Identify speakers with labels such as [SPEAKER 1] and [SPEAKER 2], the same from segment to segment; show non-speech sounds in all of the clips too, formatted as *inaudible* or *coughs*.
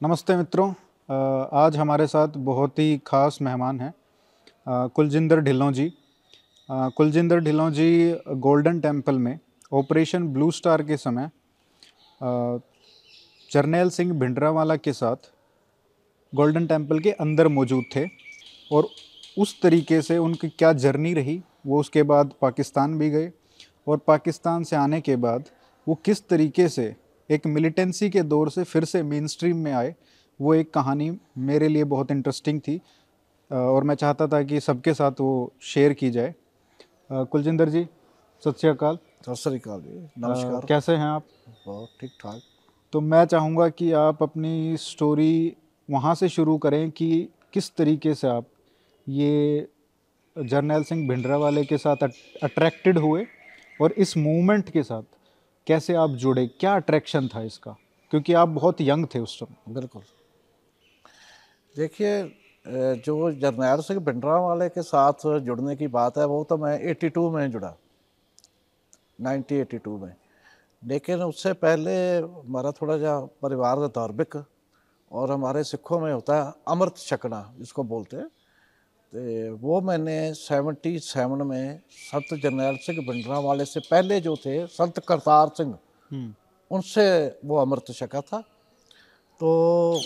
[SPEAKER 1] नमस्ते मित्रों आज हमारे साथ बहुत ही खास मेहमान हैं कुलजिंदर ढिल्लों जी। कुलजिंदर ढिल्लों जी गोल्डन टेंपल में ऑपरेशन ब्लू स्टार के समय जर्नैल सिंह भिंडरावाला के साथ गोल्डन टेंपल के अंदर मौजूद थे और उस तरीके से उनकी क्या जर्नी रही, वो उसके बाद पाकिस्तान भी गए और पाकिस्तान से आने के बाद वो किस तरीके से एक मिलिटेंसी के दौर से फिर से मेन स्ट्रीम में आए। वो एक कहानी मेरे लिए बहुत इंटरेस्टिंग थी। और मैं चाहता था कि सबके साथ वो शेयर की जाए। कुलजिंदर जी सत श्रीकाल
[SPEAKER 2] सत श्री अकाल जी नमस्कार।
[SPEAKER 1] कैसे हैं आप?
[SPEAKER 2] बहुत ठीक ठाक।
[SPEAKER 1] तो मैं चाहूँगा कि आप अपनी स्टोरी वहाँ से शुरू करें कि किस तरीके से आप ये जर्नैल सिंह भिंडरा वाले के साथ अट्रैक्टेड हुए और इस मूवमेंट के साथ कैसे आप जुड़े? क्या अट्रैक्शन था इसका? क्योंकि आप बहुत यंग थे उस समय।
[SPEAKER 2] बिल्कुल। देखिए जो जरनैल सिंह भिंडरा वाले के साथ जुड़ने की बात है, वो तो मैं 82 में जुड़ा। 1982 में। लेकिन उससे पहले हमारा थोड़ा जा परिवार धार्मिक और हमारे सिखों में होता है अमृत छकना, जिसको बोलते हैं। तो वो मैंने 77 में संत जरनैल सिंह भिंडरा वाले से पहले जो थे संत करतार सिंह
[SPEAKER 1] हम्म,
[SPEAKER 2] उनसे वो अमृत छका था। तो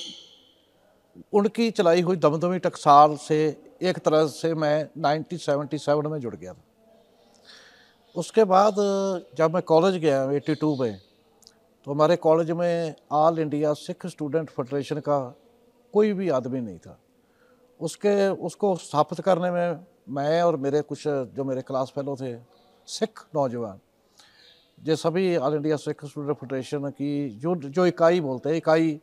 [SPEAKER 2] उनकी चलाई हुई दमदमी टकसाल से एक तरह से मैं 1977 में जुड़ गया था। उसके बाद जब मैं कॉलेज गया 82 में तो हमारे कॉलेज में All India Sikh Student Federation का कोई भी आदमी नहीं था। उसके उसको स्थापित करने में मैं और मेरे कुछ जो मेरे क्लास फेलो थे सिख नौजवान जो सभी All India Sikh Student Federation की जो जो इकाई बोलते हैं इकाई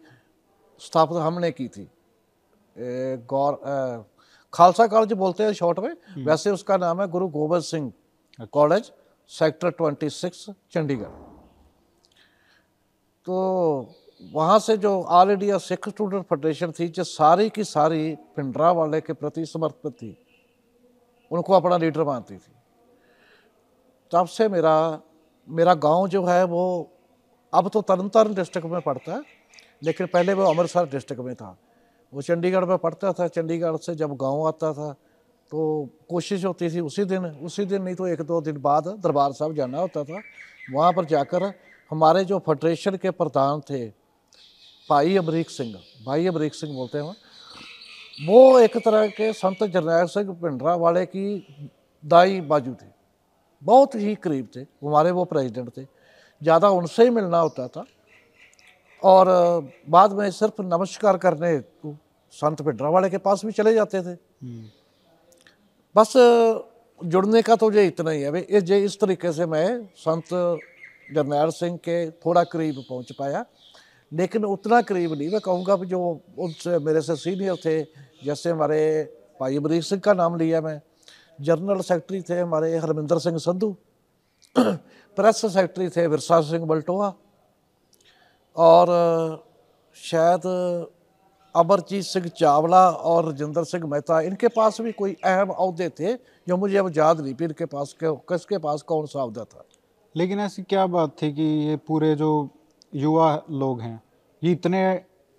[SPEAKER 2] स्थापित हमने की थी। गौर खालसा कॉलेज बोलते हैं शॉर्ट में वैसे उसका नाम है गुरु गोबिंद सिंह कॉलेज सेक्टर 26 चंडीगढ़। तो वहाँ से जो All India Sikh Student Federation थी, जो सारी की सारी पिंडरा वाले के प्रति समर्पित थी, उनको अपना लीडर मानती थी। तब से मेरा मेरा गाँव जो है वो अब तो तरन तारण डिस्ट्रिक्ट में पड़ता है, लेकिन पहले वो अमृतसर डिस्ट्रिक्ट में था। वो चंडीगढ़ में पढ़ता था। चंडीगढ़ से जब गाँव आता था तो कोशिश होती थी उसी दिन उसी दिन नहीं तो एक दो दिन बाद दरबार साहब जाना होता था। वहाँ पर जाकर हमारे जो फेडरेशन के प्रधान थे भाई अमरीक सिंह, भाई अमरीक सिंह बोलते हैं वो एक तरह के संत जरनैल सिंह भिंडरा वाले की दाई बाजू थे। बहुत ही करीब थे, हमारे वो प्रेसिडेंट थे। ज़्यादा उनसे ही मिलना होता था। और बाद में सिर्फ़ नमस्कार करने को संत भिंडरा वाले के पास भी चले जाते थे। बस जुड़ने का तो ये इतना ही है। भाई ये इस तरीके से मैं संत जरनैल सिंह के थोड़ा करीब पहुँच पाया। लेकिन उतना करीब नहीं। मैं कहूँगा जो उनसे मेरे से सीनियर थे, जैसे हमारे भाई अमरीक सिंह का नाम लिया मैं, जनरल सेक्रेटरी थे हमारे हरमिंदर सिंह संधू, *clears throat* प्रेस सेक्रेटरी थे विरसा सिंह बल्टोआ और शायद अमरजीत सिंह चावला और राजेंद्र सिंह मेहता, इनके पास भी कोई अहम अहदे थे जो मुझे अब याद नहीं भी इनके पास किसके पास कौन सा अहदा था।
[SPEAKER 1] लेकिन ऐसी क्या बात थी कि ये पूरे जो युवा लोग हैं। ये इतने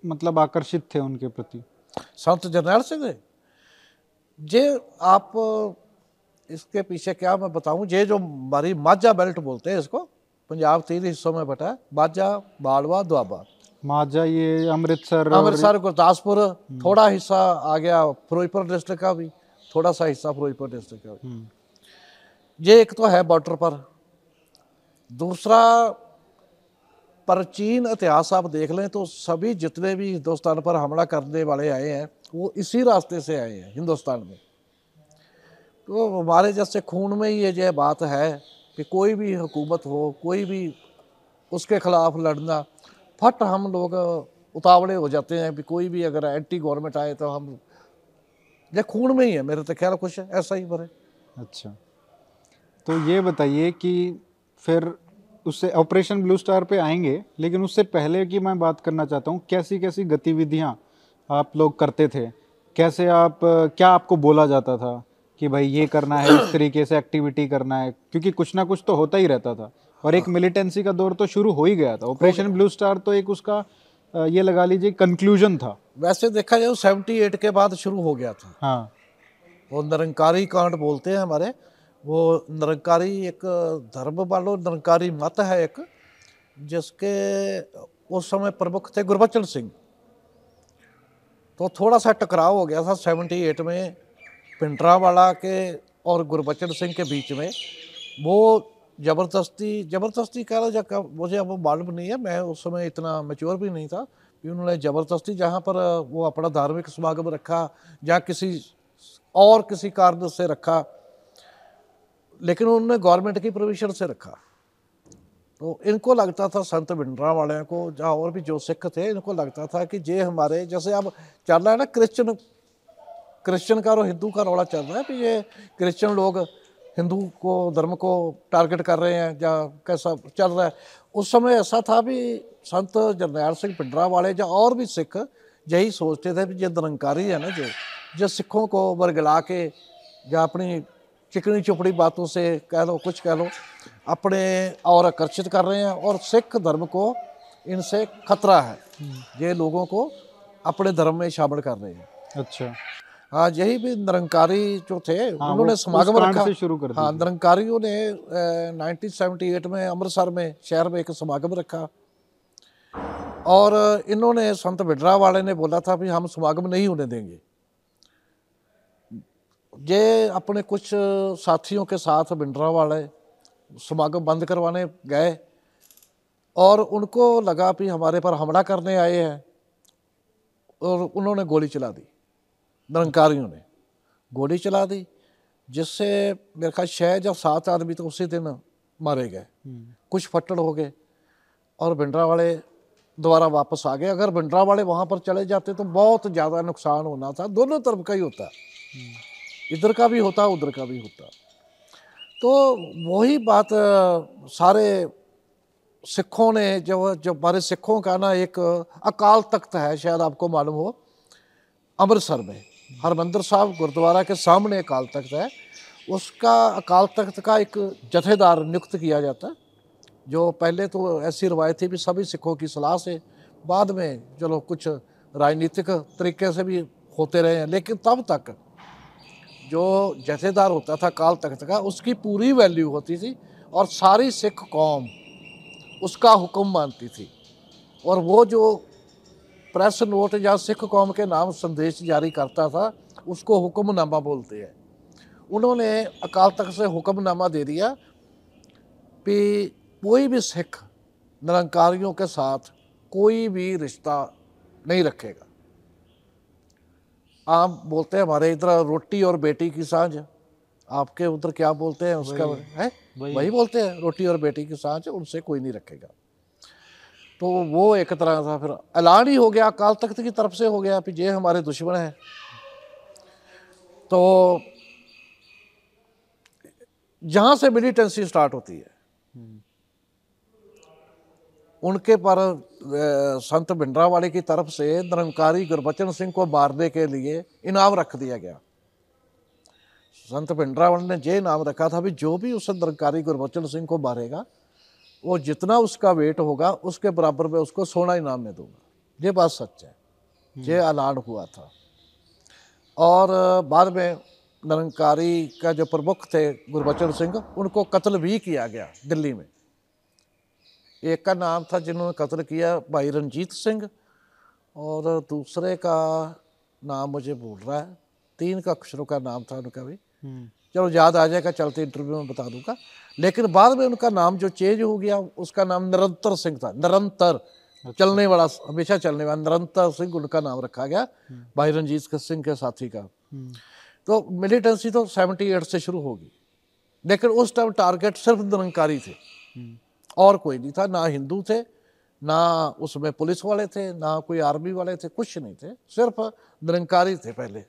[SPEAKER 1] मतलब आकर्षित थे उनके प्रति।
[SPEAKER 2] संत जरनैल सिंह जे आप इसके पीछे क्या मैं बताऊँ ये जो हमारी माझा बेल्ट बोलते हैं इसको पंजाब तीन हिस्सों में बटा है माझा बालवा दुआबा।
[SPEAKER 1] माजा ये अमृतसर
[SPEAKER 2] अमृतसर गुरदासपुर थोड़ा हिस्सा आ गया फिरोजपुर डिस्ट्रिक्ट का भी थोड़ा सा हिस्सा फिरोजपुर डिस्ट्रिक्ट का भी।
[SPEAKER 1] हम्म,
[SPEAKER 2] ये एक तो है बॉर्डर पर। दूसरा प्राचीन इतिहास आप देख लें तो सभी जितने भी हिंदुस्तान पर हमला करने वाले आए हैं, वो इसी रास्ते से आए हैं, हिंदुस्तान में। तो हमारे जैसे खून में ही ये जो बात है कि कोई भी हुकूमत हो, कोई भी उसके खिलाफ लड़ना, फट हम लोग उतावले हो जाते हैं कि कोई भी अगर एंटी गवर्नमेंट आए तो हम, ये खून में ही है, मेरे तो ख्याल कुछ ऐसा ही है
[SPEAKER 1] अच्छा। तो ये बताइए कि फिर उससे ऑपरेशन ब्लू स्टार पे आएँगे लेकिन उससे पहले की मैं बात करना चाहता हूँ कैसी कैसी गतिविधियाँ आप लोग करते थे? कैसे आप क्या आपको बोला जाता था कि भाई ये करना है इस तरीके से एक्टिविटी करना है? क्योंकि कुछ ना कुछ तो होता ही रहता था। और एक मिलिटेंसी का दौर तो शुरू हो ही गया था। ऑपरेशन ब्लू स्टार तो एक उसका ये लगा लीजिए कंक्लूजन था।
[SPEAKER 2] वैसे देखा जाए सेवेंटी एट के बाद शुरू हो गया था।
[SPEAKER 1] हाँ।
[SPEAKER 2] वो निरंकारी कांड बोलते हैं हमारे। वो निरंकारी एक धर्म वालों, निरंकारी मत है एक, जिसके उस समय प्रमुख थे गुरबचन सिंह। तो थोड़ा सा टकराव हो गया था सेवेंटी एट में पिंडरावाला के और गुरबचन सिंह के बीच में। वो ज़बरदस्ती ज़बरदस्ती कह लो या मुझे अब मालूम नहीं है, मैं उस समय इतना मेच्योर भी नहीं था, कि उन्होंने ज़बरदस्ती जहाँ पर वो अपना धार्मिक समागम रखा, या किसी और किसी कारण से रखा लेकिन उन्होंने गवर्नमेंट की परमिशन से रखा। तो इनको लगता था संत भिंडरा वाले को, जहाँ और भी जो सिख थे, इनको लगता था कि ये हमारे, जैसे अब चल रहा है ना क्रिश्चन क्रिश्चन का और हिंदू का रौला चल रहा है कि ये क्रिश्चन लोग हिंदू को, धर्म को टारगेट कर रहे हैं, या कैसा चल रहा है। उस समय ऐसा था भी संत जरनैल सिंह पिंडरा वाले या और भी सिख यही सोचते थे कि ये निरंकारी है ना जो जो सिखों को बरगला के, या अपनी चिकनी चुपड़ी बातों से कह लो कुछ कह लो अपने और आकर्षित कर रहे हैं और सिख धर्म को इनसे खतरा है। ये लोगों को अपने धर्म में शामिल कर रहे हैं।
[SPEAKER 1] अच्छा।
[SPEAKER 2] हाँ यही भी निरंकारी जो थे
[SPEAKER 1] हाँ,
[SPEAKER 2] उन्होंने समागम रखा।
[SPEAKER 1] से शुरू कर
[SPEAKER 2] हाँ निरंकारियों ने नाइनटीन सेवेंटी एट में अमृतसर में शहर में एक समागम रखा। और इन्होंने संत बिडरा वाले ने बोला था भी हम समागम नहीं होने देंगे। ये अपने कुछ साथियों के साथ बिंडरा वाले समागम बंद करवाने गए और उनको लगा भी हमारे पर हमला करने आए हैं और उन्होंने गोली चला दी, निरंकारियों ने। गोली चला दी, जिससे मेरे ख्याल छः या सात आदमी तो उसी दिन मारे गए। कुछ फट्टड़ हो गए और भिंडरा वाले दोबारा वापस आ गए। अगर भिंडरा वाले वहाँ पर चले जाते तो बहुत ज़्यादा नुकसान होना था। दोनों तरफ़ का ही होता। इधर का भी होता, उधर का भी होता। तो वही बात सारे सिखों ने जो जो हमारे सिखों का ना एक अकाल तख्त है, शायद आपको मालूम हो, अमृतसर में, हरमंदिर साहब गुरुद्वारा के सामने अकाल तख्त है। उसका अकाल तख्त का एक जथेदार नियुक्त किया जाता है जो पहले तो ऐसी रवायत थी भी सभी सिखों की सलाह से बाद में, चलो कुछ राजनीतिक तरीके से भी होते रहे हैं, लेकिन तब तक जो जथेदार होता था काल तख्त का, उसकी पूरी वैल्यू होती थी और सारी सिख कौम उसका हुक्म मानती थी। और वो जो प्रेस नोट या सिख कौम के नाम संदेश जारी करता था, उसको हुक्मनामा बोलते हैं। उन्होंने अकाल तख्त से हुक्मनामा दे दिया कि कोई भी सिख निरंकारियों के साथ कोई भी रिश्ता नहीं रखेगा। आप बोलते हैं हमारे इधर रोटी और बेटी की साँझ। आपके उधर क्या बोलते हैं उसका है? वही। वही बोलते हैं रोटी और बेटी की साँझ उनसे कोई नहीं रखेगा। तो वो एक तरह का फिर ऐलान ही हो गया अकाल तख्त की तरफ़ से हो गया कि ये हमारे दुश्मन हैं। तो जहाँ से मिलिटेंसी स्टार्ट होती है उनके पर संत भिंडरावाले की तरफ़ से निरंकारी गुरबचन सिंह को मारने के लिए इनाम रख दिया गया। संत भिंडरावाले ने ये इनाम रखा था भी जो भी उस निरंकारी गुरबचन सिंह को मारेगा वो जितना उसका वेट होगा उसके बराबर में उसको सोना इनाम में दूँगा। ये बात सच है। ये ऐलान हुआ था। और बाद में निरंकारी का जो प्रमुख थे गुरबचन सिंह उनको कत्ल भी किया गया दिल्ली में। एक का नाम था जिन्होंने कत्ल किया भाई रंजीत सिंह और दूसरे का नाम मुझे भूल रहा है। तीन का अक्षरों का नाम था उनका भी। चलो याद आ जाएगा चलते इंटरव्यू में बता दूँगा। लेकिन बाद में उनका नाम जो चेंज हो गया उसका नाम निरंतर सिंह था। निरंतर। चलने वाला हमेशा चलने वाला निरंतर सिंह उनका नाम रखा गया भाई रंजीत सिंह के साथी का। तो मिलिटेंसी तो सेवेंटी एट से शुरू होगी। लेकिन उस टाइम टारगेट सिर्फ़ निरंकारी थे। और कोई नहीं था ना हिंदू थे ना उसमें पुलिस वाले थे ना कोई आर्मी वाले थे कुछ नहीं थे सिर्फ़ निरंकारी थे पहले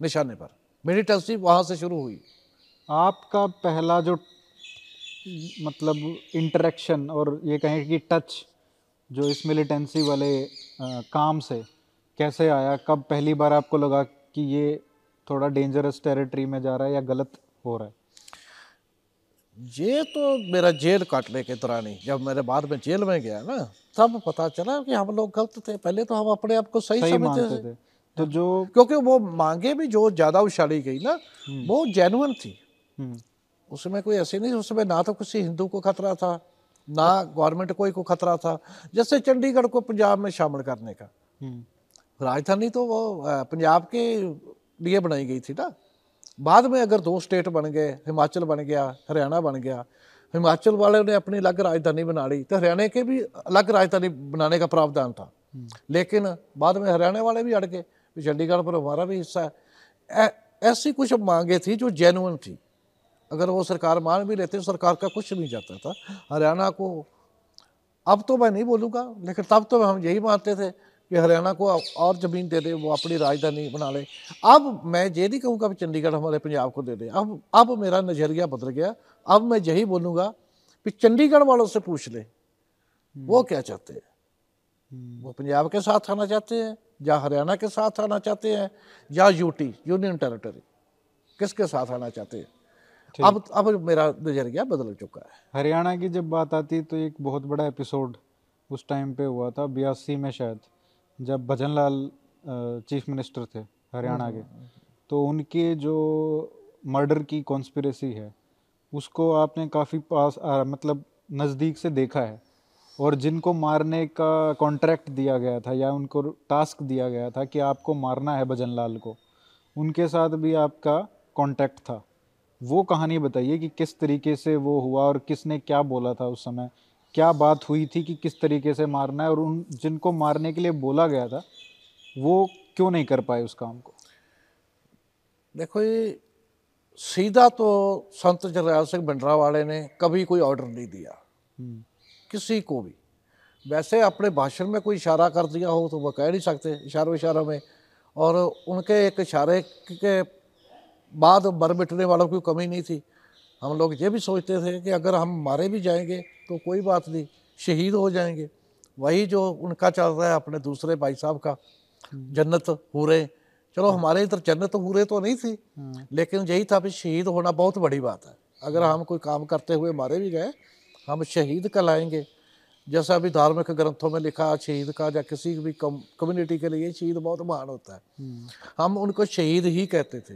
[SPEAKER 2] निशाने पर। मिलिटेंसी वहाँ से शुरू हुई।
[SPEAKER 1] आपका पहला जो मतलब इंटरेक्शन और ये कहें कि टच जो इस मिलिटेंसी वाले अ, काम से कैसे आया कब पहली बार आपको लगा कि ये थोड़ा डेंजरस टेरिटरी में जा रहा है या गलत हो रहा है?
[SPEAKER 2] ये तो मेरा जेल काटने के दौरान ही जब मेरे बाद में जेल में गया ना तब पता चला कि हम लोग गलत थे। पहले तो हम अपने आप को सही,
[SPEAKER 1] सही
[SPEAKER 2] समझते थे।
[SPEAKER 1] थे। तो जो
[SPEAKER 2] क्योंकि वो मांगे भी जो ज़्यादा उछाली गई ना वो जेनुअन थी।
[SPEAKER 1] हम्म,
[SPEAKER 2] उसमें कोई ऐसी नहीं उसमें ना तो किसी हिंदू को खतरा था ना गवर्नमेंट कोई को खतरा था जैसे चंडीगढ़ को पंजाब में शामिल करने का।
[SPEAKER 1] हम्म,
[SPEAKER 2] राजधानी तो वो पंजाब के लिए बनाई गई थी ना। बाद में अगर दो स्टेट बन गए हिमाचल बन गया हरियाणा बन गया हिमाचल वाले ने अपनी अलग राजधानी बना ली तो हरियाणा के भी अलग राजधानी बनाने का प्रावधान था। लेकिन बाद में हरियाणा वाले भी अड़ गए कि चंडीगढ़ पर हमारा भी हिस्सा है। ऐसी कुछ मांगे थी जो जेनुअन थी। अगर वो सरकार मान भी लेते सरकार का कुछ नहीं जाता था। हरियाणा को अब तो मैं नहीं बोलूँगा लेकिन तब तो हम यही मानते थे कि हरियाणा को और ज़मीन दे दे वो अपनी राजधानी बना ले। अब मैं ये नहीं कहूँगा चंडीगढ़ हमारे पंजाब को दे दे। अब अब मेरा नज़रिया बदल गया। अब मैं यही बोलूँगा कि चंडीगढ़ वालों से पूछ ले। वो क्या चाहते हैं?
[SPEAKER 1] हम्म,
[SPEAKER 2] वो पंजाब के साथ आना चाहते हैं? या हरियाणा के साथ आना चाहते हैं? या यूटी यूनियन टेरिटरी किसके साथ आना चाहते हैं? अब अब मेरा नज़रिया बदल चुका है।
[SPEAKER 1] हरियाणा की जब बात आती है तो एक बहुत बड़ा एपिसोड उस टाइम पे हुआ था बयासी में शायद। जब भजन लाल चीफ मिनिस्टर थे हरियाणा के तो उनके जो मर्डर की कॉन्स्पिरेसी है उसको आपने काफ़ी पास आ, मतलब नज़दीक से देखा है। और जिनको मारने का कॉन्ट्रैक्ट दिया गया था या उनको टास्क दिया गया था कि आपको मारना है भजन लाल को उनके साथ भी आपका कांटेक्ट था। वो कहानी बताइए कि किस तरीके से वो हुआ और किसने क्या बोला था उस समय? क्या बात हुई थी कि किस तरीके से मारना है और उन जिनको मारने के लिए बोला गया था वो क्यों नहीं कर पाए उस काम को?
[SPEAKER 2] देखो ये सीधा तो संत जरनैल सिंह भिंडरा वाले ने कभी कोई ऑर्डर नहीं दिया।
[SPEAKER 1] हम्म,
[SPEAKER 2] किसी को भी। वैसे अपने भाषण में कोई इशारा कर दिया हो तो वह कह नहीं सकते इशारों इशारों में। और उनके एक इशारे के बाद मर मिटने वालों की कमी नहीं थी। हम लोग ये भी सोचते थे कि अगर हम मारे भी जाएँगे तो कोई बात नहीं शहीद हो जाएँगे। वही जो उनका चल रहा है अपने दूसरे भाई साहब का जन्नत हूरे। चलो हमारे इधर जन्नत हूरे तो नहीं थी
[SPEAKER 1] हाँ,
[SPEAKER 2] लेकिन यही था कि शहीद होना बहुत बड़ी बात है। अगर हम कोई काम करते हुए मारे भी गए हम शहीद कहलाएँगे। जैसा अभी धार्मिक ग्रंथों में लिखा शहीद का या किसी भी कम्युनिटी के लिए शहीद बहुत महान होता है। हम उनको शहीद ही कहते थे।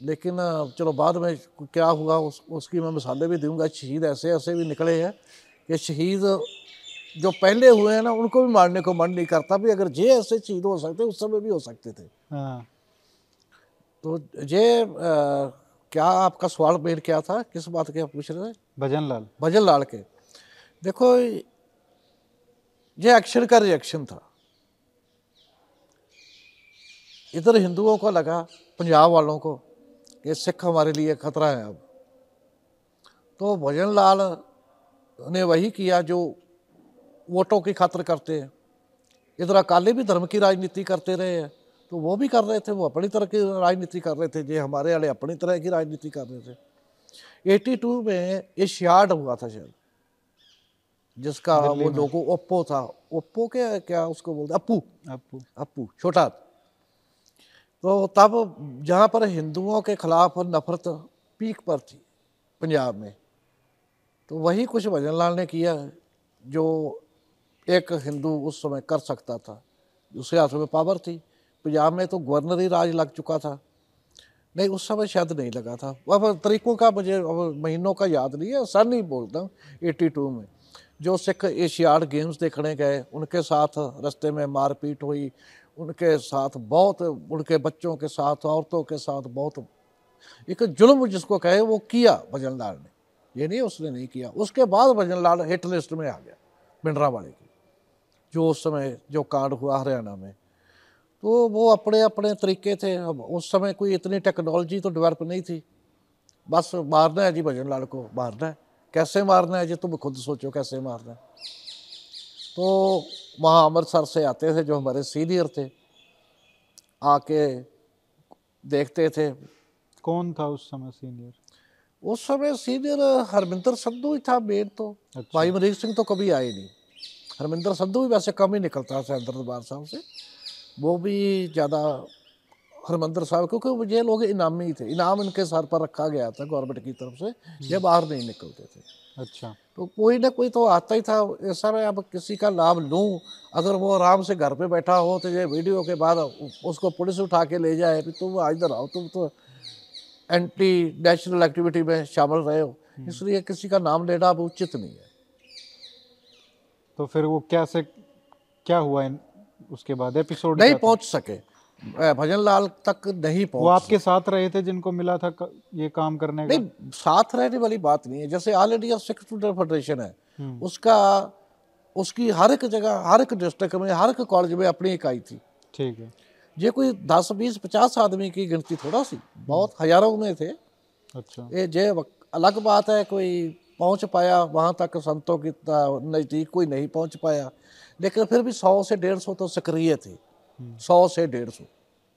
[SPEAKER 2] लेकिन चलो बाद में क्या हुआ उस, उसकी मैं मिसालें भी दूँगा शहीद ऐसे ऐसे भी निकले हैं कि शहीद जो पहले हुए हैं ना उनको भी मारने को मन नहीं करता। भी अगर ये ऐसे शहीद हो सकते उस समय भी हो सकते थे।
[SPEAKER 1] हाँ,
[SPEAKER 2] तो ये अ, क्या आपका सवाल मेन क्या था? किस बात के आप पूछ रहे थे?
[SPEAKER 1] भजन लाल
[SPEAKER 2] भजन लाल के। देखो ये एक्शन का रिएक्शन था। इधर हिंदुओं को लगा पंजाब वालों को। कि सिख हमारे लिए खतरा है अब। तो भजन लाल ने वही किया जो वोटों की खातिर करते हैं। इधर अकाली भी धर्म की राजनीति करते रहे हैं तो वो भी कर रहे थे वो अपनी तरह की राजनीति कर रहे थे जे हमारे वाले अपनी तरह की राजनीति कर रहे थे। 82 में ये एशियाड हुआ था शायद जिसका वो लोगो ओप्पो था। ओप्पो के क्या उसको बोलते अप्पू।
[SPEAKER 1] अपू
[SPEAKER 2] अप्पू छोटा। तो तब जहाँ पर हिंदुओं के खिलाफ नफरत पीक पर थी पंजाब में तो वही कुछ भजन लाल ने किया जो एक हिंदू उस समय कर सकता था उसके हाथ में पावर थी। पंजाब में तो गवर्नर ही राज लग चुका था। नहीं, उस समय शायद नहीं लगा था। अब तरीकों का मुझे, अब महीनों का याद नहीं है सन ही बोलता हूँ एटी टू में। जो सिख एशियाड गेम्स देखने गए, उनके साथ रास्ते में मारपीट हुई उनके साथ बहुत, उनके बच्चों के साथ, औरतों के साथ बहुत। एक जुल्म जिसको कहे वो किया भजन लाल ने। ये नहीं उसने नहीं किया। उसके बाद भजन लाल हिट लिस्ट में आ गया, भिंडरा वाले की, जो उस समय, जो कांड हुआ हरियाणा में। तो वो अपने अपने तरीके थे। अब उस समय कोई इतनी टेक्नोलॉजी तो डेवलप नहीं थी। बस मारना है जी भजन लाल को, मारना है। कैसे मारना है जी? तुम खुद सोचो कैसे मारना है। तो वहाँ अमृतसर से आते थे जो हमारे सीनियर थे आके देखते थे।
[SPEAKER 1] कौन था उस समय सीनियर?
[SPEAKER 2] उस समय सीनियर हरमिंदर संधू ही था मेन तो।
[SPEAKER 1] अच्छा।
[SPEAKER 2] भाई मरीक सिंह तो कभी आए नहीं। हरमिंदर संधू भी वैसे कम ही निकलता था अंदर दरबार साहब से। वो भी ज़्यादा हरमंदर साहब क्योंकि ये लोग इनामी थे। इनाम इनके सर पर रखा गया था गवर्नमेंट की तरफ़ से ये बाहर नहीं निकलते थे।
[SPEAKER 1] अच्छा।
[SPEAKER 2] तो कोई ना कोई तो आता ही था ऐसा मैं अब किसी का लाभ लूँ? अगर वो आराम से घर पे बैठा हो तो ये वीडियो के बाद उसको पुलिस उठा के ले जाए भी तुम इधर आओ तुम तो एंटी नेशनल एक्टिविटी में शामिल रहे हो। इसलिए किसी का नाम लेना अब उचित नहीं है।
[SPEAKER 1] तो फिर वो क्या से क्या हुआ इन, उसके बाद? एपिसोड
[SPEAKER 2] नहीं पहुँच सके। भजन लाल तक नहीं पहुँच वो
[SPEAKER 1] आपके साथ रहे थे जिनको मिला था ये काम करने का?
[SPEAKER 2] नहीं साथ रहने वाली बात नहीं है। जैसे All India Sikh Student Federation है
[SPEAKER 1] हम्म।
[SPEAKER 2] उसका उसकी हर एक जगह हर एक डिस्ट्रिक्ट में हर एक कॉलेज में अपनी इकाई थी।
[SPEAKER 1] ठीक है।
[SPEAKER 2] ये कोई दस बीस पचास आदमी की गिनती थोड़ा सी बहुत हज़ारों में थे।
[SPEAKER 1] अच्छा।
[SPEAKER 2] ये जे अलग बात है कोई पहुँच पाया वहाँ तक संतों की नज़दीक कोई नहीं पहुँच पाया। लेकिन फिर भी सौ से डेढ़ सौ तो सक्रिय थे। सौ से डेढ़ सौ।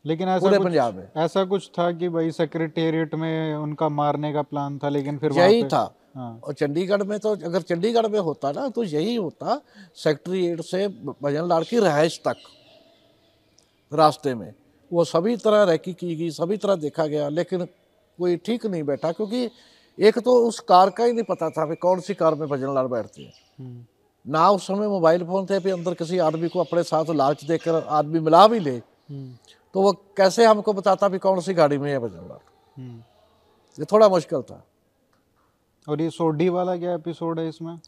[SPEAKER 1] लेकिन ऐसा
[SPEAKER 2] पूरे पंजाब में।
[SPEAKER 1] ऐसा कुछ था कि भाई सेक्रेटेरिएट में उनका मारने का प्लान था लेकिन फिर
[SPEAKER 2] यही था।
[SPEAKER 1] हाँ।
[SPEAKER 2] और चंडीगढ़ में तो अगर चंडीगढ़ में होता ना तो यही होता सेक्रेटरीट से भजन लाल की रहायश तक रास्ते में। वो सभी तरह रैकी की गई सभी तरह देखा गया लेकिन कोई ठीक नहीं बैठा क्योंकि एक तो उस कार का ही नहीं पता था कि कौन सी कार में भजन लाल बैठते हैं।
[SPEAKER 1] हम्म,
[SPEAKER 2] ना उस समय मोबाइल फ़ोन थे भी अंदर किसी आदमी को अपने साथ लालच देकर आदमी मिला भी ले।
[SPEAKER 1] हम्म,
[SPEAKER 2] तो वो कैसे हमको बताता भी कौन सी गाड़ी में है लाल
[SPEAKER 1] हम्म।
[SPEAKER 2] ये थोड़ा मुश्किल था।
[SPEAKER 1] और ये सोडी वाला क्या एपिसोड है इसमें?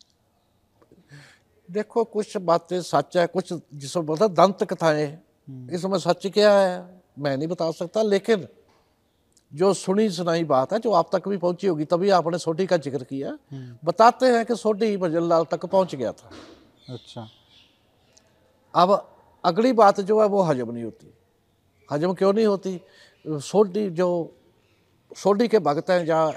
[SPEAKER 2] देखो कुछ बातें सच है कुछ जिसमें बोलता दंत कथाएँ इसमें सच क्या है मैं नहीं बता सकता लेकिन जो सुनी सुनाई बात है जो आप तक भी पहुँची होगी तभी आपने सोटी का ज़िक्र किया। बताते हैं कि सोटी भजन लाल तक पहुँच गया था।
[SPEAKER 1] अच्छा।
[SPEAKER 2] अब अगली बात जो है वो हजम नहीं होती। हजम क्यों नहीं होती? सोटी जो सोटी के भगत हैं जहाँ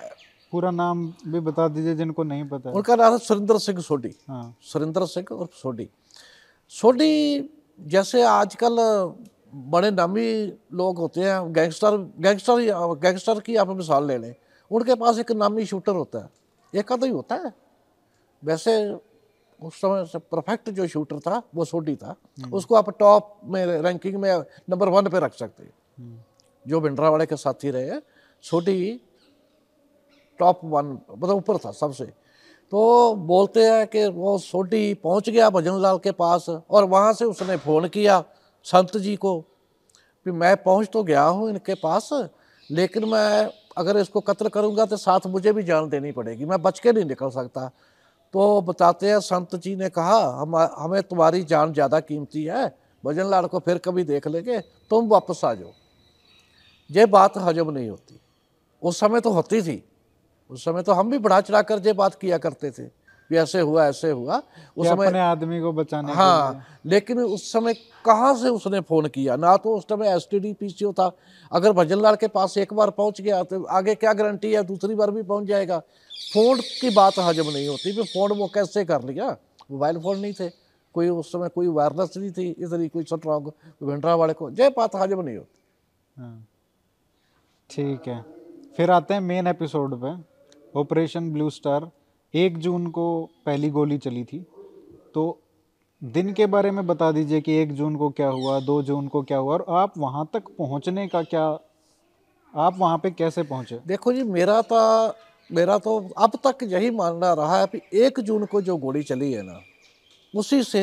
[SPEAKER 1] पूरा नाम भी बता दीजिए जिनको नहीं पता
[SPEAKER 2] उनका नाम है सुरेंद्र सिंह सोडी
[SPEAKER 1] हाँ।
[SPEAKER 2] सुरेंद्र सिंह और सोडी सोडी जैसे आजकल बड़े नामी लोग होते हैं गैंगस्टर गैंगस्टर ही गैंगस्टर की आप मिसाल ले लें उनके पास एक नामी शूटर होता है एक आधा ही होता है? वैसे उस समय से परफेक्ट जो शूटर था वो सोडी था उसको आप टॉप में रैंकिंग में नंबर वन पे रख सकते हैं। जो भिंडरा वाले के साथी रहे सोडी टॉप वन मतलब ऊपर था सबसे। तो बोलते हैं कि वो सोटी पहुँच गया भजन लाल के पास और वहाँ से उसने फ़ोन किया संत जी को कि मैं पहुँच तो गया हूँ इनके पास, लेकिन मैं अगर इसको कत्ल करूँगा तो साथ मुझे भी जान देनी पड़ेगी। मैं बच के नहीं निकल सकता। तो बताते हैं, संत जी ने कहा, हम, हमें तुम्हारी जान ज़्यादा कीमती है। भजन लाल को फिर कभी देख लेंगे। तुम वापस आ जाओ। ये बात हजम नहीं होती। उस समय तो होती थी। उस समय तो हम भी बढ़ा चढ़ा कर ये बात किया करते थे। भी ऐसे हुआ ऐसे हुआ। उस समय
[SPEAKER 1] अपने आदमी को बचाने
[SPEAKER 2] हाँ लेकिन उस समय कहाँ से उसने फ़ोन किया? ना तो उस समय S T D P C O था। अगर भजन लाल के पास एक बार पहुँच गया तो आगे क्या गारंटी है? दूसरी बार भी पहुँच जाएगा। फ़ोन की बात हजम नहीं होती। भी फ़ोन वो कैसे कर लिया? मोबाइल फ़ोन नहीं थे। कोई उस समय कोई वायरलेस नहीं थी। इधर कोई स्ट्रॉन्ग भिंडरा वाले को। ये बात हजम नहीं होती।
[SPEAKER 1] हाँ। ठीक है। फिर आते हैं मेन एपिसोड पे। ऑपरेशन ब्लू स्टार एक जून को पहली गोली चली थी। तो दिन के बारे में बता दीजिए कि एक जून को क्या हुआ, दो जून को क्या हुआ, और आप वहाँ तक पहुँचने का क्या, आप वहाँ पे कैसे पहुँचे?
[SPEAKER 2] देखो जी, मेरा तो मेरा तो अब तक यही मानना रहा है कि एक जून को जो गोली चली है ना, उसी से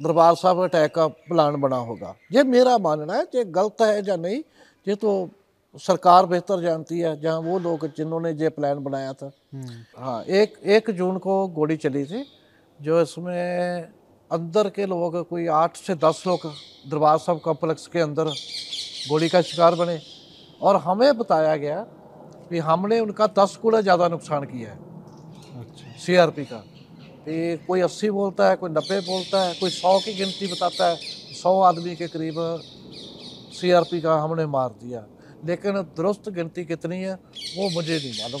[SPEAKER 2] दरबार साहब अटैक का प्लान बना होगा। ये मेरा मानना है, ये गलत है या नहीं, ये तो सरकार बेहतर जानती है जहाँ वो लोग जिन्होंने ये प्लान बनाया था। हाँ एक एक जून को गोली चली थी जो इसमें अंदर के लोग कोई आठ से दस लोग दरबार साहब कॉम्प्लेक्स के अंदर गोली का शिकार बने। और हमें बताया गया कि हमने उनका दस गुना ज़्यादा नुकसान किया है।
[SPEAKER 1] अच्छा।
[SPEAKER 2] सीआरपी का। कि कोई अस्सी बोलता है कोई नब्बे बोलता है कोई सौ की गिनती बताता है सौ आदमी के करीब सीआरपी का हमने मार दिया। लेकिन दुरुस्त गिनती कितनी है वो मुझे नहीं मालूम।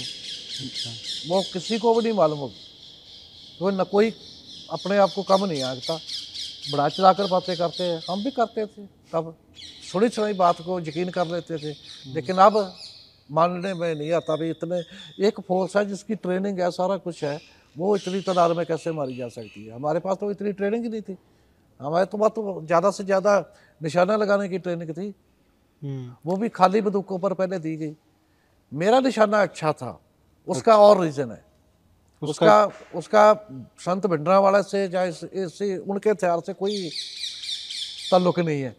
[SPEAKER 2] वो किसी को भी नहीं मालूम होगी। तो न कोई अपने आप को कम नहीं आंकता। बढ़ा चढ़ा कर बातें करते हैं। हम भी करते थे। तब सुनी सुनी बात को यकीन कर लेते थे। लेकिन अब मानने में नहीं आता भी इतने। एक फोर्स है जिसकी ट्रेनिंग है सारा कुछ है। वो इतनी तादाद में कैसे मारी जा सकती है? हमारे पास तो इतनी ट्रेनिंग ही नहीं थी। हमारे तो बात तो ज़्यादा से ज़्यादा निशाना लगाने की ट्रेनिंग थी।
[SPEAKER 1] हम्म,
[SPEAKER 2] वो भी खाली बंदूकों पर पहले दी गई। मेरा निशाना अच्छा था उसका और रीजन है। उसका उसका संत भिंडरा वाला से या इस, इस उनके हथियार से कोई ताल्लुक नहीं है।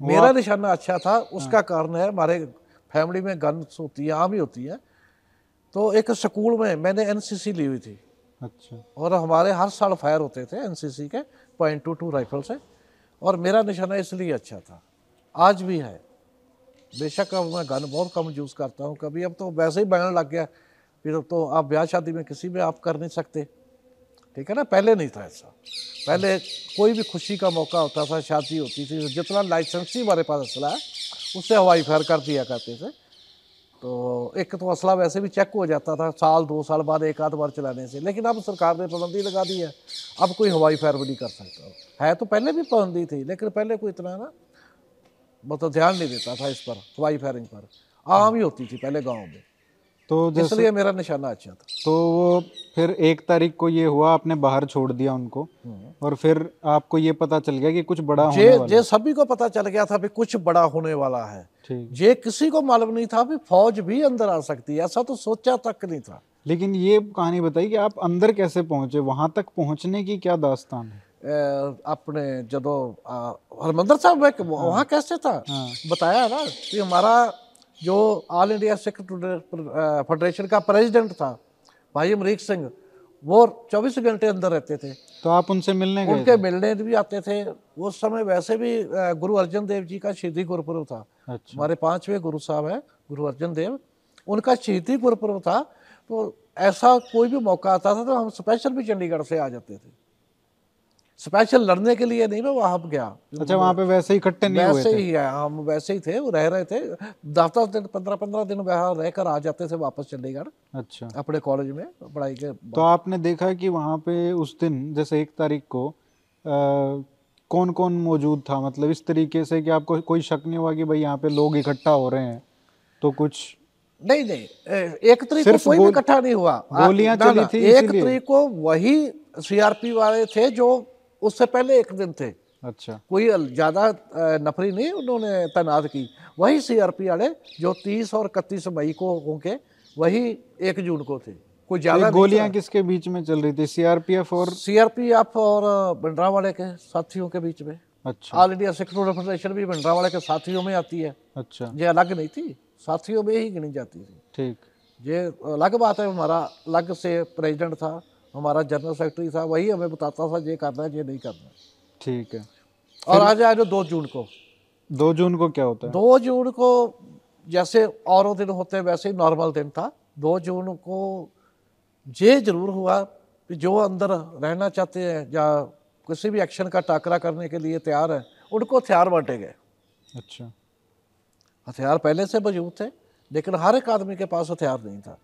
[SPEAKER 2] मेरा निशाना अच्छा था उसका कारण है हमारे फैमिली में गन्स होती है आम ही होती है। तो एक स्कूल में मैंने एनसीसी ली हुई थी।
[SPEAKER 1] अच्छा।
[SPEAKER 2] और हमारे हर साल फायर होते थे एनसीसी के पॉइंट टू टू राइफल से। और मेरा निशाना इसलिए अच्छा था आज भी है। बेशक अब मैं गन बहुत कम यूज़ करता हूँ कभी। अब तो वैसे ही बनने लग गया। फिर तो आप ब्याह शादी में किसी में आप कर नहीं सकते। ठीक है ना? पहले नहीं था ऐसा। पहले कोई भी खुशी का मौका होता था, शादी होती थी, जितना लाइसेंस ही हमारे पास असला है, उससे हवाई फायर कर दिया करते थे। तो एक तो असला वैसे भी चेक हो जाता था, साल, दो साल बाद एक आध बार चलाने से। लेकिन अब सरकार ने पाबंदी लगा दी है। अब कोई हवाई फायर भी नहीं कर सकता। है तो पहले भी पाबंदी थी, लेकिन पहले कोई इतना ना मतलब ध्यान नहीं देता था इस पर हवाई फायरिंग पर। आम ही होती थी पहले गाँव में।
[SPEAKER 1] तो
[SPEAKER 2] इसलिए मेरा निशाना अच्छा था।
[SPEAKER 1] तो वो फिर एक तारीख को ये हुआ आपने बाहर छोड़ दिया उनको। और फिर आपको ये पता चल गया कि कुछ बड़ा होने वाला
[SPEAKER 2] जे सभी को पता चल गया था भी कुछ बड़ा होने वाला है। जे किसी को मालूम नहीं था भी फौज भी अंदर आ सकती है ऐसा तो सोचा तक नहीं था।
[SPEAKER 1] लेकिन ये कहानी बताई कि आप अंदर कैसे पहुँचे? वहाँ तक पहुँचने की क्या दास्तान है?
[SPEAKER 2] अपने जदों अ, हरमंदर साहब में वहाँ कैसे था?
[SPEAKER 1] हाँ।
[SPEAKER 2] बताया ना कि हमारा जो ऑल इंडिया सिख फेडरेशन का प्रेसिडेंट था भाई अमरीक सिंह वो 24 घंटे अंदर रहते थे।
[SPEAKER 1] तो आप उनसे मिलने गए
[SPEAKER 2] उनके मिलने भी आते थे। उस समय वैसे भी गुरु अर्जन देव जी का शहीदी गुरुपुरब था।
[SPEAKER 1] अच्छा।
[SPEAKER 2] हमारे पाँचवें गुरु साहब है गुरु अर्जन देव। उनका शहीदी गुरुपुरब था तो ऐसा कोई भी मौका आता था तो हम स्पेशल भी चंडीगढ़ से आ जाते थे। स्पेशल लड़ने के लिए नहीं मैं वहाँ गया।
[SPEAKER 1] अच्छा वहाँ पे वैसे ही इकट्ठे नहीं वैसे हुए
[SPEAKER 2] वैसे ही है हम वैसे ही थे वो रह रहे थे। दस दस दिन पंद्रह पंद्रह दिन वहाँ रहकर आ जाते थे वापस चंडीगढ़
[SPEAKER 1] अच्छा।
[SPEAKER 2] अपने कॉलेज में पढ़ाई के
[SPEAKER 1] तो आपने देखा कि वहाँ पे उस दिन जैसे एक तारीख को कौन कौन मौजूद था? मतलब इस तरीके से कि आपको कोई शक नहीं हुआ कि भाई यहाँ पे लोग इकट्ठा हो रहे हैं? तो कुछ
[SPEAKER 2] नहीं नहीं एक तरीक को कोई इकट्ठा नहीं हुआ।
[SPEAKER 1] गोलियाँ चली थी
[SPEAKER 2] एक? तरीक को वही सीआरपी वाले थे जो उससे पहले एक दिन थे।
[SPEAKER 1] अच्छा।
[SPEAKER 2] कोई ज़्यादा नफरी नहीं उन्होंने तैनात की। वही सीआरपी वाले जो तीस और इकतीस मई को होंगे वही एक जून को थे। कोई ज़्यादा
[SPEAKER 1] गोलियाँ किसके बीच में चल रही थी? सीआरपीएफ और
[SPEAKER 2] सीआरपीएफ और भिंडरा वाले के साथियों के बीच में।
[SPEAKER 1] अच्छा।
[SPEAKER 2] ऑल इंडिया सिख फेडरेशन भी भिंडरा वाले के साथियों में आती है।
[SPEAKER 1] अच्छा।
[SPEAKER 2] ये अलग नहीं थी। साथियों में ही गिनी जाती थी।
[SPEAKER 1] ठीक।
[SPEAKER 2] ये अलग बात है। हमारा अलग से प्रेसिडेंट था। हमारा जनरल सेक्रेटरी था वही हमें बताता था ये करना है ये नहीं करना
[SPEAKER 1] ठीक है।
[SPEAKER 2] और आज आज दो जून को।
[SPEAKER 1] दो जून को क्या होता है?
[SPEAKER 2] दो जून को जैसे और दिन होते हैं वैसे ही नॉर्मल दिन था। दो जून को ये ज़रूर हुआ कि जो अंदर रहना चाहते हैं या किसी भी एक्शन का टाकरा करने के लिए तैयार है उनको हथियार बांटे गए।
[SPEAKER 1] अच्छा।
[SPEAKER 2] हथियार पहले से मौजूद थे लेकिन हर एक आदमी के पास हथियार नहीं था।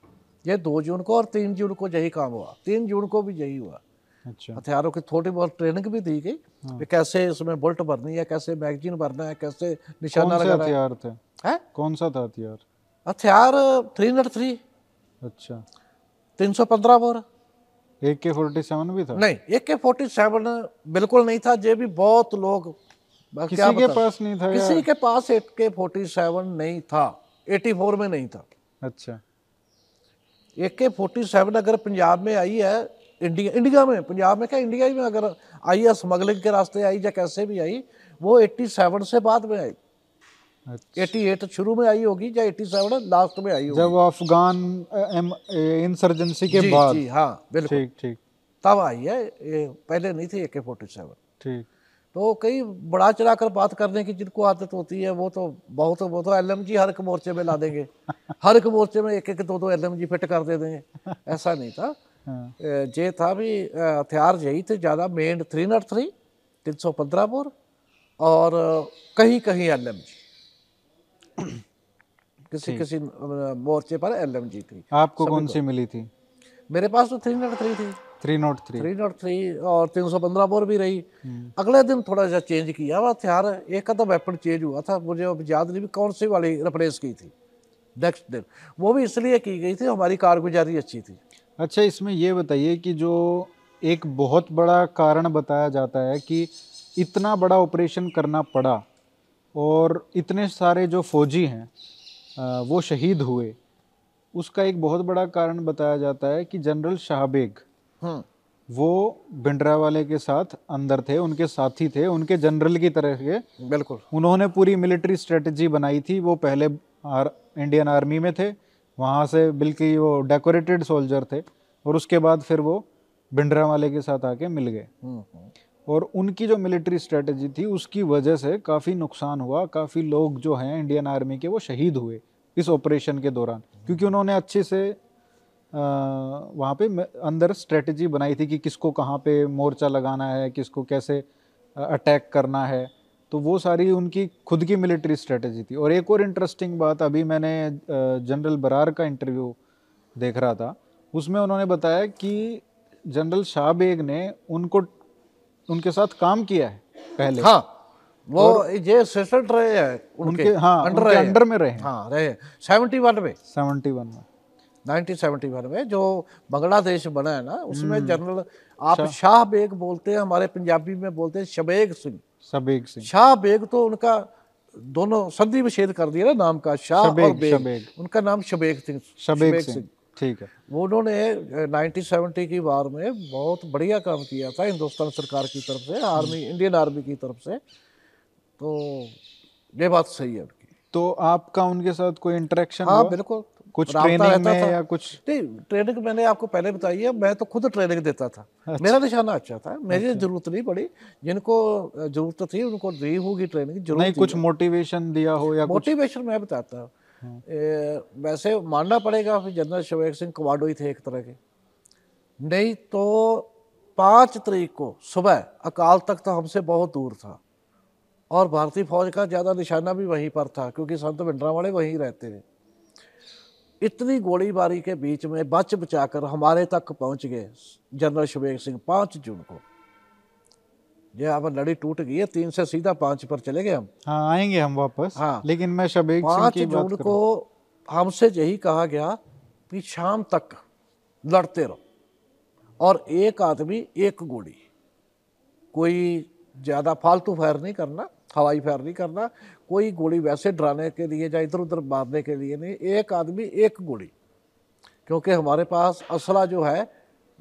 [SPEAKER 2] ये दो जून को और तीन जून को यही काम हुआ। तीन जून को भी यही हुआ।
[SPEAKER 1] अच्छा।
[SPEAKER 2] हथियारों की थोड़ी बहुत ट्रेनिंग भी दी गई कि कैसे इसमें बुलेट भरनी है कैसे मैगजीन भरना है कैसे निशाना लगाना है।
[SPEAKER 1] हथियार थे?
[SPEAKER 2] हैं?
[SPEAKER 1] कौन सा था हथियार?
[SPEAKER 2] हथियार थ्री नट थ्री
[SPEAKER 1] अच्छा।
[SPEAKER 2] तीन सौ पंद्रह बोर।
[SPEAKER 1] ए के फोर्टी सेवन भी था?
[SPEAKER 2] नहीं ए के फोर्टी सेवन बिल्कुल नहीं था ये भी बहुत लोग
[SPEAKER 1] किसी के पास नहीं था
[SPEAKER 2] किसी के पास ए के फोर्टी सेवन नहीं था एटी फोर में नहीं था।
[SPEAKER 1] अच्छा।
[SPEAKER 2] ए के फोर्टी सेवन अगर पंजाब में आई है इंडिया इंडिया में पंजाब में क्या इंडिया ही में अगर आई है स्मगलिंग के रास्ते आई या कैसे भी आई वो एट्टी सेवन से बाद में आई।
[SPEAKER 1] अच्छा।
[SPEAKER 2] एटी एट शुरू में आई होगी या एट्टी सेवन लास्ट में आई होगी।
[SPEAKER 1] जब अफगान इंसर्जेंसी के
[SPEAKER 2] जी
[SPEAKER 1] बाद।
[SPEAKER 2] जी हाँ बिल्कुल।
[SPEAKER 1] ठीक ठीक।
[SPEAKER 2] तब आई है ये पहले नहीं थी ए के फोर्टी सेवन
[SPEAKER 1] ठीक।
[SPEAKER 2] तो कई बड़ा चढ़ाकर बात करने की जिनको आदत होती है वो तो बहुत वो तो एल हर एक मोर्चे में ला देंगे। *laughs* हर एक मोर्चे में एक एक दो दो एल फिट कर दे देंगे। ऐसा नहीं था।
[SPEAKER 1] हाँ।
[SPEAKER 2] ये था भी हथियार यही थे ज़्यादा मेन थ्री नट थ्री तीन सौ पंद्रह बोर और कहीं कहीं एलएमजी। *coughs* किसी किसी मोर्चे पर एलएमजी थी।
[SPEAKER 1] आपको कौन सी मिली थी?
[SPEAKER 2] मेरे पास तो थ्री नट थ्री थी।
[SPEAKER 1] Three not three.
[SPEAKER 2] Three not three और तीन सौ पंद्रह बोर भी रही। अगले दिन थोड़ा सा चेंज किया। हथियार एक वेपन चेंज हुआ था। मुझे अब याद नहीं भी कौन सी वाली रिप्लेस की थी। नेक्स्ट दिन। वो भी इसलिए की गई थी हमारी कारगुजारी अच्छी थी।
[SPEAKER 1] अच्छा इसमें ये बताइए कि जो एक बहुत बड़ा कारण बताया जाता है कि इतना बड़ा ऑपरेशन करना पड़ा और इतने सारे जो फौजी हैं वो शहीद हुए उसका एक बहुत बड़ा कारण बताया जाता है कि जनरल शाहबेग
[SPEAKER 2] हम्म
[SPEAKER 1] भिंडरा वाले के साथ अंदर थे उनके साथी थे उनके जनरल की तरह के।
[SPEAKER 2] बिल्कुल।
[SPEAKER 1] उन्होंने पूरी मिलिट्री स्ट्रेटजी बनाई थी वो पहले आर, इंडियन आर्मी में थे वहाँ से बिल्कुल वो डेकोरेटेड सोल्जर थे और उसके बाद फिर वो भिंडरा वाले के साथ आके मिल गए।
[SPEAKER 2] हम्म हम्म,
[SPEAKER 1] और उनकी जो मिलिट्री स्ट्रेटजी थी उसकी वजह से काफ़ी नुकसान हुआ काफ़ी लोग जो हैं इंडियन आर्मी के वो शहीद हुए इस ऑपरेशन के दौरान क्योंकि उन्होंने अच्छे से वहाँ पे अंदर स्ट्रेटजी बनाई थी कि किसको कहाँ पे मोर्चा लगाना है किसको कैसे अटैक करना है। तो वो सारी उनकी खुद की मिलिट्री स्ट्रेटजी थी। और एक और इंटरेस्टिंग बात अभी मैंने जनरल बरार का इंटरव्यू देख रहा था। उसमें उन्होंने बताया कि जनरल शाह बेग ने उनको उनके साथ काम किया है पहले।
[SPEAKER 2] हाँ वो ये असिस्टेंट रहे हैं उनके
[SPEAKER 1] उनके हाँ
[SPEAKER 2] अंडर
[SPEAKER 1] उनके
[SPEAKER 2] रहे
[SPEAKER 1] अंडर में रहे हैं।
[SPEAKER 2] हाँ रहे सेवेंटी वन में।
[SPEAKER 1] सेवेंटी वन में।
[SPEAKER 2] 1971 में जो बांग्लादेश बना है ना उसमें
[SPEAKER 1] हम्म।
[SPEAKER 2] जनरल आप शाह। बेग बोलते हैं हमारे पंजाबी में बोलते हैं शबेग सिंह।
[SPEAKER 1] शबेग सिंह।
[SPEAKER 2] शाह बेग तो उनका दोनों संधि विच्छेद कर दिया ना नाम का शाह
[SPEAKER 1] शबेग, और
[SPEAKER 2] बेग।
[SPEAKER 1] शबेग।
[SPEAKER 2] उनका नाम शबेग सिंह
[SPEAKER 1] शबेग सिंह ठीक है।
[SPEAKER 2] वो उन्होंने नाइनटीन सेवेंटी की वार में बहुत बढ़िया काम किया था हिंदुस्तान सरकार की तरफ़ से आर्मी इंडियन आर्मी की तरफ़ से। तो ये बात सही है उनकी।
[SPEAKER 1] तो आपका उनके साथ कोई इंटरेक्शन
[SPEAKER 2] हाँ बिल्कुल।
[SPEAKER 1] कुछ ट्रेनिंग में
[SPEAKER 2] था।
[SPEAKER 1] या कुछ
[SPEAKER 2] नहीं ट्रेनिंग मैंने आपको पहले बताई है मैं तो खुद ट्रेनिंग देता था। अच्छा। मेरा निशाना अच्छा था मेरी ज़रूरत नहीं पड़ी। जिनको ज़रूरत थी उनको दी होगी ट्रेनिंग ज़रूर
[SPEAKER 1] नहीं कुछ मोटिवेशन दिया हो या
[SPEAKER 2] मोटिवेशन मैं बताता हूँ। वैसे मानना पड़ेगा फिर जनरल शवेक सिंह कमांडो ही थे एक तरह के। नहीं तो पाँच तरीक को सुबह अकाल तख्त तो हमसे बहुत दूर था। और भारतीय फौज का ज़्यादा निशाना भी वहीं पर था क्योंकि संत भिंडरा वाले वहीं रहते थे। इतनी गोलीबारी के बीच में बच बचाकर हमारे तक पहुँच गए जनरल शवेक सिंह पाँच जून को। ये अब लड़ी टूट गई है तीन से सीधा पाँच पर चले गए हम।
[SPEAKER 1] हाँ आएँगे हम वापस।
[SPEAKER 2] हाँ।
[SPEAKER 1] लेकिन मैं शबेग सिंह
[SPEAKER 2] पाँच जून को हमसे यही कहा गया कि शाम तक लड़ते रहो और एक आदमी एक गोली। कोई ज़्यादा फालतू फायर नहीं करना। हवाई फायर नहीं करना। कोई गोली वैसे डराने के लिए या इधर उधर मारने के लिए नहीं। एक आदमी, एक गोली। क्योंकि हमारे पास असला जो है,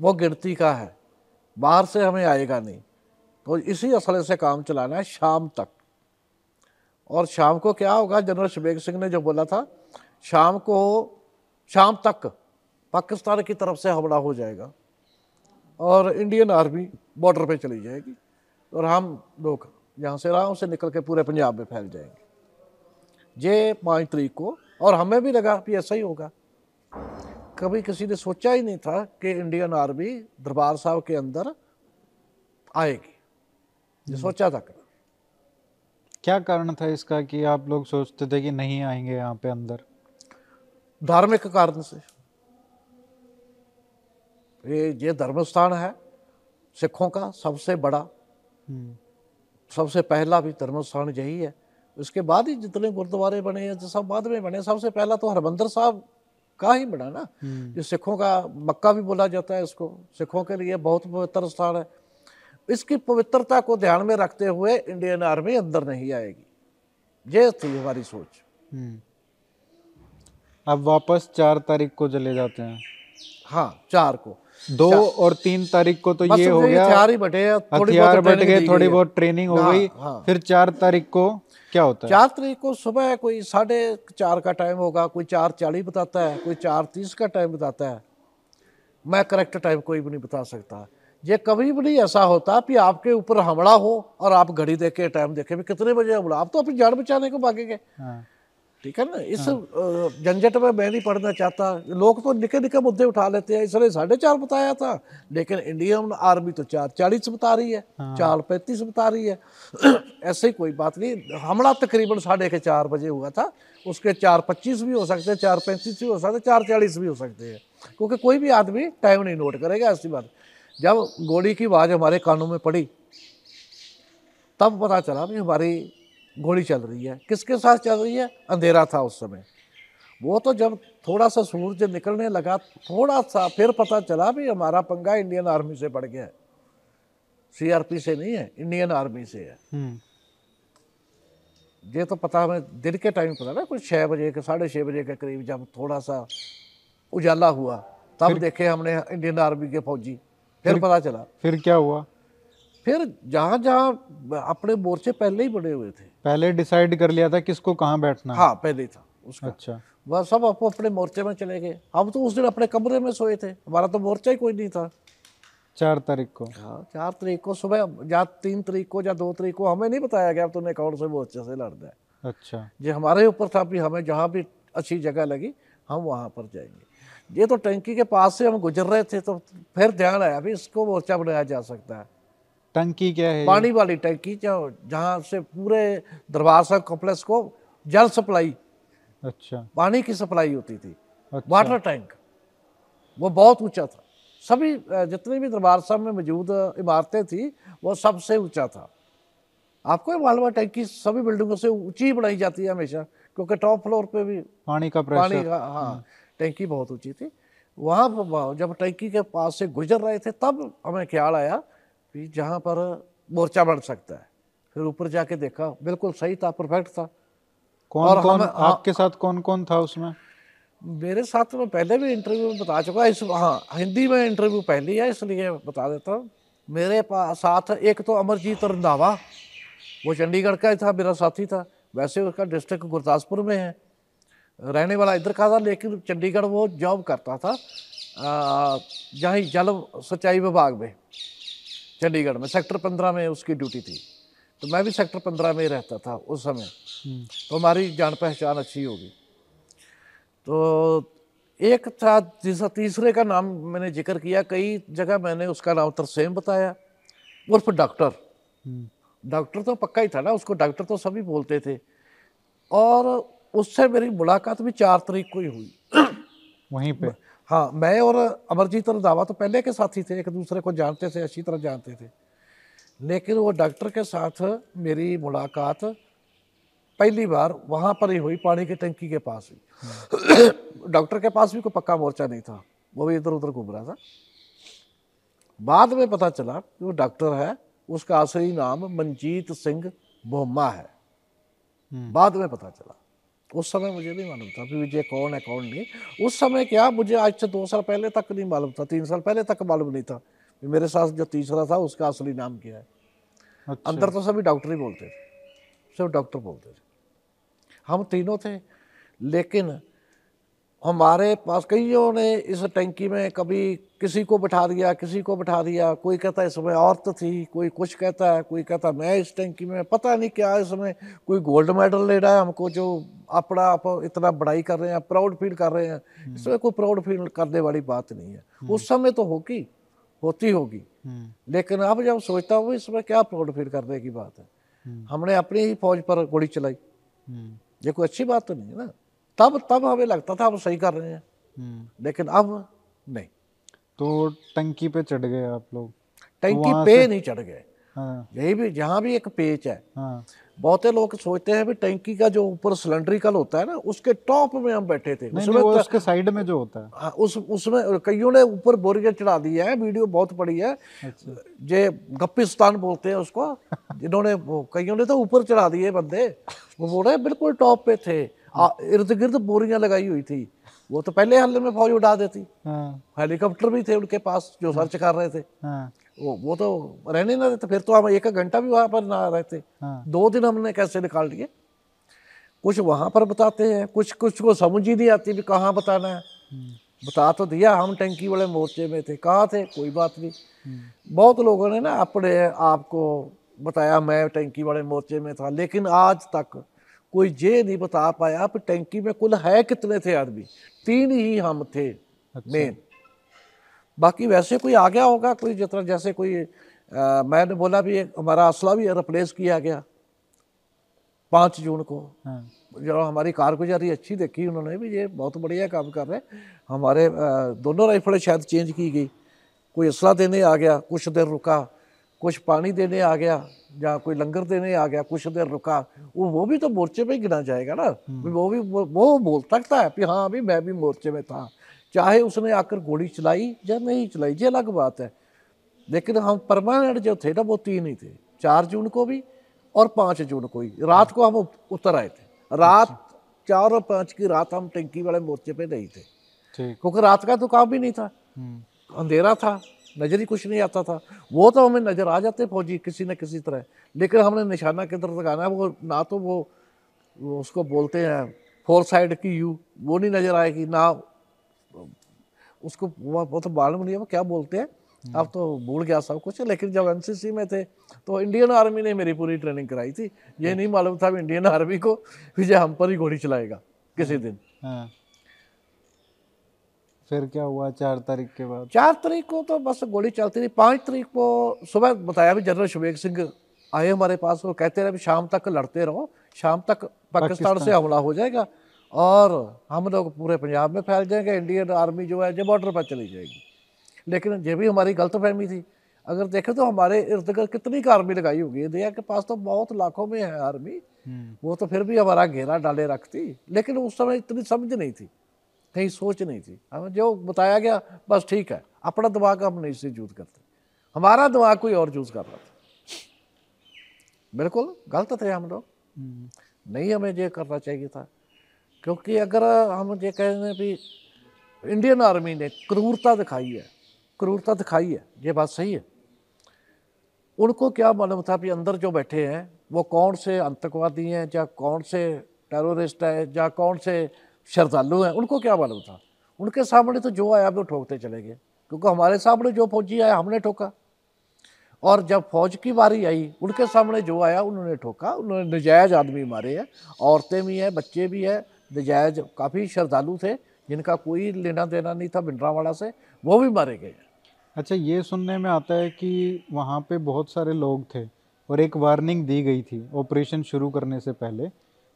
[SPEAKER 2] वो गिनती का है। बाहर से हमें आएगा नहीं। तो इसी असले से काम चलाना है शाम तक। और शाम को क्या होगा? जनरल शबेग सिंह ने जो बोला था, शाम को, शाम तक पाकिस्तान की तरफ़ से हमला हो जाएगा और इंडियन आर्मी बॉर्डर पे चली जाएगी। और हम लोग यहाँ से आराम से निकल के पूरे पंजाब में फैल जाएँगे। ये पाँच तरीक को और हमें भी लगा कि ऐसा ही होगा। कभी किसी ने सोचा ही नहीं था कि इंडियन आर्मी दरबार साहब के अंदर आएगी। ये सोचा था कभी।
[SPEAKER 1] क्या कारण था इसका कि आप लोग सोचते थे कि नहीं आएँगे यहाँ पे अंदर?
[SPEAKER 2] धार्मिक कारण से। ये ये धर्म स्थान है सिखों का सबसे बड़ा।
[SPEAKER 1] हम्म,
[SPEAKER 2] सबसे पहला भी धर्म स्थान यही है। उसके बाद ही जितने गुरुद्वारे बने हैं सब बाद में बने। सबसे पहला तो हरमंदर साहब का ही बना ना
[SPEAKER 1] हम्म,
[SPEAKER 2] जो सिखों का मक्का भी बोला जाता है इसको। सिखों के लिए बहुत पवित्र स्थान है। इसकी पवित्रता को ध्यान में रखते हुए इंडियन आर्मी अंदर नहीं आएगी। ये थी हमारी सोच।
[SPEAKER 1] हम्म। अब वापस चार तारीख को चले जाते हैं।
[SPEAKER 2] हाँ चार को।
[SPEAKER 1] दो और तीन तारीख को तो ये हो गया।
[SPEAKER 2] हथियार बटे
[SPEAKER 1] हथियार बट गए थोड़ी बहुत ट्रेनिंग हो
[SPEAKER 2] हाँ,
[SPEAKER 1] गई।
[SPEAKER 2] हाँ।
[SPEAKER 1] फिर चार तारीख को क्या होता है?
[SPEAKER 2] चार तारीख को सुबह कोई साढ़े चार का टाइम होगा कोई चार चालीस बताता है कोई चार तीस का टाइम बताता है। मैं करेक्ट टाइम कोई भी नहीं बता सकता। ये कभी भी नहीं ऐसा होता कि आपके ऊपर हमला हो और आप घड़ी देख के टाइम देखे भी कितने बजे हमला। आप तो अपनी जान बचाने को भागेंगे।
[SPEAKER 1] हाँ,
[SPEAKER 2] ठीक है ना? इस झंझट में मैं नहीं पढ़ना चाहता। लोग तो निके निके मुद्दे उठा लेते हैं। इसने साढ़े चार बताया था। लेकिन इंडियन आर्मी तो चार चालीस बता रही है। चार पैंतीस बता रही है। *clears throat* ऐसे ही कोई बात नहीं। हमला तकरीबन साढ़े के चार बजे हुआ था। उसके चार पच्चीस भी हो सकते हैं चार पैंतीस भी हो सकते हैं चार चालीस भी हो सकते हैं। क्योंकि कोई भी आदमी टाइम नहीं नोट करेगा ऐसी बात। जब गोली की आवाज़ हमारे कानों में पड़ी तब पता चला भी हमारी गोली चल रही है। किसके साथ चल रही है? अंधेरा था उस समय। वो तो जब थोड़ा सा सूरज निकलने लगा थोड़ा सा फिर पता चला भी हमारा पंगा इंडियन आर्मी से पड़ गया। है सीआरपी से नहीं है इंडियन आर्मी से है।
[SPEAKER 1] हम्म,
[SPEAKER 2] ये तो पता हमें दिन के टाइम पता ना कुछ छः बजे के साढ़े छः बजे के करीब जब थोड़ा सा उजाला हुआ तब देखे हमने इंडियन आर्मी के फौजी। फिर, फिर पता चला।
[SPEAKER 1] फिर क्या हुआ?
[SPEAKER 2] फिर जहाँ जहाँ अपने मोर्चे पहले ही बने हुए थे।
[SPEAKER 1] पहले डिसाइड कर लिया था किसको कहाँ बैठना हाँ।
[SPEAKER 2] पहले था उसका।
[SPEAKER 1] अच्छा।
[SPEAKER 2] वह सब अपो अपने मोर्चे में चले गए। हम तो उस दिन अपने कमरे में सोए थे। हमारा तो मोर्चा ही कोई नहीं था।
[SPEAKER 1] चार तारीख को।
[SPEAKER 2] हाँ चार तारीख को सुबह या तीन तारीख को या दो तारीख को हमें नहीं बताया गया तुमने कौन से मोर्चे से लड़ना है।
[SPEAKER 1] अच्छा।
[SPEAKER 2] ये हमारे ऊपर था भी हमें जहाँ भी अच्छी जगह लगी हम वहाँ पर जाएँगे। ये तो टंकी के पास से हम गुजर रहे थे तो फिर ध्यान आया भी इसको मोर्चा बनाया जा सकता है।
[SPEAKER 1] टंकी क्या है
[SPEAKER 2] पानी वाली टंकी जो जहाँ से पूरे दरबार साहब कॉम्प्लेक्स को जल सप्लाई
[SPEAKER 1] अच्छा।
[SPEAKER 2] पानी की सप्लाई होती थी।
[SPEAKER 1] अच्छा।
[SPEAKER 2] वाटर टैंक वो बहुत ऊँचा था। सभी जितनी भी दरबार साहब में मौजूद इमारतें थी वो सबसे ऊँचा था। आपको मालवा टैंकी सभी बिल्डिंगों से ऊँची बनाई जाती है हमेशा क्योंकि टॉप फ्लोर पे भी
[SPEAKER 1] पानी का
[SPEAKER 2] पानी का हाँ टैंकी बहुत ऊँची थी। वहाँ- जब टैंकी के पास से गुजर रहे थे तब हमें ख्याल आया कि जहाँ पर मोर्चा बन सकता है। फिर ऊपर जाके देखा बिल्कुल सही था परफेक्ट था।
[SPEAKER 1] कौन
[SPEAKER 2] और
[SPEAKER 1] कौन
[SPEAKER 2] हमें- हाँ।
[SPEAKER 1] आपके साथ कौन कौन था उसमें?
[SPEAKER 2] मेरे साथ मैं पहले भी इंटरव्यू में बता चुका इस हाँ हिंदी में इंटरव्यू पहली है इसलिए बता देता हूँ। मेरे पास साथ एक तो अमरजीत रंधावा वो चंडीगढ़ का ही था मेरा साथी था। वैसे उसका डिस्ट्रिक्ट गुरदासपुर में है। रहने वाला इधर का था लेकिन चंडीगढ़ वो जॉब करता था जहाँ जल सिंचाई विभाग में। चंडीगढ़ में सेक्टर पंद्रह में उसकी ड्यूटी थी। तो मैं भी सेक्टर पंद्रह में ही रहता था उस समय।
[SPEAKER 1] हम्म,
[SPEAKER 2] तो हमारी जान पहचान अच्छी होगी। तो एक था जिस तीसरे का नाम मैंने ज़िक्र किया। कई जगह मैंने उसका नाम तरसेम बताया। उर्फ़ डॉक्टर।
[SPEAKER 1] हम्म,
[SPEAKER 2] डॉक्टर तो पक्का ही था ना उसको डॉक्टर तो सभी बोलते थे। और उससे मेरी मुलाकात भी चार तारीख को ही हुई।
[SPEAKER 1] वहीं पे?
[SPEAKER 2] हाँ मैं और अमरजीत रंधावा तो पहले के साथी थे एक दूसरे को जानते थे अच्छी तरह जानते थे। लेकिन वो डॉक्टर के साथ मेरी मुलाकात पहली बार वहाँ पर ही हुई पानी की टंकी के पास ही। डॉक्टर के पास भी कोई पक्का मोर्चा नहीं था वो भी इधर उधर घूम रहा था। बाद में पता चला कि वो डॉक्टर है उसका असली नाम मनजीत सिंह बोमा है।
[SPEAKER 1] हम्म,
[SPEAKER 2] बाद में पता चला। उस समय मुझे नहीं मालूम था अभी विजय कौन है कौन नहीं। उस समय क्या मुझे आज से दो साल पहले तक नहीं मालूम था तीन साल पहले तक मालूम नहीं था। मेरे साथ जो तीसरा था उसका असली नाम क्या है।
[SPEAKER 1] अच्छा।
[SPEAKER 2] अंदर तो सभी डॉक्टर ही बोलते थे सब डॉक्टर बोलते थे। हम तीनों थे लेकिन हमारे पास कईयों ने इस टंकी में कभी किसी को बिठा दिया किसी को बिठा दिया। कोई कहता है इसमें औरत थी कोई कुछ कहता है कोई कहता है मैं इस टंकी में पता नहीं क्या इसमें कोई गोल्ड मेडल ले रहा है हमको जो अपना आप इतना बड़ाई कर रहे हैं प्राउड फील कर रहे हैं। इसमें कोई प्राउड फील करने वाली बात नहीं है। उस समय तो होगी होती होगी।
[SPEAKER 1] हम्म,
[SPEAKER 2] लेकिन अब जब सोचता हूँ इसमें क्या प्राउड फील करने की बात है?
[SPEAKER 1] हम्म,
[SPEAKER 2] हमने अपनी ही फौज पर गोली चलाई।
[SPEAKER 1] हम्म,
[SPEAKER 2] ये कोई अच्छी बात तो नहीं है ना? तब तब हमें लगता था हम सही कर रहे हैं।
[SPEAKER 1] हम्म।
[SPEAKER 2] लेकिन अब नहीं।
[SPEAKER 1] तो टंकी पे चढ़ गए आप लोग?
[SPEAKER 2] टंकी पे नहीं चढ़ गए।
[SPEAKER 1] हाँ।
[SPEAKER 2] यही भी जहाँ भी एक पेच है।
[SPEAKER 1] हाँ।
[SPEAKER 2] बहुते लोग सोचते हैं टंकी का जो ऊपर सिलेंड्रिकल होता है ना उसके टॉप में हम बैठे थे।
[SPEAKER 1] नहीं
[SPEAKER 2] उसमें
[SPEAKER 1] नहीं वो
[SPEAKER 2] तो-
[SPEAKER 1] उसके साइड में जो होता है।
[SPEAKER 2] हाँ, उस उसमें कईयों ने ऊपर बोरियाँ चढ़ा दी है। वीडियो बहुत पड़ी है।
[SPEAKER 1] अच्छा।
[SPEAKER 2] जे गप्पिस्तान बोलते हैं उसको जिन्होंने कईयों ने तो ऊपर चढ़ा दिए बंदे। वो बोल रहे बिल्कुल टॉप पे थे। इर्द गिर्द बोरियाँ लगाई हुई थी। वो तो पहले हल्ले में फौज उड़ा देती।
[SPEAKER 1] हाँ।
[SPEAKER 2] हेलीकॉप्टर भी थे उनके पास जो सर्च कर रहे थे।
[SPEAKER 1] हाँ।
[SPEAKER 2] वो वो तो रहने ना देते फिर तो हम एक घंटा भी वहाँ पर ना रहते।
[SPEAKER 1] हाँ।
[SPEAKER 2] दो दिन हमने कैसे निकाल लिए। कुछ वहाँ पर बताते हैं कुछ कुछ को समझ ही नहीं आती भी कहाँ बताना है।
[SPEAKER 1] हम्म,
[SPEAKER 2] बता तो दिया हम टंकी वाले मोर्चे में थे। कहाँ थे? कोई बात नहीं।
[SPEAKER 1] हम्म,
[SPEAKER 2] बहुत लोगों ने ना अपने आप को बताया मैं टंकी वाले मोर्चे में था। लेकिन आज तक कोई ये नहीं बता पाया कि टंकी में कुल है कितने थे आदमी। तीन ही हम थे
[SPEAKER 1] अच्छा।
[SPEAKER 2] मेन बाकी वैसे कोई आ गया होगा कोई जितना जैसे कोई अ, मैंने बोला भी हमारा असला भी रिप्लेस किया गया। पाँच जून को।
[SPEAKER 1] हाँ।
[SPEAKER 2] जो हमारी कारगुजारी अच्छी देखी उन्होंने भी ये बहुत बढ़िया काम कर रहे हैं। हमारे दोनों राइफलें शायद चेंज की गई। कोई असला देने आ गया कुछ देर रुका। कुछ पानी देने आ गया या कोई लंगर देने आ गया कुछ देर रुका वो वो भी तो मोर्चे पे गिना जाएगा ना। वो भी वो, वो बोल सकता है कि हाँ अभी मैं भी मोर्चे में था। चाहे उसने आकर गोली चलाई या नहीं चलाई ये अलग बात है। लेकिन हम परमानेंट जो थे ना वो तीन ही थे। चार जून को भी और पाँच जून को ही। रात को हम उतर आए थे। रात चार और पाँच की रात हम टंकी वाले मोर्चे पे नहीं थे। क्योंकि रात का तो काम भी नहीं था।
[SPEAKER 1] हम्म,
[SPEAKER 2] अंधेरा था। नज़र ही कुछ नहीं आता था। वो तो हमें नज़र आ जाते फौजी किसी न किसी तरह। लेकिन हमने निशाना किधर लगाना है वो ना तो वो, वो उसको बोलते हैं फोर साइड की यू। वो नहीं नज़र आएगी ना उसको वो तो मालूम नहीं है वो क्या बोलते हैं। अब तो भूल गया सब कुछ लेकिन जब एनसीसी में थे तो इंडियन आर्मी ने मेरी पूरी ट्रेनिंग कराई थी। ये नहीं मालूम था इंडियन आर्मी को विजय हम पर ही घोड़ी चलाएगा किसी दिन।
[SPEAKER 1] हाँ। फिर क्या हुआ चार तारीख के बाद?
[SPEAKER 2] चार तारीख को तो बस गोली चलती रही। पाँच तारीख को सुबह बताया भी जनरल शुभेग सिंह आए हमारे पास वो कहते रहे शाम तक लड़ते रहो। शाम तक पाकिस्तान से हमला हो जाएगा और हम लोग पूरे पंजाब में फैल जाएँगे। इंडियन आर्मी जो है जो बॉर्डर पर चली जाएगी। लेकिन ये भी हमारी गलत फहमी थी। अगर देखें तो हमारे इर्द गिर्द कितनी का आर्मी लगाई होगी। इंडिया के पास तो बहुत लाखों में है आर्मी।
[SPEAKER 1] हम्म,
[SPEAKER 2] वो तो फिर भी हमारा घेरा डाले रखती। लेकिन उस समय इतनी समझ नहीं थी। कहीं सोच नहीं थी। हमें जो बताया गया बस ठीक है। अपना दिमाग हम नहीं से यूज़ करते। हमारा दिमाग कोई और यूज़ कर रहा था। बिल्कुल गलत थे हम लोग।
[SPEAKER 1] हम्म,
[SPEAKER 2] नहीं हमें ये करना चाहिए था। क्योंकि अगर हम ये कह रहे हैं भी इंडियन आर्मी ने क्रूरता दिखाई है। क्रूरता दिखाई है। ये बात सही है। उनको क्या मालूम था भी अंदर जो बैठे हैं वो कौन से आतंकवादी हैं या कौन से टेररिस्ट हैं या कौन से श्रद्धालु हैं, उनको क्या मालूम था? उनके सामने तो जो आया वो ठोकते चले गए, क्योंकि हमारे सामने जो फौजी आया, हमने ठोका। और जब फौज की बारी आई, उनके सामने जो आया, उन्होंने ठोका, उन्होंने नजायज आदमी मारे हैं, औरतें भी हैं, बच्चे भी हैं, नजायज काफ़ी श्रद्धालु थे, जिनका कोई लेना देना नहीं था भिंडरावाड़ा से, वो भी मारे गए
[SPEAKER 1] अच्छा ये सुनने में आता है कि वहाँ पे बहुत सारे लोग थे, और एक वार्निंग दी गई थी, ऑपरेशन शुरू करने से पहले,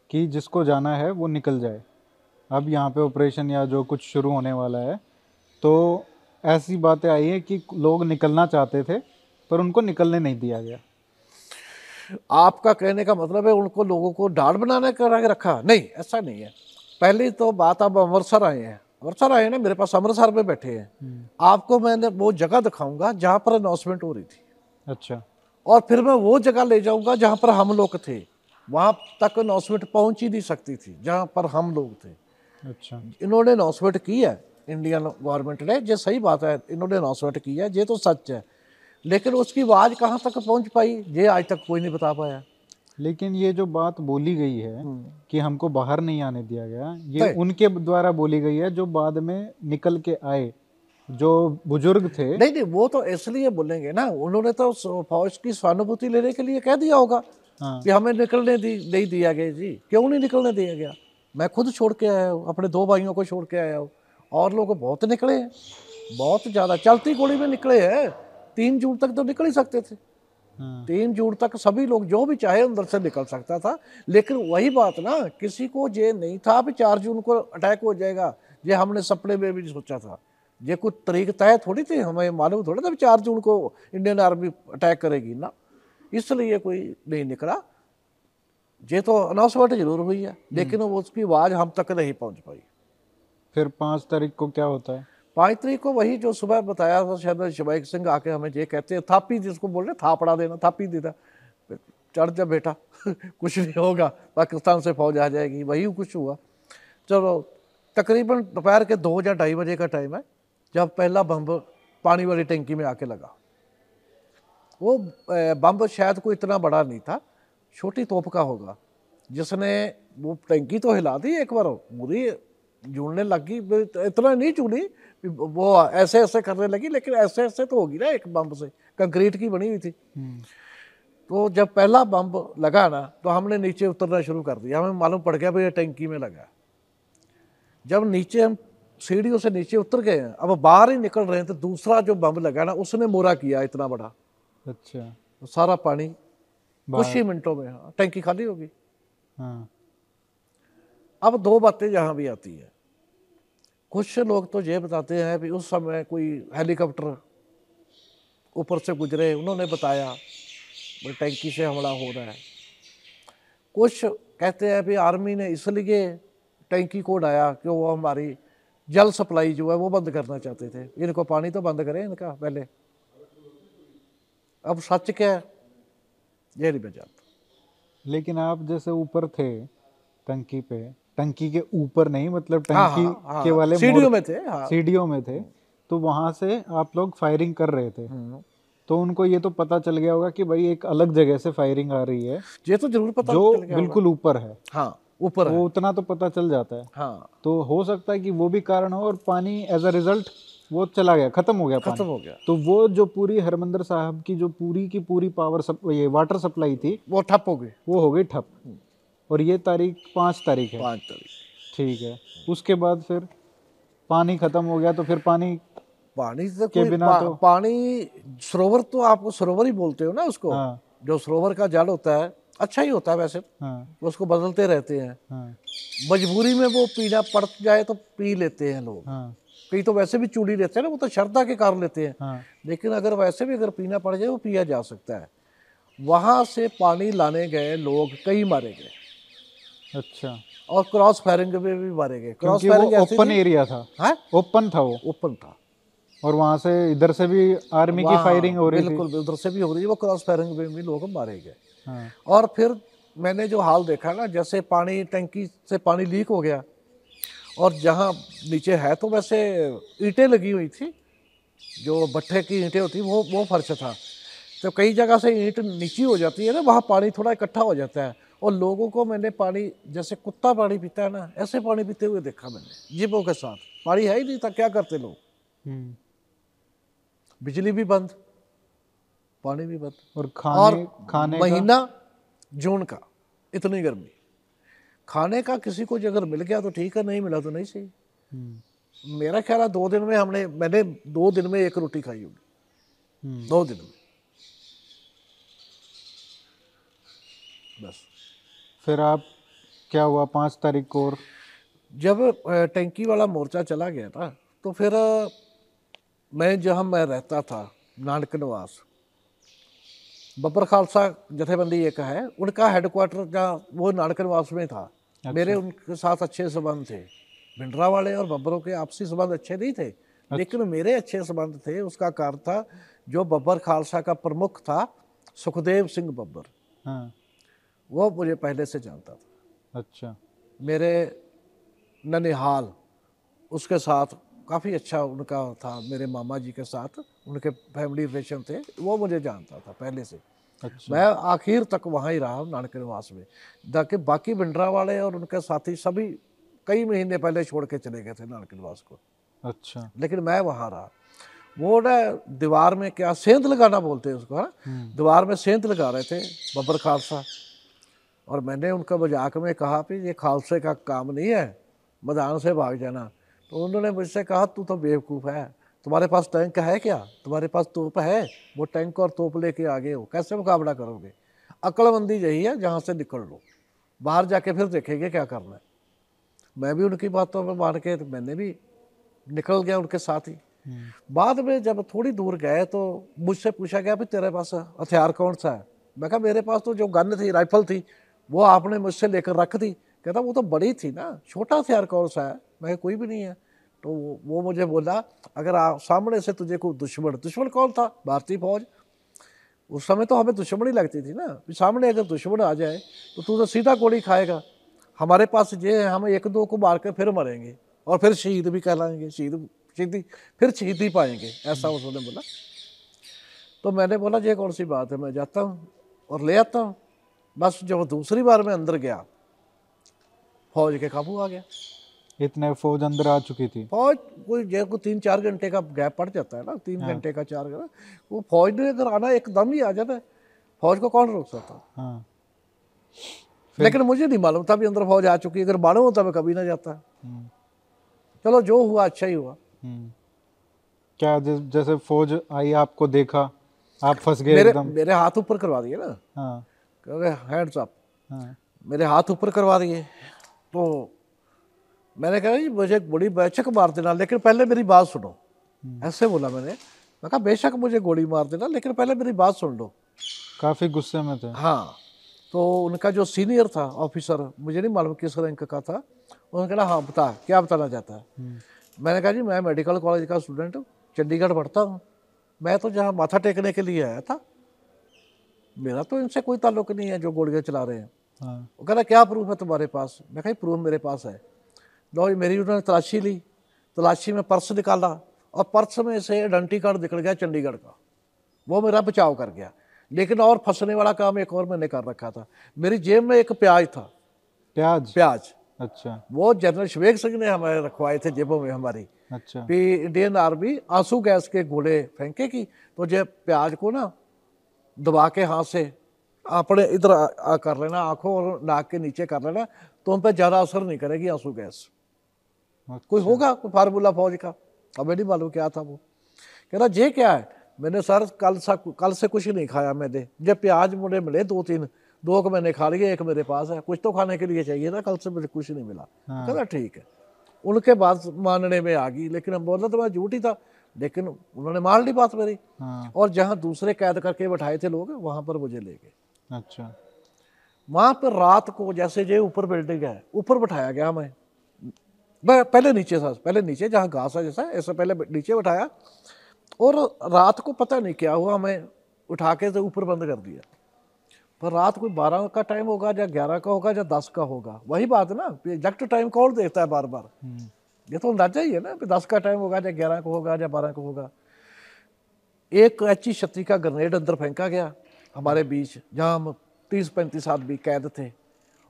[SPEAKER 1] कि जिसको जाना है, वो निकल जाए। अब यहाँ पे ऑपरेशन या जो कुछ शुरू होने वाला है तो ऐसी बातें आई है कि लोग निकलना चाहते थे पर उनको निकलने नहीं दिया गया।
[SPEAKER 2] आपका कहने का मतलब है उनको लोगों को डाल बनाने करा के रखा नहीं ऐसा नहीं है। पहली तो बात आप अमृतसर आए हैं। अमृतसर आए हैं ना मेरे पास अमृतसर में बैठे हैं। आपको मैंने वो जगह दिखाऊँगा जहाँ पर अनाउंसमेंट हो रही थी।
[SPEAKER 1] अच्छा।
[SPEAKER 2] और फिर मैं वो जगह ले जाऊँगा जहाँ पर हम लोग थे। वहाँ तक अनाउंसमेंट पहुँच ही नहीं सकती थी जहाँ पर हम लोग थे।
[SPEAKER 1] अच्छा।
[SPEAKER 2] इन्होंने अनाउंसमेंट की है इंडियन गवर्नमेंट ने। ये सही बात है इन्होंने अनाउंसमेंट की है ये तो सच है। लेकिन उसकी आवाज़ कहाँ तक पहुँच पाई ये आज तक कोई नहीं बता पाया।
[SPEAKER 1] लेकिन ये जो बात बोली गई है कि हमको बाहर नहीं आने दिया गया ये उनके द्वारा बोली गई है जो बाद में निकल के आए जो बुज़ुर्ग थे।
[SPEAKER 2] नहीं नहीं वो तो इसलिए बोलेंगे ना उन्होंने तो फौज की सहानुभूति लेने के लिए कह दिया होगा
[SPEAKER 1] हाँ।
[SPEAKER 2] कि हमें निकलने दी नहीं दिया गया जी। क्यों नहीं निकलने दिया गया? मैं खुद छोड़ के आया हूँ अपने दो भाइयों को छोड़ के आया हूँ। और लोग बहुत निकले हैं बहुत ज़्यादा। चलती गोली में निकले हैं तीन जून तक तो निकल ही सकते थे।
[SPEAKER 1] हाँ।
[SPEAKER 2] तीन जून तक सभी लोग जो भी चाहे अंदर से निकल सकता था। लेकिन वही बात ना किसी को ये नहीं था भी चार जून को अटैक हो जाएगा। ये हमने सपने में भी सोचा था। ये कुछ तरीक तय थोड़ी थी हमें मालूम थोड़ा था चार जून को इंडियन आर्मी अटैक करेगी ना। इसलिए कोई नहीं निकला। ये तो अनाउंसमेंट ज़रूर हुई है लेकिन वो उसकी आवाज़ हम तक नहीं पहुँच पाई।
[SPEAKER 1] फिर पाँच तारीख को क्या होता है?
[SPEAKER 2] पाँच तारीख को वही जो सुबह बताया था शायद शिवाइक सिंह आके हमें ये कहते हैं थापी जिसको बोल रहे थापड़ा देना थापी देना। चढ़ जा बेटा *laughs* कुछ नहीं होगा पाकिस्तान से फौज आ जाएगी वही कुछ हुआ। चलो तकरीबन दोपहर के दो या ढाई बजे का टाइम है जब पहला बम्ब पानी वाली टंकी में आके लगा। वो बम्ब शायद कोई इतना बड़ा नहीं था छोटी तोप का होगा। जिसने वो टंकी तो हिला दी एक बार पूरी जुड़ने लगी इतना नहीं जुड़ी वो ऐसे ऐसे करने लगी लेकिन ऐसे ऐसे तो होगी ना एक बम्ब से कंक्रीट की बनी हुई थी।
[SPEAKER 1] हम्म,
[SPEAKER 2] तो जब पहला बम्ब लगा ना तो हमने नीचे उतरना शुरू कर दिया। हमें मालूम पड़ गया भाई टंकी में लगा। जब नीचे हम सीढ़ियों से नीचे उतर गए हैं अब बाहर ही निकल रहे हैं तो दूसरा जो बम लगा ना उसने मोरा किया इतना बड़ा।
[SPEAKER 1] अच्छा।
[SPEAKER 2] तो सारा पानी। कुछ ही मिनटों में हाँ, टंकी खाली होगी।
[SPEAKER 1] हाँ।
[SPEAKER 2] अब दो बातें यहाँ भी आती है। कुछ लोग तो ये बताते हैं कि उस समय कोई हेलीकॉप्टर ऊपर से गुजरे उन्होंने बताया टैंकी से हमला हो रहा है। कुछ कहते हैं भी आर्मी ने इसलिए टैंकी को उड़ाया कि वो हमारी जल सप्लाई जो है वो बंद करना चाहते थे। इनको पानी तो बंद करें इनका पहले। अब सच क्या है? ये नहीं मैं
[SPEAKER 1] लेकिन आप जैसे ऊपर थे टंकी पे टंकी के ऊपर नहीं मतलब
[SPEAKER 2] हाँ,
[SPEAKER 1] टंकी
[SPEAKER 2] हाँ, हाँ,
[SPEAKER 1] के वाले
[SPEAKER 2] सीढ़ियों में थे हाँ।
[SPEAKER 1] सीढ़ियों में थे तो वहाँ से आप लोग फायरिंग कर रहे थे।
[SPEAKER 2] हम्म।
[SPEAKER 1] तो उनको ये तो पता चल गया होगा कि भाई एक अलग जगह से फायरिंग आ रही है
[SPEAKER 2] ये तो ज़रूर पता
[SPEAKER 1] जो
[SPEAKER 2] चल गया होगा।
[SPEAKER 1] बिल्कुल ऊपर है।
[SPEAKER 2] हाँ ऊपर है।
[SPEAKER 1] वो उतना तो पता चल जाता है।
[SPEAKER 2] हाँ।
[SPEAKER 1] तो हो सकता है कि वो भी कारण हो और पानी एज अ रिज़ल्ट वो चला गया खत्म हो गया
[SPEAKER 2] खत्म हो गया।
[SPEAKER 1] तो वो जो पूरी हरमंदर साहब की जो पूरी की पूरी पावर सप, ये वाटर सप्लाई थी
[SPEAKER 2] वो ठप हो गई।
[SPEAKER 1] वो हो गई ठप। और ये तारीख पाँच तारीख है।
[SPEAKER 2] पाँच तारीख।
[SPEAKER 1] ठीक है। उसके बाद फिर पानी खत्म हो गया तो फिर पानी
[SPEAKER 2] पानी से
[SPEAKER 1] के बिना
[SPEAKER 2] पा,
[SPEAKER 1] तो-
[SPEAKER 2] पानी सरोवर तो आप सरोवर ही बोलते हो ना उसको?
[SPEAKER 1] हाँ।
[SPEAKER 2] जो सरोवर का जल होता है अच्छा ही होता है वैसे।
[SPEAKER 1] हाँ।
[SPEAKER 2] उसको बदलते रहते हैं।
[SPEAKER 1] हाँ।
[SPEAKER 2] मजबूरी में वो पीना पड़ जाए तो पी लेते हैं लोग।
[SPEAKER 1] हाँ।
[SPEAKER 2] कई तो वैसे भी चूड़ी लेते हैं ना वो तो श्रद्धा के कारण लेते हैं।
[SPEAKER 1] हाँ।
[SPEAKER 2] लेकिन अगर वैसे भी अगर पीना पड़ जाए वो पिया जा सकता है। वहाँ से पानी लाने गए लोग कई मारे गए।
[SPEAKER 1] अच्छा।
[SPEAKER 2] और क्रॉस फायरिंग में भी मारे गए। क्रॉस फायरिंग
[SPEAKER 1] ओपन एरिया था।
[SPEAKER 2] है?
[SPEAKER 1] ओपन था वो।
[SPEAKER 2] ओपन था।
[SPEAKER 1] और वहाँ से इधर से भी आर्मी की फायरिंग हो रही थी।
[SPEAKER 2] बिल्कुल उधर से भी हो रही है वो क्रॉस फायरिंग में भी लोग मारे गए।
[SPEAKER 1] हाँ।
[SPEAKER 2] और फिर मैंने जो हाल देखा ना जैसे पानी टंकी से पानी लीक हो गया और जहाँ नीचे है तो वैसे ईंटें लगी हुई थी जो भट्ठे की ईंटें होती वो वो फर्श था। तो कई जगह से ईंट नीची हो जाती है ना वहाँ पानी थोड़ा इकट्ठा हो जाता है। और लोगों को मैंने पानी जैसे कुत्ता पानी पीता है ना ऐसे पानी पीते हुए देखा मैंने जीपों के साथ। पानी है ही नहीं था क्या करते लोग?
[SPEAKER 1] हम्म।
[SPEAKER 2] बिजली भी बंद पानी भी बंद।
[SPEAKER 1] और खाने और खाने
[SPEAKER 2] महीना जून का इतनी गर्मी। खाने का किसी को अगर मिल गया तो ठीक है नहीं मिला तो नहीं सही।
[SPEAKER 1] हम्म,
[SPEAKER 2] मेरा ख्याल है दो दिन में हमने मैंने दो दिन में एक रोटी खाई होगी।
[SPEAKER 1] हम्म,
[SPEAKER 2] दो दिन में। बस।
[SPEAKER 1] फिर आप क्या हुआ पाँच तारीख को और?
[SPEAKER 2] जब टैंकी वाला मोर्चा चला गया था तो फिर मैं जहाँ मैं रहता था नानक निवास बब्बर खालसा जथेबंदी एक है उनका हेडक्वार्टर जहाँ वो नानक निवास में था। अच्छा। मेरे उनके साथ अच्छे संबंध थे। भिंडरा वाले और बब्बरों के आपसी संबंध अच्छे नहीं थे अच्छा। लेकिन मेरे अच्छे संबंध थे। उसका कारण था जो बब्बर खालसा का प्रमुख था सुखदेव सिंह बब्बर।
[SPEAKER 1] हाँ।
[SPEAKER 2] वो मुझे पहले से जानता था।
[SPEAKER 1] अच्छा।
[SPEAKER 2] मेरे ननिहाल उसके साथ काफ़ी अच्छा उनका था मेरे मामा जी के साथ उनके फैमिली रिलेशन थे वो मुझे जानता था पहले से।
[SPEAKER 1] अच्छा।
[SPEAKER 2] मैं आखिर तक वहाँ ही रहा नानक निवास में। ताकि बाकी भिंडरा वाले और उनके साथी सभी कई महीने पहले छोड़ के चले गए थे नानक निवास को।
[SPEAKER 1] अच्छा।
[SPEAKER 2] लेकिन मैं वहाँ रहा। वो ना दीवार में क्या सेंध लगाना बोलते हैं उसको है दीवार में सेंध लगा रहे थे बब्बर खालसा। और मैंने उनका मज़ाक में कहा कि ये खालसे का काम नहीं है मैदान से भाग जाना। तो उन्होंने मुझसे कहा तू तो बेवकूफ़ है। तुम्हारे पास टैंक है क्या? तुम्हारे पास तोप है? वो टैंक और तोप लेके आगे हो। कैसे मुकाबला करोगे? अक्लमंदी यही है जहाँ से निकल लो। बाहर जाके फिर देखेंगे क्या करना है। मैं भी उनकी बातों में मान के तो मैंने भी निकल गया उनके साथ ही। बाद में जब थोड़ी दूर गए तो मुझसे पूछा गया भी तेरे पास हथियार कौन सा है? मैं कहा मेरे पास तो जो गन थी राइफल थी वो आपने मुझसे लेकर रख दी। कहता, वो तो बड़ी थी ना, छोटा हथियार कौन सा है? मैं कोई भी नहीं है। तो वो- मुझे बोला, अगर आप सामने से तुझे कोई दुश्मन दुश्मन कौन था? भारतीय फौज? उस समय तो हमें दुश्मनी लगती थी ना सामने अगर दुश्मन आ जाए तो तू तो सीधा गोली खाएगा। हमारे पास ये है, हम एक दो को मार कर फिर मरेंगे, और फिर शहीद भी कहलाएँगे, शहीद, शहीदी, फिर शहीदी पाएँगे, ऐसा उसने बोला। तो मैंने बोला, ये कौन सी बात है? मैं जाता हूँ और ले आता हूँ। बस जब दूसरी बार मैं अंदर गया फौज के काबू आ गया।
[SPEAKER 1] इतने फौज अंदर आ चुकी थी।
[SPEAKER 2] फौज कोई जो को तीन चार घंटे का गैप पड़ जाता है ना तीन घंटे हाँ। का चार घंटा। वो फौज ने अगर आना एकदम ही आ जाता है फौज को कौन रोक सकता?
[SPEAKER 1] हाँ।
[SPEAKER 2] लेकिन मुझे नहीं मालूम था भी अंदर फौज आ चुकी है अगर मालूम होता मैं कभी ना जाता।
[SPEAKER 1] हम्म,
[SPEAKER 2] चलो जो हुआ अच्छा ही हुआ।
[SPEAKER 1] हम्म। क्या जैसे फौज आई आपको देखा आप फंस गए
[SPEAKER 2] मेरे
[SPEAKER 1] एकदम?
[SPEAKER 2] मेरे हाथ ऊपर करवा दिए ना।
[SPEAKER 1] हाँ।
[SPEAKER 2] हैंड्स अप
[SPEAKER 1] हाँ।
[SPEAKER 2] मेरे हाथ ऊपर करवा दिए। तो मैंने कहा जी मुझे गोली बेशक मार देना लेकिन पहले मेरी बात सुनो। ऐसे बोला मैंने। मैं कहा बेशक मुझे गोली मार देना लेकिन पहले मेरी बात सुन लो।
[SPEAKER 1] काफ़ी गुस्से में थे।
[SPEAKER 2] हाँ तो उनका जो सीनियर था ऑफिसर मुझे नहीं मालूम किस रैंक का था उन्होंने कहा हाँ बता क्या बताना चाहता है? मैंने कहा जी मैं मेडिकल कॉलेज का स्टूडेंट हूँ चंडीगढ़ पढ़ता हूँ। मैं तो जहाँ माथा टेकने के लिए आया था मेरा तो इनसे कोई ताल्लुक नहीं है जो गोलियाँ चला रहे हैं।
[SPEAKER 1] हाँ।
[SPEAKER 2] वो कहना क्या प्रूफ है तुम्हारे पास? मैं कहा प्रूफ मेरे पास है। लो मेरी उन्होंने तलाशी ली। तलाशी में पर्स निकाला और पर्स में से आइडेंटी कार्ड निकल गया चंडीगढ़ का। वो मेरा बचाव कर गया। लेकिन और फंसने वाला काम एक और मैंने कर रखा था। मेरी जेब में एक प्याज था।
[SPEAKER 1] प्याज?
[SPEAKER 2] प्याज।
[SPEAKER 1] अच्छा।
[SPEAKER 2] वो जनरल शवेक सिंह ने हमारे रखवाए थे जेबों में हमारी।
[SPEAKER 1] अच्छा।
[SPEAKER 2] भी इंडियन आर्मी आँसू गैस के गोले फेंकेगी तो जब प्याज को ना दबा के हाथ से अपने इधर आ, आ कर लेना आँखों और नाक के नीचे कर लेना तो उन पर ज़्यादा असर नहीं करेगी आँसू गैस। अच्छा। कोई होगा? कोई फार्मूला फौज का? हमें नहीं मालूम क्या था वो। कह रहा ये क्या है? मैंने सर कल सा कल से कुछ नहीं खाया मैंने। जब प्याज मुझे मिले दो तीन दो को मैंने खा लिए एक मेरे पास है। कुछ तो खाने के लिए चाहिए ना कल से मुझे कुछ नहीं मिला।
[SPEAKER 1] हाँ।
[SPEAKER 2] कहना ठीक है। उनके बाद मानने में आ गई लेकिन हम बोला तो मैं झूठ था। लेकिन उन्होंने मान ली बात मेरी।
[SPEAKER 1] हाँ।
[SPEAKER 2] और जहाँ दूसरे कैद करके बैठाए थे लोग वहाँ पर मुझे ले गए।
[SPEAKER 1] अच्छा।
[SPEAKER 2] वहाँ पर रात को जैसे जे ऊपर बिल्डिंग है ऊपर बैठाया गया मैं। मैं पहले नीचे था पहले नीचे जहाँ घास है जैसा ऐसे पहले नीचे बैठाया। और रात को पता नहीं क्या हुआ मैं उठा के तो ऊपर बंद कर दिया। पर रात कोई बारह का टाइम होगा या ग्यारह का होगा या दस का होगा। वही बात है ना एग्जैक्ट टाइम कौन देखता है बार बार
[SPEAKER 1] हम्म,
[SPEAKER 2] ये तो अंदाज़ा ही है ना कि दस का टाइम होगा या ग्यारह का होगा या बारह का होगा। एक एच छत्ती का ग्रेनेड अंदर फेंका गया। हमारे बीच जहाँ हम तीस पैंतीस आदमी कैद थे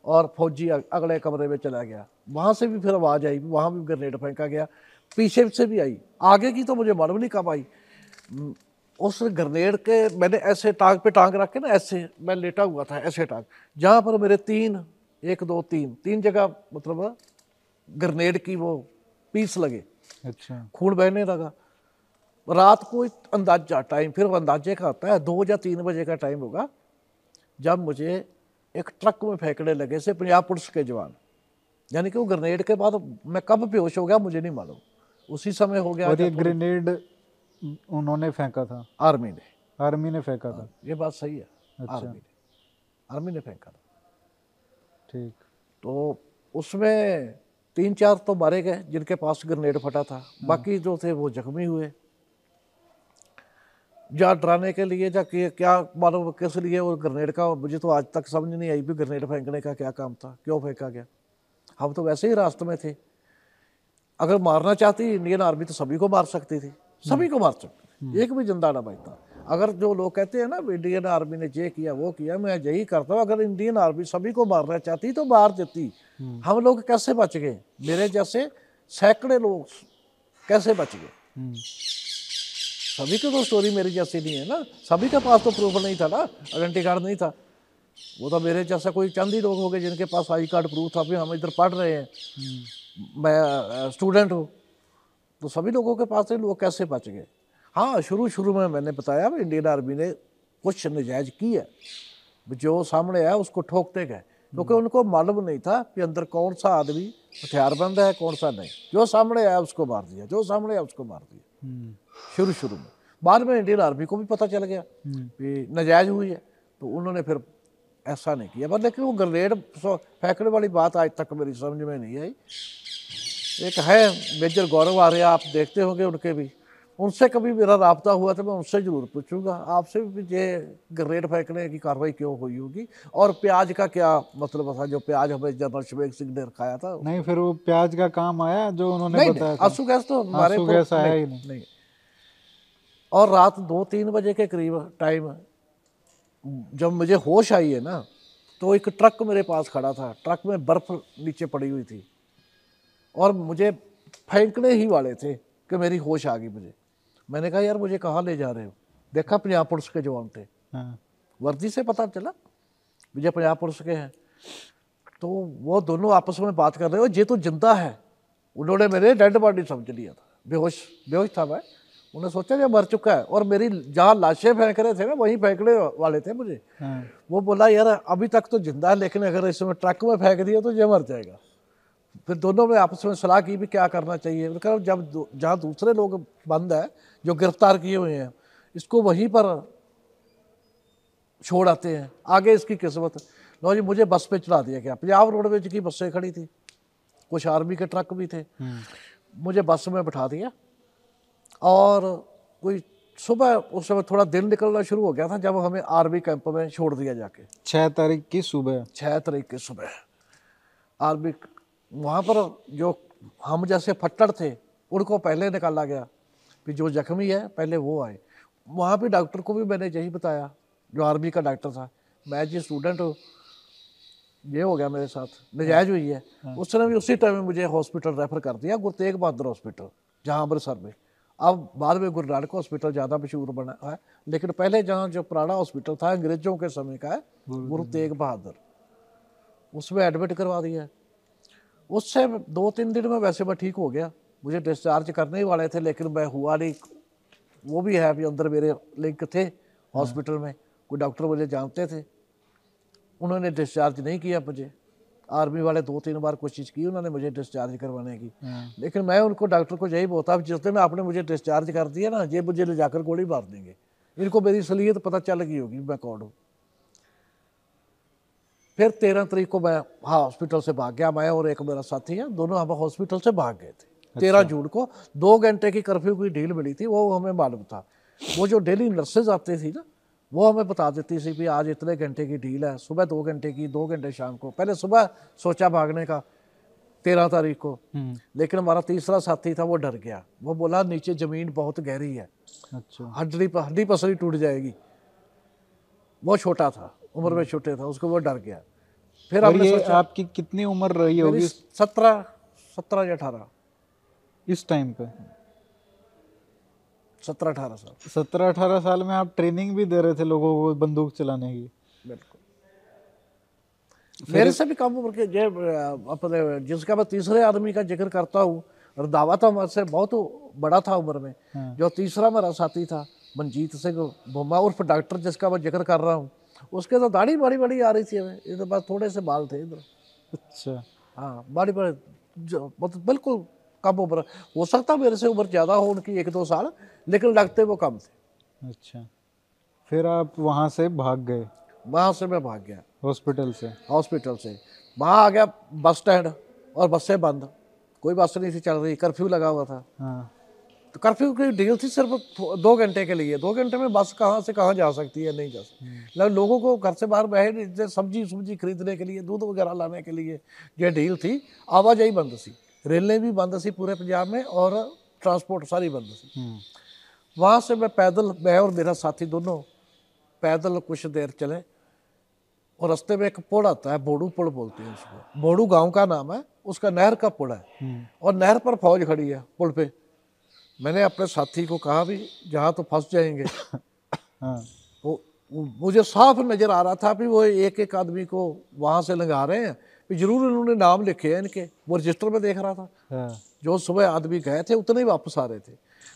[SPEAKER 2] और फौजी अगले कमरे में चला गया। वहाँ से भी फिर आवाज़ आई वहाँ भी ग्रेनेड फेंका गया। पीछे से भी आई। आगे की तो मुझे मालूम नहीं कब आई। उस ग्रेनेड के मैंने ऐसे टांग पे टांग रख के ना ऐसे मैं लेटा हुआ था ऐसे टांग। जहाँ पर मेरे तीन एक दो तीन तीन जगह मतलब ग्रेनेड की वो पीस लगे।
[SPEAKER 1] अच्छा।
[SPEAKER 2] खून बहने लगा। रात को एक अंदाज़ा टाइम फिर वो अंदाजे का होता है दो या तीन बजे का टाइम होगा जब मुझे एक ट्रक में फेंकने लगे से पंजाब पुलिस के जवान। यानी कि वो ग्रेनेड के बाद मैं कब बेहोश हो गया मुझे नहीं मालूम। उसी समय हो गया
[SPEAKER 1] और ये ग्रेनेड उन्होंने फेंका था?
[SPEAKER 2] आर्मी ने।
[SPEAKER 1] आर्मी ने फेंका था?
[SPEAKER 2] ये बात सही है।
[SPEAKER 1] अच्छा।
[SPEAKER 2] आर्मी ने। आर्मी ने फेंका था।
[SPEAKER 1] ठीक।
[SPEAKER 2] तो उसमें तीन चार तो मारे गए जिनके पास ग्रेनेड फटा था। बाकी जो थे वो जख्मी हुए। या डराने के लिए या कि- क्या मालूम किस लिए वो ग्रेनेड का मुझे तो आज तक समझ नहीं आई भी ग्रेनेड फेंकने का क्या काम था क्यों फेंका गया। हम तो वैसे ही रास्ते में थे। अगर मारना चाहती इंडियन आर्मी तो सभी को मार सकती थी सभी को मार सकती एक भी ज़िंदा ना बचता अगर जो लोग कहते हैं ना इंडियन आर्मी ने ये किया वो किया मैं यही करता हूँ अगर इंडियन आर्मी सभी को मारना चाहती तो मार देती। हम लोग कैसे बच गए? मेरे जैसे सैकड़े लोग कैसे बच गए?
[SPEAKER 1] हम्म,
[SPEAKER 2] सभी की तो स्टोरी मेरी जैसी नहीं है ना। सभी के पास तो प्रूफ नहीं था ना आइडेंटी कार्ड नहीं था। वो तो मेरे जैसा कोई चंद ही लोग हो गए जिनके पास आई कार्ड प्रूफ था भी हम इधर पढ़ रहे हैं। मैं स्टूडेंट हूँ। तो सभी लोगों के पास लोग कैसे बच गए? हाँ शुरू शुरू में मैंने बताया इंडियन आर्मी ने कुछ नजायज की है जो सामने आया उसको ठोकते गए। क्योंकि तो उनको मालूम नहीं था कि अंदर कौन सा आदमी हथियारबंद है कौन सा नहीं। जो सामने आया उसको मार दिया। जो सामने आया उसको मार दिया।
[SPEAKER 1] हम्म,
[SPEAKER 2] शुरू शुरू में। बाद में इंडियन आर्मी को भी पता चल गया
[SPEAKER 1] हम्म,
[SPEAKER 2] कि नजायज हुई है। तो उन्होंने फिर ऐसा नहीं किया। बस लेकिन वो ग्रेनेड फेंकने वाली बात आज तक मेरी समझ में नहीं आई। एक है मेजर गौरव आर्य आप देखते होंगे उनके भी। उनसे कभी मेरा रबता हुआ तो मैं उनसे ज़रूर पूछूँगा। आपसे भी ये ग्रेनेड फेंकने की कार्रवाई क्यों हुई होगी? और प्याज का क्या मतलब था? जो प्याज हमें जनरल शवेक सिंह ने रखाया था।
[SPEAKER 1] नहीं फिर वो प्याज का काम आया जो उन्होंने
[SPEAKER 2] नहीं
[SPEAKER 1] बताया
[SPEAKER 2] आँसू गैस तो हमारे
[SPEAKER 1] गैस आया
[SPEAKER 2] नहीं,
[SPEAKER 1] ही नहीं।
[SPEAKER 2] नहीं। और रात दो तीन बजे के करीब टाइम जब मुझे होश आई है ना तो एक ट्रक मेरे पास खड़ा था। ट्रक में बर्फ़ नीचे पड़ी हुई थी। और मुझे फेंकने ही वाले थे कि मेरी होश आ गई मुझे। मैंने कहा यार मुझे कहाँ ले जा रहे हो? देखा पंजाब पुलिस के जवान थे।
[SPEAKER 1] हाँ,
[SPEAKER 2] वर्दी से पता चला मुझे पंजाब पुलिस के हैं। तो वो दोनों आपस में बात कर रहे हो ये तो ज़िंदा है। उन्होंने मेरे डेड बॉडी समझ लिया था। बेहोश बेहोश था मैं। उन्होंने सोचा ये मर चुका है। और मेरी जहाँ लाशें फेंक रहे थे ना वहीं फेंकने वाले थे मुझे।
[SPEAKER 1] हाँ,
[SPEAKER 2] वो बोला यार अभी तक तो ज़िंदा है लेकिन अगर इसमें ट्रक में फेंक दिया तो ये मर जाएगा। फिर दोनों में आपस में सलाह की भी क्या करना चाहिए? कहा जब जहाँ दूसरे लोग बंद है जो गिरफ़्तार किए हुए हैं इसको वहीं पर छोड़ आते हैं। आगे इसकी किस्मत लो जी मुझे बस पे चढ़ा दिया गया। पंजाब रोडवेज़ की बसें खड़ी थी। कुछ आर्मी के ट्रक भी थे।
[SPEAKER 1] हम्म,
[SPEAKER 2] मुझे बस में बिठा दिया। और कोई सुबह उस समय थोड़ा दिन निकलना शुरू हो गया था जब हमें आर्मी कैंप में छोड़ दिया जाके।
[SPEAKER 1] छः तारीख की सुबह।
[SPEAKER 2] छः तारीख की सुबह। आर्मी वहाँ पर जो हम जैसे फट्टर थे उनको पहले निकाला गया। कि जो जख्मी है पहले वो आए। वहाँ भी डॉक्टर को भी मैंने यही बताया जो आर्मी का डॉक्टर था मैं जी स्टूडेंट हूँ ये हो गया मेरे साथ नजायज हुई है। उसने भी उसी टाइम में मुझे हॉस्पिटल रेफर कर दिया गुरु तेग बहादुर हॉस्पिटल जहाँ अमृतसर में। अब बाद में गुरु नानक हॉस्पिटल ज़्यादा मशहूर बना है। लेकिन पहले जहाँ जो पुराना हॉस्पिटल था अंग्रेज़ों के समय का है गुरु तेग बहादुर। उसमें एडमिट करवा दिया है। उससे दो तीन दिन में वैसे मैं ठीक हो गया। मुझे डिस्चार्ज करने ही वाले थे लेकिन मैं हुआ नहीं। वो भी है अभी अंदर मेरे लिंक थे हॉस्पिटल में। कोई डॉक्टर मुझे जानते थे। उन्होंने डिस्चार्ज नहीं किया मुझे। आर्मी वाले दो तीन बार कोशिश की उन्होंने मुझे डिस्चार्ज करवाने की।
[SPEAKER 1] हाँ,
[SPEAKER 2] लेकिन मैं उनको डॉक्टर को यही बोलता जिस दिन आपने मुझे डिस्चार्ज कर दिया ना ये मुझे ले जाकर गोली मार देंगे। इनको मेरी असलियत पता चल गई होगी मैं कौन हूँ? फिर तेरह तारीख को मैं हाँ हॉस्पिटल से भाग गया। मैं और एक मेरा साथी है दोनों हम हॉस्पिटल से भाग गए थे। तेरह जून को दो घंटे की कर्फ्यू की ढील मिली थी वो हमें मालूम था। वो जो डेली नर्सेज आती थी ना वो हमें बता देती थी भी आज इतने घंटे की ढील है सुबह दो घंटे की दो घंटे शाम को। पहले सुबह सोचा भागने का तेरह तारीख को।
[SPEAKER 1] हम्म,
[SPEAKER 2] लेकिन हमारा तीसरा साथी था वो डर गया। वो बोला नीचे ज़मीन बहुत गहरी है।
[SPEAKER 1] अच्छा।
[SPEAKER 2] हड्डी हड्डी पसली टूट जाएगी। वो छोटा था उम्र में छोटे था उसको वो डर गया। फिर
[SPEAKER 1] और ये आपकी कितनी उम्र रही होगी?
[SPEAKER 2] सत्रह सत्रह या अठारह।
[SPEAKER 1] इस टाइम पे?
[SPEAKER 2] सत्रह अठारह साल।
[SPEAKER 1] सत्रह अठारह साल में आप ट्रेनिंग भी दे रहे थे लोगों को बंदूक चलाने की।
[SPEAKER 2] बिल्कुल। मेरे से भी कम उम्र के जे अपने जिसका मैं तीसरे आदमी का ज़िक्र करता हूँ और दावा तो मुझसे बहुत बड़ा था उम्र में
[SPEAKER 1] हाँ।
[SPEAKER 2] जो तीसरा मेरा साथी था मनजीत सिंह बुम्मा उर्फ़ डॉक्टर जिसका मैं ज़िक्र कर रहा हूँ उसके तो दाढ़ी बड़ी बड़ी आ रही थी हमें इधर बस थोड़े से बाल थे इधर।
[SPEAKER 1] अच्छा।
[SPEAKER 2] हाँ बड़ी बड़ी मतलब बिल्कुल कम उम्र हो सकता मेरे से उम्र ज़्यादा हो उनकी एक दो साल लेकिन लगते वो कम थे।
[SPEAKER 1] अच्छा। फिर आप वहाँ से भाग गए?
[SPEAKER 2] वहाँ से मैं भाग गया।
[SPEAKER 1] हॉस्पिटल से?
[SPEAKER 2] हॉस्पिटल से। वहाँ आ गया बस स्टैंड और बसें बंद। कोई बस नहीं थी चल रही कर्फ्यू लगा हुआ था।
[SPEAKER 1] हाँ।
[SPEAKER 2] तो कर्फ्यू की डील थी सिर्फ़ दो घंटे के लिए। दो घंटे में बस कहाँ से कहाँ जा सकती है नहीं जा सकती। मतलब लोगों को घर से बाहर बहे सब्ज़ी सब्ज़ी खरीदने के लिए दूध वगैरह लाने के लिए ये डील थी। आवाजाही बंद सी रेलें भी बंद सी पूरे पंजाब में और ट्रांसपोर्ट सारी बंद सी।
[SPEAKER 1] हम्म,
[SPEAKER 2] वहाँ से मैं पैदल मैं और मेरा साथी दोनों पैदल कुछ देर चले और रास्ते में एक पुल आता है बोड़ू पुल बोलते हैं उसको। बोड़ू गाँव का नाम है उसका नहर का पुल है।
[SPEAKER 1] हम्म,
[SPEAKER 2] और नहर पर फौज खड़ी है पुल पे। मैंने अपने साथी को कहा भी जहाँ तो फंस जाएँगे। *laughs*
[SPEAKER 1] हाँ।
[SPEAKER 2] वो वो- मुझे साफ़ नज़र आ रहा था भी वो एक एक आदमी को वहाँ से लगा रहे हैं। ज़रूर इन्होंने नाम लिखे हैं इनके। वो रजिस्टर में देख रहा था।
[SPEAKER 1] हाँ।
[SPEAKER 2] जो सुबह आदमी गए थे उतने ही वापस आ रहे थे।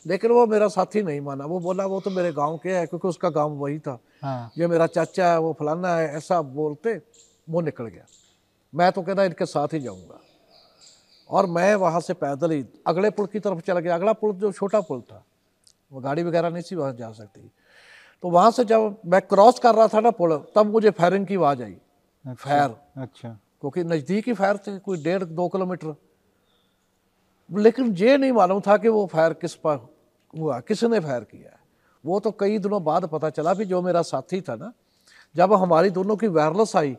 [SPEAKER 2] लेकिन वो मेरा साथी नहीं माना। वो बोला वो तो मेरे गाँव के है क्योंकि उसका गाँव वही था।
[SPEAKER 1] हाँ।
[SPEAKER 2] ये मेरा चाचा है वो फलाना है ऐसा बोलते वो निकल गया। मैं तो कहता इनके साथ ही जाऊँगा। और मैं वहाँ से पैदल ही अगले पुल की तरफ़ चला गया। अगला पुल जो छोटा पुल था वो गाड़ी वगैरह नहीं थी वहाँ जा सकती। तो वहाँ से जब मैं क्रॉस कर रहा था ना पुल तब मुझे फायरिंग की आवाज़ आई। फायर।
[SPEAKER 1] अच्छा।
[SPEAKER 2] क्योंकि नज़दीक ही फायर थे कोई डेढ़ दो किलोमीटर। लेकिन ये नहीं मालूम था कि वो फायर किस पर हुआ किसने फायर किया। वो तो कई दिनों बाद पता चला भी जो मेरा साथी था ना जब हमारी दोनों की वायरलेस आई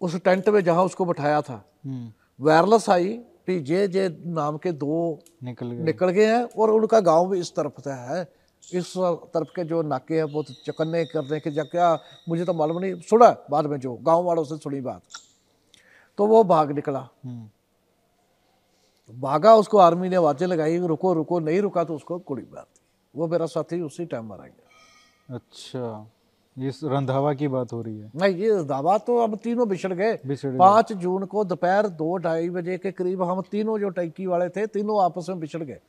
[SPEAKER 2] उस टेंट में जहाँ उसको बिठाया था
[SPEAKER 1] हम्म,
[SPEAKER 2] वायरलेस आई भी जे जे नाम के दो
[SPEAKER 1] निकल गए।
[SPEAKER 2] निकल गए हैं और उनका गाँव भी इस तरफ़ से है। इस तरफ़ के जो नाके हैं बहुत चकन्ने करने के जा क्या मुझे तो मालूम नहीं। सुना बाद में जो गाँव वालों से सुनी बात। तो वो भाग निकला।
[SPEAKER 1] हम्म,
[SPEAKER 2] भागा उसको आर्मी ने आवाज़ें लगाई रुको रुको नहीं रुका तो उसको गोली मार दी। वो मेरा साथी उसी टाइम मारा गया।
[SPEAKER 1] अच्छा इस रंधावा की बात हो रही है?
[SPEAKER 2] नहीं ये रंधावा तो हम तीनों बिछड़ गए।
[SPEAKER 1] बिछड़ गए।
[SPEAKER 2] पाँच जून को दोपहर दो ढाई बजे के करीब हम तीनों जो टैंकी वाले थे तीनों आपस में बिछड़ गए।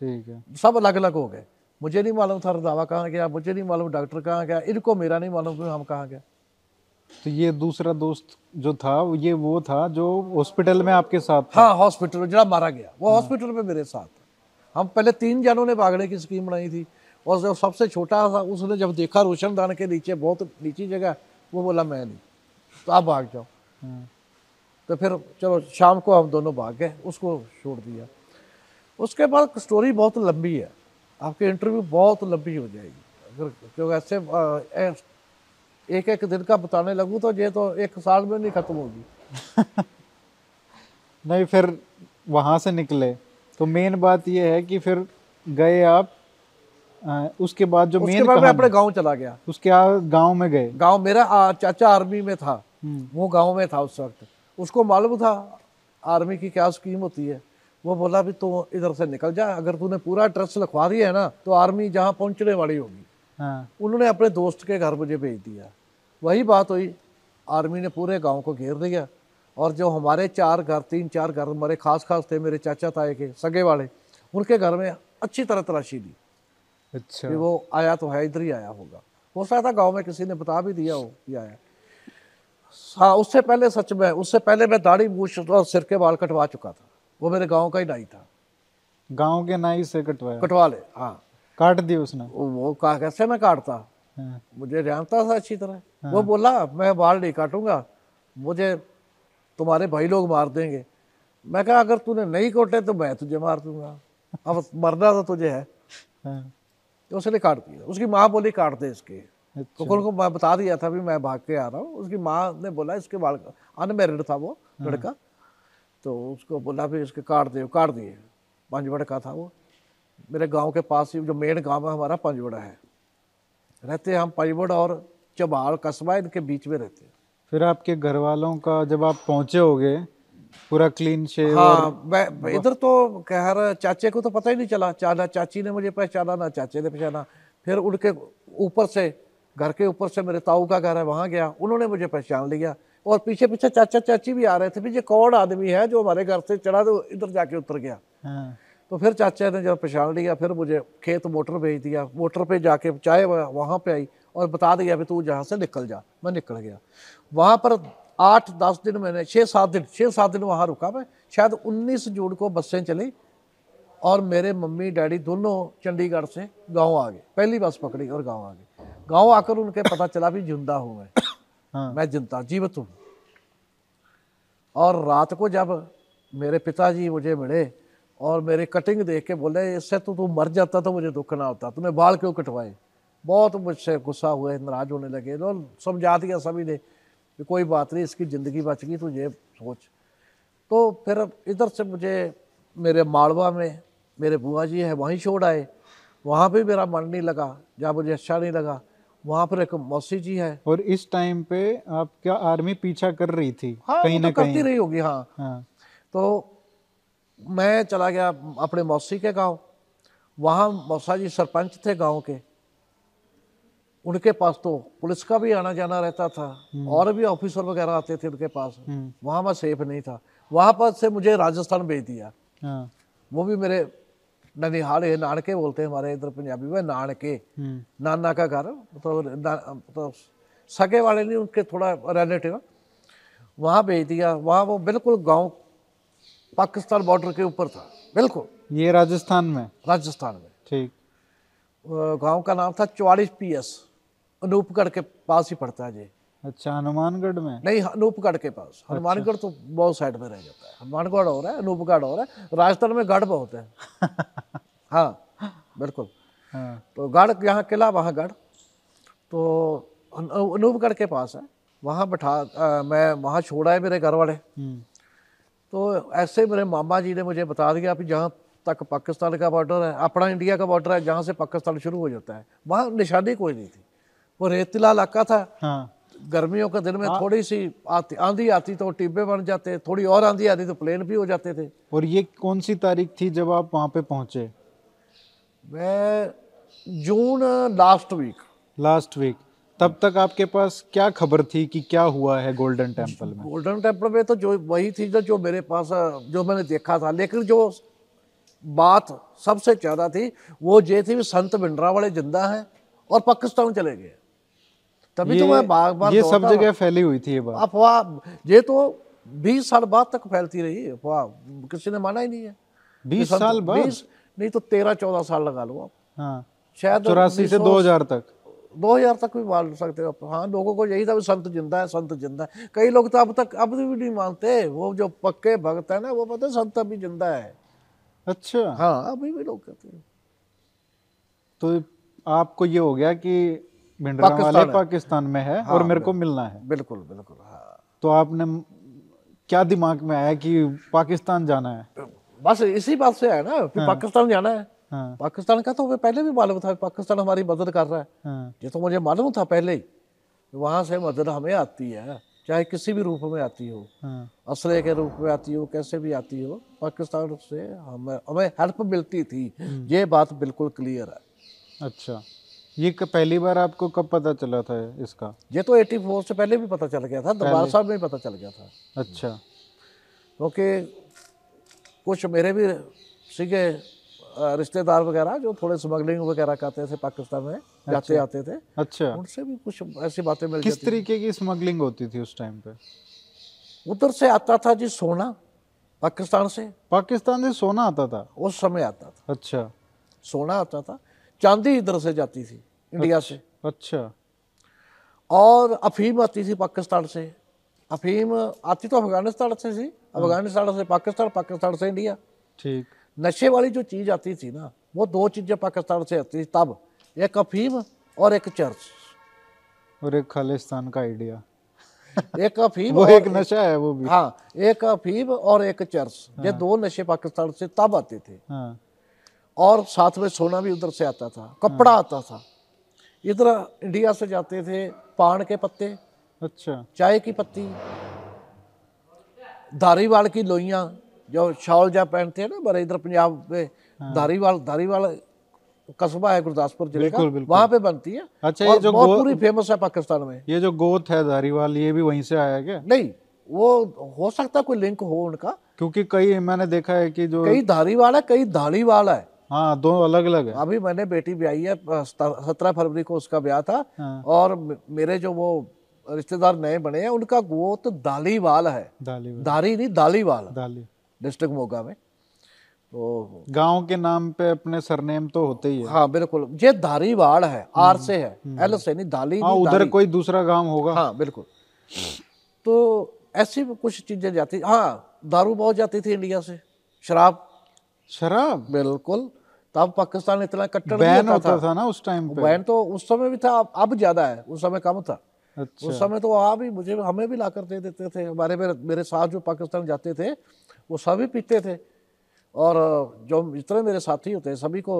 [SPEAKER 1] ठीक है।
[SPEAKER 2] सब अलग अलग हो गए। मुझे नहीं मालूम था रंधावा कहाँ गया मुझे नहीं मालूम डॉक्टर कहाँ गया इनको मेरा नहीं मालूम हम कहाँ गए।
[SPEAKER 1] तो ये दूसरा दोस्त जो था ये वो था जो हॉस्पिटल में आपके साथ था?
[SPEAKER 2] हाँ हॉस्पिटल में जरा मारा गया। वो हॉस्पिटल हाँ। में मेरे साथ हम पहले तीन जनों ने भागने की स्कीम बनाई थी। और जो सबसे छोटा था उसने जब देखा रोशनदान के नीचे बहुत नीची जगह वो बोला मैं नहीं। तो आप भाग जाओ।
[SPEAKER 1] हाँ,
[SPEAKER 2] तो फिर चलो शाम को हम दोनों भाग गए उसको छोड़ दिया। उसके बाद स्टोरी बहुत लंबी है। आपकी इंटरव्यू बहुत लंबी हो जाएगी। अगर क्योंकि ऐसे एक एक दिन का बताने लगूँ तो ये तो एक साल में नहीं खत्म होगी। *laughs*
[SPEAKER 1] नहीं फिर वहाँ से निकले। तो मेन बात ये है कि फिर गए आप अ, उसके बाद जो मेन
[SPEAKER 2] बाद मैं अपने गाँव चला गया।
[SPEAKER 1] उसके गाँव में गए।
[SPEAKER 2] गाँव मेरा आ, चाचा आर्मी में था।
[SPEAKER 1] हम्म,
[SPEAKER 2] वो गाँव में था उस वक्त। उसको मालूम था आर्मी की क्या स्कीम होती है। वो बोला भी तू इधर से निकल जा अगर तूने पूरा एड्रेस लिखवा दिया है ना तो आर्मी जहाँ पहुँचने वाली होगी।
[SPEAKER 1] हाँ।
[SPEAKER 2] उन्होंने अपने दोस्त के घर मुझे भेज दिया। वही बात हुई। आर्मी ने पूरे गाँव को घेर दिया और जो हमारे चार घर तीन चार घर हमारे खास खास थे मेरे चाचा ताए के सगे वाले उनके घर में अच्छी तरह तलाशी दी
[SPEAKER 1] अच्छा।
[SPEAKER 2] वो आया तो है इधर ही आया होगा। हो सकता था गाँव में किसी ने बता भी दिया हो कि आया। हाँ उससे पहले सच में उससे पहले मैं दाढ़ी मूछ और सिर के बाल कटवा चुका था। वो मेरे गाँव का ही नाई था।
[SPEAKER 1] गाँव के नाई से कटवाया?
[SPEAKER 2] कटवा ले हाँ।
[SPEAKER 1] काट दिया उसने?
[SPEAKER 2] वो कहा कैसे मैं काटता?
[SPEAKER 1] हाँ,
[SPEAKER 2] मुझे जानता था अच्छी तरह। वो बोला मैं बाल नहीं काटूँगा मुझे तुम्हारे भाई लोग मार देंगे। मैं कहा अगर तूने नहीं कोटे तो मैं तुझे मार दूँगा। अब मरना तो तुझे है।
[SPEAKER 1] हाँ,
[SPEAKER 2] तो उसने काट दिया। उसकी माँ बोली काट दे इसके।
[SPEAKER 1] अच्छा।
[SPEAKER 2] तो उनको मैं बता दिया था भी मैं भाग के आ रहा हूँ। उसकी माँ ने बोला इसके बाल अनमेरिड था वो लड़का। तो उसको बोला भी इसके काट दे काट दिए पंचवड़ का था वो? मेरे गाँव के पास ही जो मेन गाँव है हमारा पंचवड़ा है। रहते हम पंचवड़ और चबाल कस्बा इनके बीच में रहते हैं।
[SPEAKER 1] फिर आपके घर वालों का जब आप पहुँचे होगे पूरा क्लीन शेव
[SPEAKER 2] हाँ मैं इधर तो खैर चाचे को तो पता ही नहीं चला चाला चाची ने मुझे पहचाना ना चाचे ने पहचाना। फिर उनके ऊपर से घर के ऊपर से मेरे ताऊ का घर है वहाँ गया उन्होंने मुझे पहचान लिया। और पीछे पीछे चाचा चाची भी आ रहे थे भी ये कौन आदमी है जो हमारे घर से चढ़ा तो इधर जाके उतर गया।
[SPEAKER 1] हाँ,
[SPEAKER 2] तो फिर चाचा ने जब पहचान लिया फिर मुझे खेत मोटर भेज दिया मोटर पे जाके चाय वहाँ पे आई और बता दिया भी तू जहाँ से निकल जा मैं निकल गया। वहाँ पर आठ दस दिन मैंने छः सात दिन छः सात दिन वहाँ रुका मैं। शायद उन्नीस जून को बसें चली और मेरे मम्मी डैडी दोनों चंडीगढ़ से गाँव आ गए। पहली बस पकड़ी और गाँव आ गए। गाँव आकर उनके पता चला भी ज़िंदा हूँ मैं।
[SPEAKER 1] हाँ।
[SPEAKER 2] मैं ज़िंदा जीवित हूँ। और रात को जब मेरे पिताजी मुझे मिले और मेरी कटिंग देख के बोले, इससे तो तू मर जाता तो मुझे दुख ना होता। तूने बाल क्यों कटवाए बहुत मुझसे गुस्सा हुए, नाराज़ होने लगे। और समझा दिया सभी ने कि कोई बात नहीं, इसकी ज़िंदगी बच गई तू ये सोच। तो फिर इधर से मुझे मेरे मालवा में मेरे बुआ जी है, वहीं छोड़ आए। वहाँ भी मेरा मन नहीं लगा, जहाँ मुझे अच्छा नहीं लगा। वहाँ पर एक मौसी जी है।
[SPEAKER 1] और इस टाइम पे आपका आर्मी पीछा कर रही थी?
[SPEAKER 2] हाँ
[SPEAKER 1] कहीं ना
[SPEAKER 2] तो करती
[SPEAKER 1] कहीं।
[SPEAKER 2] रही होगी हाँ।
[SPEAKER 1] हाँ।
[SPEAKER 2] तो मैं चला गया अपने मौसी के गाँव। वहाँ मौसा जी सरपंच थे गाँव के। उनके पास तो पुलिस का भी आना जाना रहता था और भी ऑफिसर वगैरह आते थे उनके पास।
[SPEAKER 1] हम्म,
[SPEAKER 2] वहाँ मैं सेफ़ नहीं था। वहाँ पर से मुझे राजस्थान भेज दिया।
[SPEAKER 1] हाँ।
[SPEAKER 2] वो भी मेरे ननिहाल ये नानके बोलते हैं हमारे इधर पंजाबी में नानके नाना का घर मतलब तो सगे वाले नहीं उनके थोड़ा रिलेटिव वहाँ भेज दिया वहाँ वो बिल्कुल गाँव पाकिस्तान बॉर्डर के ऊपर था बिल्कुल
[SPEAKER 1] ये राजस्थान में
[SPEAKER 2] राजस्थान में
[SPEAKER 1] ठीक
[SPEAKER 2] गाँव का नाम था चौवालीस पी एस अनूपगढ़ के पास ही पड़ता है जी
[SPEAKER 1] अच्छा हनुमानगढ़ में?
[SPEAKER 2] नहीं अनूपगढ़ के पास। हनुमानगढ़ तो बहुत साइड में रह जाता है। हनुमानगढ़ हो रहा है अनूपगढ़ हो रहा है। राजस्थान में गढ़ बहुत है। *laughs* हाँ बिल्कुल।
[SPEAKER 1] हाँ।
[SPEAKER 2] तो गढ़ यहाँ किला वहाँ गढ़। तो अनूपगढ़ के पास है। वहाँ बैठा मैं वहाँ छोड़ा है मेरे घर वाले
[SPEAKER 1] हम्म,
[SPEAKER 2] तो ऐसे मेरे मामा जी ने मुझे बता दिया कि जहाँ तक पाकिस्तान का बॉर्डर है अपना इंडिया का बॉर्डर है जहाँ से पाकिस्तान शुरू हो जाता है। वहाँ निशानी कोई नहीं थी। वो रेतीला इलाका था।
[SPEAKER 1] हाँ।
[SPEAKER 2] गर्मियों के दिन में थोड़ी सी आती आंधी आती तो टिब्बे बन जाते थोड़ी और आंधी आती तो प्लेन भी हो जाते थे।
[SPEAKER 1] और ये कौन सी तारीख थी जब आप वहाँ पे पहुँचे?
[SPEAKER 2] मैं June last week
[SPEAKER 1] last week तब तक आपके पास क्या खबर थी कि क्या हुआ है गोल्डन टेंपल में?
[SPEAKER 2] गोल्डन टेंपल में तो जो वही थी जो जो मेरे पास जो मैंने देखा था। लेकिन जो बात सबसे ज़्यादा थी वो ये थी संत भिंडरा वाले ज़िंदा हैं और पाकिस्तान चले गए। तभी तो मैं बार बार
[SPEAKER 1] ये सब जगह फैली हुई थी ये बात।
[SPEAKER 2] अफवाह ये तो बीस साल बाद तक फैलती रही अफवाह किसी ने माना ही नहीं है।
[SPEAKER 1] बीस साल बाद?
[SPEAKER 2] बीस नहीं तो तेरह चौदह साल लगा लो आप।
[SPEAKER 1] हाँ
[SPEAKER 2] शायद
[SPEAKER 1] चौरासी से दो हज़ार तक।
[SPEAKER 2] दो हज़ार तक भी मान सकते हो हाँ लोगों को यही था भी संत ज़िंदा है संत ज़िंदा है। कई लोग तो अब तक अब भी नहीं मानते। वो जो पक्के भक्त है ना वो पता संत अभी ज़िंदा है।
[SPEAKER 1] अच्छा।
[SPEAKER 2] हाँ अभी भी लोग कहते हैं।
[SPEAKER 1] तो आपको ये हो गया कि वाले
[SPEAKER 2] पाकिस्तान
[SPEAKER 1] पाकिस्तान में है हाँ, और मेरे को मिलना है।
[SPEAKER 2] बिल्कुल बिल्कुल हाँ।
[SPEAKER 1] तो आपने क्या दिमाग में आया कि पाकिस्तान जाना है?
[SPEAKER 2] बस इसी बात से है ना कि हाँ, पाकिस्तान जाना है।
[SPEAKER 1] हाँ।
[SPEAKER 2] पाकिस्तान का तो हमें पहले भी मालूम था पाकिस्तान हमारी मदद कर रहा है।
[SPEAKER 1] हाँ।
[SPEAKER 2] ये तो मुझे मालूम था पहले ही वहाँ से मदद हमें आती है चाहे किसी भी रूप में आती हो।
[SPEAKER 1] हाँ।
[SPEAKER 2] असले के रूप में आती हो कैसे भी आती हो पाकिस्तान से हमें हमें हेल्प मिलती थी। ये बात बिल्कुल क्लियर है।
[SPEAKER 1] अच्छा। ये पहली बार आपको कब पता चला था इसका?
[SPEAKER 2] ये तो 84 से पहले भी पता चल गया था दरबार साहब में पता चल गया था।
[SPEAKER 1] अच्छा।
[SPEAKER 2] क्योंकि तो कुछ मेरे भी अ, रिश्तेदार वगैरह जो थोड़े स्मगलिंग वगैरह करते थे पाकिस्तान में अच्छा, जाते आते थे
[SPEAKER 1] अच्छा।
[SPEAKER 2] उनसे भी कुछ ऐसी बातें मिल
[SPEAKER 1] किस तरीके की स्मगलिंग होती थी उस टाइम पे?
[SPEAKER 2] उधर से आता था जी सोना पाकिस्तान से।
[SPEAKER 1] पाकिस्तान से सोना आता था?
[SPEAKER 2] उस समय आता था।
[SPEAKER 1] अच्छा।
[SPEAKER 2] सोना आता था। चांदी इधर से जाती थी इंडिया से।
[SPEAKER 1] अच्छा।
[SPEAKER 2] और अफीम आती थी पाकिस्तान से। अफीम आती तो अफ़गानिस्तान से थी अफ़गानिस्तान से पाकिस्तान पाकिस्तान से इंडिया।
[SPEAKER 1] ठीक।
[SPEAKER 2] नशे वाली जो चीज़ आती थी ना वो दो चीज़ें पाकिस्तान से आती थी तब। एक अफीम और एक चर्च।
[SPEAKER 1] और एक खालिस्तान का आइडिया।
[SPEAKER 2] एक अफीम *laughs*
[SPEAKER 1] वो एक नशा है वो भी।
[SPEAKER 2] हाँ एक अफीम और एक चर्च। ये दो नशे पाकिस्तान से तब आते थे।
[SPEAKER 1] हाँ।
[SPEAKER 2] और साथ में सोना भी उधर से आता था कपड़ा आता था। इधर इंडिया से जाते थे पान के पत्ते
[SPEAKER 1] अच्छा।
[SPEAKER 2] चाय की पत्ती धारीवाल की लोइयाँ जो शॉल जा पहनते हैं ना बड़े इधर पंजाब में धारीवाल धारीवाल कस्बा है गुरदासपुर ज़िले का। वहाँ पे बनती है।
[SPEAKER 1] अच्छा, ये जो
[SPEAKER 2] बहुत पूरी फ़ेमस है पाकिस्तान में।
[SPEAKER 1] ये जो गोत है धारीवाल ये भी वहीं से आया क्या?
[SPEAKER 2] नहीं वो हो सकता है कोई लिंक हो उनका।
[SPEAKER 1] क्योंकि कई मैंने देखा है कि जो
[SPEAKER 2] कई धारीवाल है कई धारीवाल है।
[SPEAKER 1] हाँ दो अलग अलग है।
[SPEAKER 2] अभी मैंने बेटी ब्याई है सत्रह फरवरी को उसका ब्याह था।
[SPEAKER 1] हाँ।
[SPEAKER 2] और मेरे जो वो रिश्तेदार नए बने हैं उनका गोत दालीवाल है।
[SPEAKER 1] दाली
[SPEAKER 2] दारी नहीं दालीवाल।
[SPEAKER 1] दाली।
[SPEAKER 2] डिस्ट्रिक्ट मोगा में। तो
[SPEAKER 1] गाँव के नाम पे अपने सरनेम तो होते ही है।
[SPEAKER 2] हाँ बिल्कुल। ये धारीवाड़ है आर से है एल से नहीं दाली
[SPEAKER 1] हाँ
[SPEAKER 2] नहीं
[SPEAKER 1] उधर कोई दूसरा गाँव होगा।
[SPEAKER 2] हाँ बिल्कुल। तो ऐसी कुछ चीज़ें जाती हाँ दारू बहुत जाती थी इंडिया से शराब।
[SPEAKER 1] शराब?
[SPEAKER 2] बिल्कुल। तब पाकिस्तान इतना कट्टर नहीं
[SPEAKER 1] बैन
[SPEAKER 2] होता
[SPEAKER 1] होता था। ना उस टाइम पे।
[SPEAKER 2] बैन तो उस समय भी था अब ज़्यादा है उस समय कम था।
[SPEAKER 1] अच्छा।
[SPEAKER 2] उस समय तो वहाँ भी मुझे हमें भी लाकर दे देते थे हमारे मेरे मेरे साथ जो पाकिस्तान जाते थे वो सभी पीते थे। और जो जितने मेरे साथी होते हैं सभी को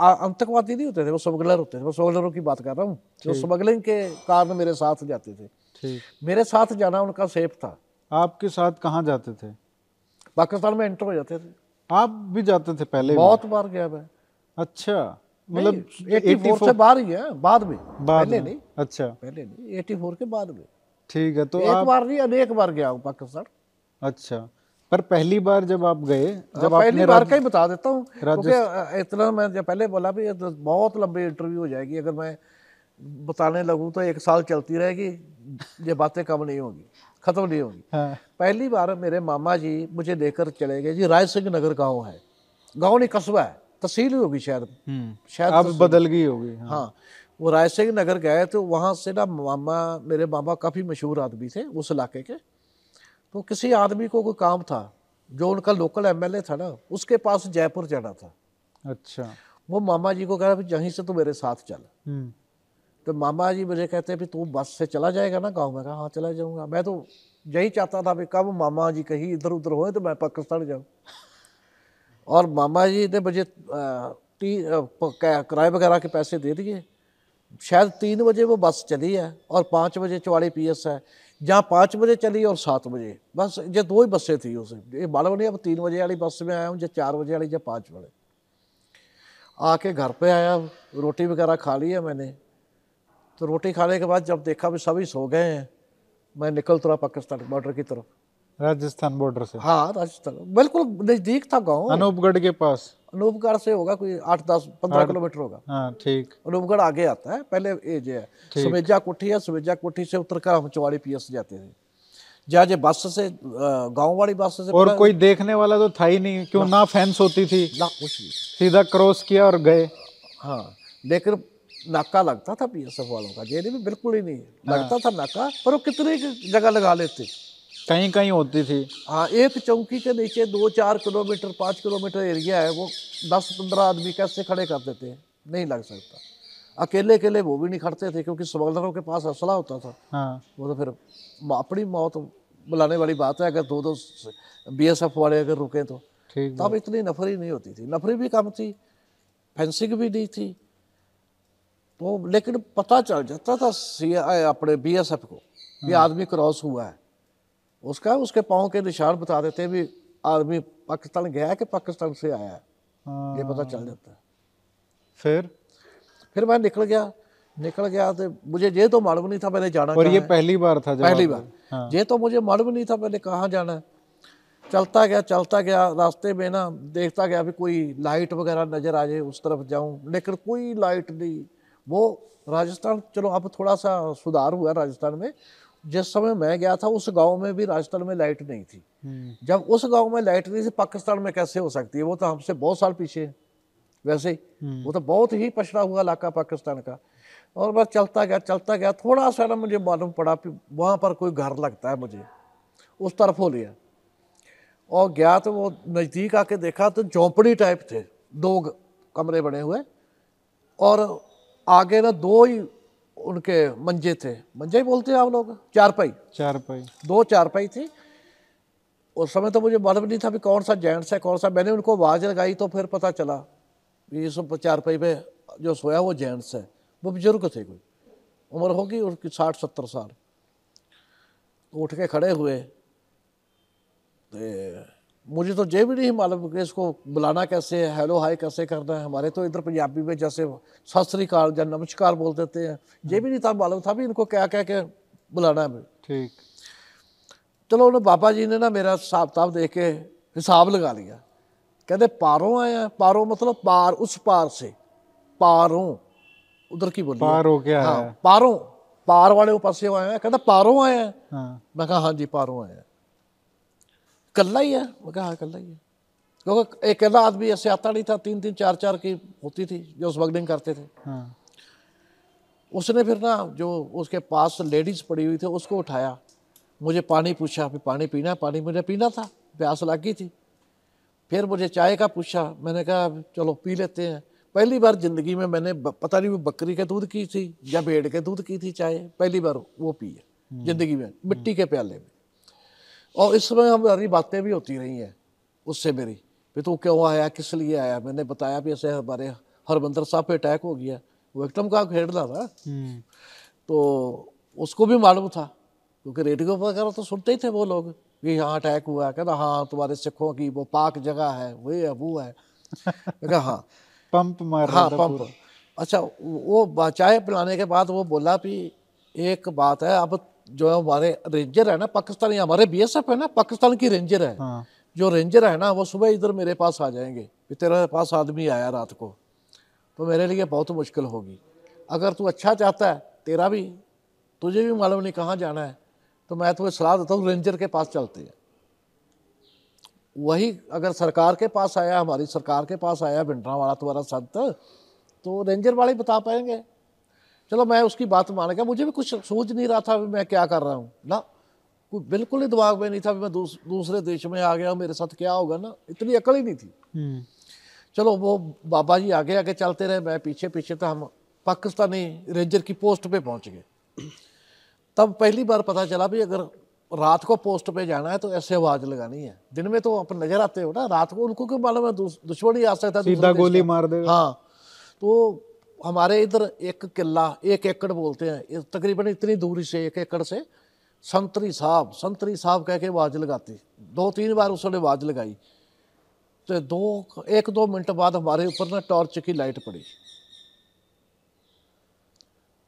[SPEAKER 2] आतंकवादी नहीं होते थे वो स्मगलर होते थे। मैं स्मगलरों की बात कर रहा हूँ जो स्मगलिंग के कारण मेरे साथ जाते थे। मेरे साथ जाना उनका सेफ़ था।
[SPEAKER 1] आपके साथ कहाँ जाते थे?
[SPEAKER 2] पाकिस्तान में एंटर हो जाते थे।
[SPEAKER 1] आप भी जाते थे पहले
[SPEAKER 2] बहुत बार गया मैं।
[SPEAKER 1] अच्छा मतलब
[SPEAKER 2] एटी फोर से बाहर ही है बाद में।
[SPEAKER 1] बाद
[SPEAKER 2] पहले
[SPEAKER 1] में
[SPEAKER 2] नहीं
[SPEAKER 1] अच्छा।
[SPEAKER 2] पहले नहीं एटी फोर के बाद में।
[SPEAKER 1] ठीक है तो
[SPEAKER 2] एक
[SPEAKER 1] आप
[SPEAKER 2] बार नहीं अनेक बार गया हूँ पाकिस्तान।
[SPEAKER 1] अच्छा पर पहली बार जब आप गए जब
[SPEAKER 2] हाँ, पहली बार का ही बता देता हूँ क्योंकि इतना मैं जब पहले बोला भी तो बहुत लंबी इंटरव्यू हो जाएगी अगर मैं बताने लगूँ तो एक साल चलती रहेगी ये बातें कम नहीं होगी खत्म नहीं होगी।
[SPEAKER 1] हाँ,
[SPEAKER 2] पहली बार मेरे मामा जी मुझे लेकर चले गए जी राय सिंह नगर गाँव है गाँव नहीं कस्बा है। तहसील ही होगी शायद।
[SPEAKER 1] हम्म,
[SPEAKER 2] शायद
[SPEAKER 1] अब बदल गई होगी हाँ,
[SPEAKER 2] हाँ वो राय सिंह नगर गए तो वहाँ से ना मामा मेरे मामा काफ़ी मशहूर आदमी थे उस इलाके के। तो किसी आदमी को कोई काम था जो उनका लोकल एमएलए था ना उसके पास जयपुर जाना था।
[SPEAKER 1] अच्छा।
[SPEAKER 2] वो मामा जी को कह रहा यहीं से तो मेरे साथ चल।
[SPEAKER 1] हम्म,
[SPEAKER 2] तो मामा जी मुझे कहते हैं तू बस से चला जाएगा ना गाँव? में कहा हाँ चला जाऊँगा। मैं तो यही चाहता था भी कब मामा जी कहीं इधर उधर होए तो मैं पाकिस्तान जाऊँ? और मामा जी ने मुझे किराए वगैरह के पैसे दे दिए। शायद तीन बजे वो बस चली है और पाँच बजे चौवाड़ी पी एस है, जहाँ पाँच बजे चली और सात बजे। बस, ये दो ही बसें थी उसे। ये मालूम नहीं, अब तीन बजे वाली बस में आया हूँ या चार बजे वाली या पाँच बजे। आके घर पे आया, रोटी वगैरह खा ली है मैंने। तो रोटी खाने के बाद जब देखा भी सभी सो गए हैं। मैं निकल तुरा पाकिस्तान बॉर्डर की तरफ़।
[SPEAKER 1] राजस्थान बॉर्डर से।
[SPEAKER 2] हाँ राजस्थान। बिल्कुल नज़दीक था गाँव।
[SPEAKER 1] अनूपगढ़ के पास।
[SPEAKER 2] अनूपगढ़ से होगा कोई आठ दस पंद्रह किलोमीटर होगा।
[SPEAKER 1] हाँ ठीक।
[SPEAKER 2] अनूपगढ़ आगे आता है। पहले ये जो है सवेजा कोठी है। सवेजा कोठी से उतर कर हम चौवाड़ी पी जाते थे। जहाँ जे बस से गाँव वाली बस से
[SPEAKER 1] और कोई देखने वाला तो था ही नहीं। क्यों ना। फेंस होती थी।
[SPEAKER 2] ना कुछ नहीं।
[SPEAKER 1] सीधा क्रॉस किया और गए।
[SPEAKER 2] हाँ लेकिन नाका लगता था बीएसएफ वालों का। जेल में बिल्कुल ही नहीं। लगता था नाका पर वो कितने जगह लगा लेते।
[SPEAKER 1] कहीं कहीं होती थी।
[SPEAKER 2] हाँ एक चौकी के नीचे दो चार किलोमीटर पाँच किलोमीटर एरिया है वो दस पंद्रह आदमी कैसे खड़े कर देते हैं? नहीं लग सकता। अकेले अकेले वो भी नहीं खड़ते थे क्योंकि स्मगलरों के पास असला होता था।
[SPEAKER 1] हाँ।
[SPEAKER 2] वो तो फिर अपनी मौत बुलाने वाली बात है अगर दो दो बी एस एफ़ वाले अगर रुके तो। तब इतनी नफरी नहीं होती थी। नफरी भी कम थी फेंसिंग भी नहीं थी। तो लेकिन पता चल जाता था सी अपने बीएसएफ को भी आदमी क्रॉस हुआ है। उसका उसके पाँव के निशान बता देते हैं भी आदमी पाकिस्तान गया है कि पाकिस्तान से आया है?
[SPEAKER 1] हाँ,
[SPEAKER 2] ये पता चल जाता है।
[SPEAKER 1] फिर?
[SPEAKER 2] फिर मैं निकल गया। निकल गया तो मुझे ये तो मालूम नहीं था मैंने जाना
[SPEAKER 1] और ये
[SPEAKER 2] है।
[SPEAKER 1] पहली बार था
[SPEAKER 2] पहली बार।
[SPEAKER 1] हाँ।
[SPEAKER 2] ये तो मुझे मालूम नहीं था मैंने कहाँ जाना है। चलता गया चलता गया। रास्ते में ना देखता गया भी कोई लाइट वगैरह नज़र आ जाए उस तरफ़ जाऊँ। लेकिन कोई लाइट नहीं। वो राजस्थान चलो अब थोड़ा सा सुधार हुआ राजस्थान में। जिस समय मैं गया था उस गाँव में भी राजस्थान में लाइट नहीं थी।
[SPEAKER 1] हम्म,
[SPEAKER 2] जब उस गाँव में लाइट नहीं थी पाकिस्तान में कैसे हो सकती है? वो तो हमसे बहुत साल पीछे है वैसे ही।
[SPEAKER 1] हम्म,
[SPEAKER 2] वो तो बहुत ही पछड़ा हुआ इलाका पाकिस्तान का। और बस चलता गया चलता गया। थोड़ा सा ना मुझे मालूम पड़ा कि वहाँ पर कोई घर लगता है मुझे उस तरफ़ हो लिया। और गया तो वो नज़दीक आके देखा तो झोंपड़ी टाइप थे दो कमरे बने हुए। और आगे ना दो ही उनके मंजे थे। मंजे ही बोलते हैं आप लोग? चारपाई।
[SPEAKER 1] चारपाई।
[SPEAKER 2] दो चारपाई थी। उस समय तो मुझे मालूम नहीं था भी कौन सा जेंट्स है कौन सा। मैंने उनको आवाज़ लगाई तो फिर पता चला भी इस चारपाई पे जो सोया वो जेंट्स है वो बुज़ुर्ग थे कोई। उम्र होगी उनकी साठ सत्तर साल। तो उठ के खड़े हुए। ते मुझे तो ये भी नहीं मालूम कि इसको बुलाना कैसे है हेलो हाय कैसे करना है। हमारे तो इधर पंजाबी में जैसे सत श्री अकाल या नमस्कार बोल देते हैं। ये भी नहीं था मालूम था भी इनको क्या क्या क्या बुलाना है।
[SPEAKER 1] ठीक।
[SPEAKER 2] चलो उन्हें बाबा जी ने ना मेरा हिसाब किताब देख के हिसाब लगा लिया। कहते पारों आए हैं। पारों मतलब पार उस पार से। पारों। उधर की बोली
[SPEAKER 1] पार हो गया
[SPEAKER 2] हाँ
[SPEAKER 1] है?
[SPEAKER 2] पारों। पार वाले पासे आए हैं। कहते पारों आए हैं?
[SPEAKER 1] हाँ।
[SPEAKER 2] मैं कहा हाँ जी पारों आए हैं। कल्ला ही है। मैं कहा हाँ कल्ला ही है। क्योंकि एक अकेला आदमी ऐसे आता नहीं था तीन तीन चार चार की होती थी जो स्मगलिंग करते थे।
[SPEAKER 1] हाँ।
[SPEAKER 2] उसने फिर ना जो उसके पास लेडीज़ पड़ी हुई थी उसको उठाया। मुझे पानी पूछा फिर पानी पीना पानी मुझे पीना था प्यास लग थी। फिर मुझे चाय का पूछा। मैंने कहा चलो पी लेते हैं। पहली बार ज़िंदगी में मैंने पता नहीं वो बकरी के दूध की थी या भेड़ के दूध की थी चाय। पहली बार वो पी है ज़िंदगी में मिट्टी के प्याले में। और इस समय हमारी बातें भी होती रही हैं उससे मेरी। भी तू क्यों आया किस लिए आया? मैंने बताया भी ऐसे हमारे हरबंदर साहब पे अटैक हो गया। वो एकदम का खेड़ रहा था?
[SPEAKER 1] हम्म,
[SPEAKER 2] तो उसको भी मालूम था क्योंकि रेडियो वगैरह तो सुनते ही थे वो लोग कि यहाँ अटैक हुआ। है कहना हाँ तुम्हारे सिखों की वो पाक जगह है वो है वो है। कहा हाँ। *laughs*
[SPEAKER 1] पंप मार
[SPEAKER 2] हाँ पंप अच्छा वो चाय पिलाने के बाद वो बोला भी एक बात है अब जो हमारे रेंजर है ना पाकिस्तानी हमारे बीएसएफ है ना पाकिस्तान की रेंजर है।
[SPEAKER 1] हाँ।
[SPEAKER 2] जो रेंजर है ना वो सुबह इधर मेरे पास आ जाएँगे। कि तेरे पास आदमी आया रात को तो मेरे लिए बहुत मुश्किल होगी। अगर तू अच्छा चाहता है तेरा भी तुझे भी मालूम नहीं कहाँ जाना है तो मैं तुम्हें सलाह देता हूँ रेंजर के पास चलते हैं। वही अगर सरकार के पास आया हमारी सरकार के पास आया भिंडरा वाला तुम्हारा संत तो रेंजर वाले बता पाएँगे। चलो मैं उसकी बात मान गया मुझे भी कुछ सोच नहीं रहा था मैं क्या कर रहा हूँ। ना कोई बिल्कुल ही दिमाग में नहीं था मैं दूस, दूसरे देश में आ गया मेरे साथ क्या होगा ना इतनी अकल ही नहीं थी।
[SPEAKER 1] हम्म,
[SPEAKER 2] चलो वो बाबा जी आगे आगे चलते रहे मैं पीछे पीछे था हम पाकिस्तानी रेंजर की पोस्ट पे पहुँच गए। तब पहली बार पता चला भी अगर रात को पोस्ट पे जाना है तो ऐसे आवाज़ लगानी है। दिन में तो अपन नज़र आते हो ना रात को उनको क्यों मालूम है दुश- दुश्मन ही आ सकता है
[SPEAKER 1] सीधा गोली मार देगा।
[SPEAKER 2] हाँ तो हमारे इधर एक किला, एक एकड़ बोलते हैं। तकरीबन इतनी दूरी से एक एकड़ से संतरी साहब संतरी साहब कह के आवाज़ लगाती। दो तीन बार उसने आवाज़ लगाई। तो दो, एक दो मिनट बाद हमारे ऊपर ना टॉर्च की लाइट पड़ी।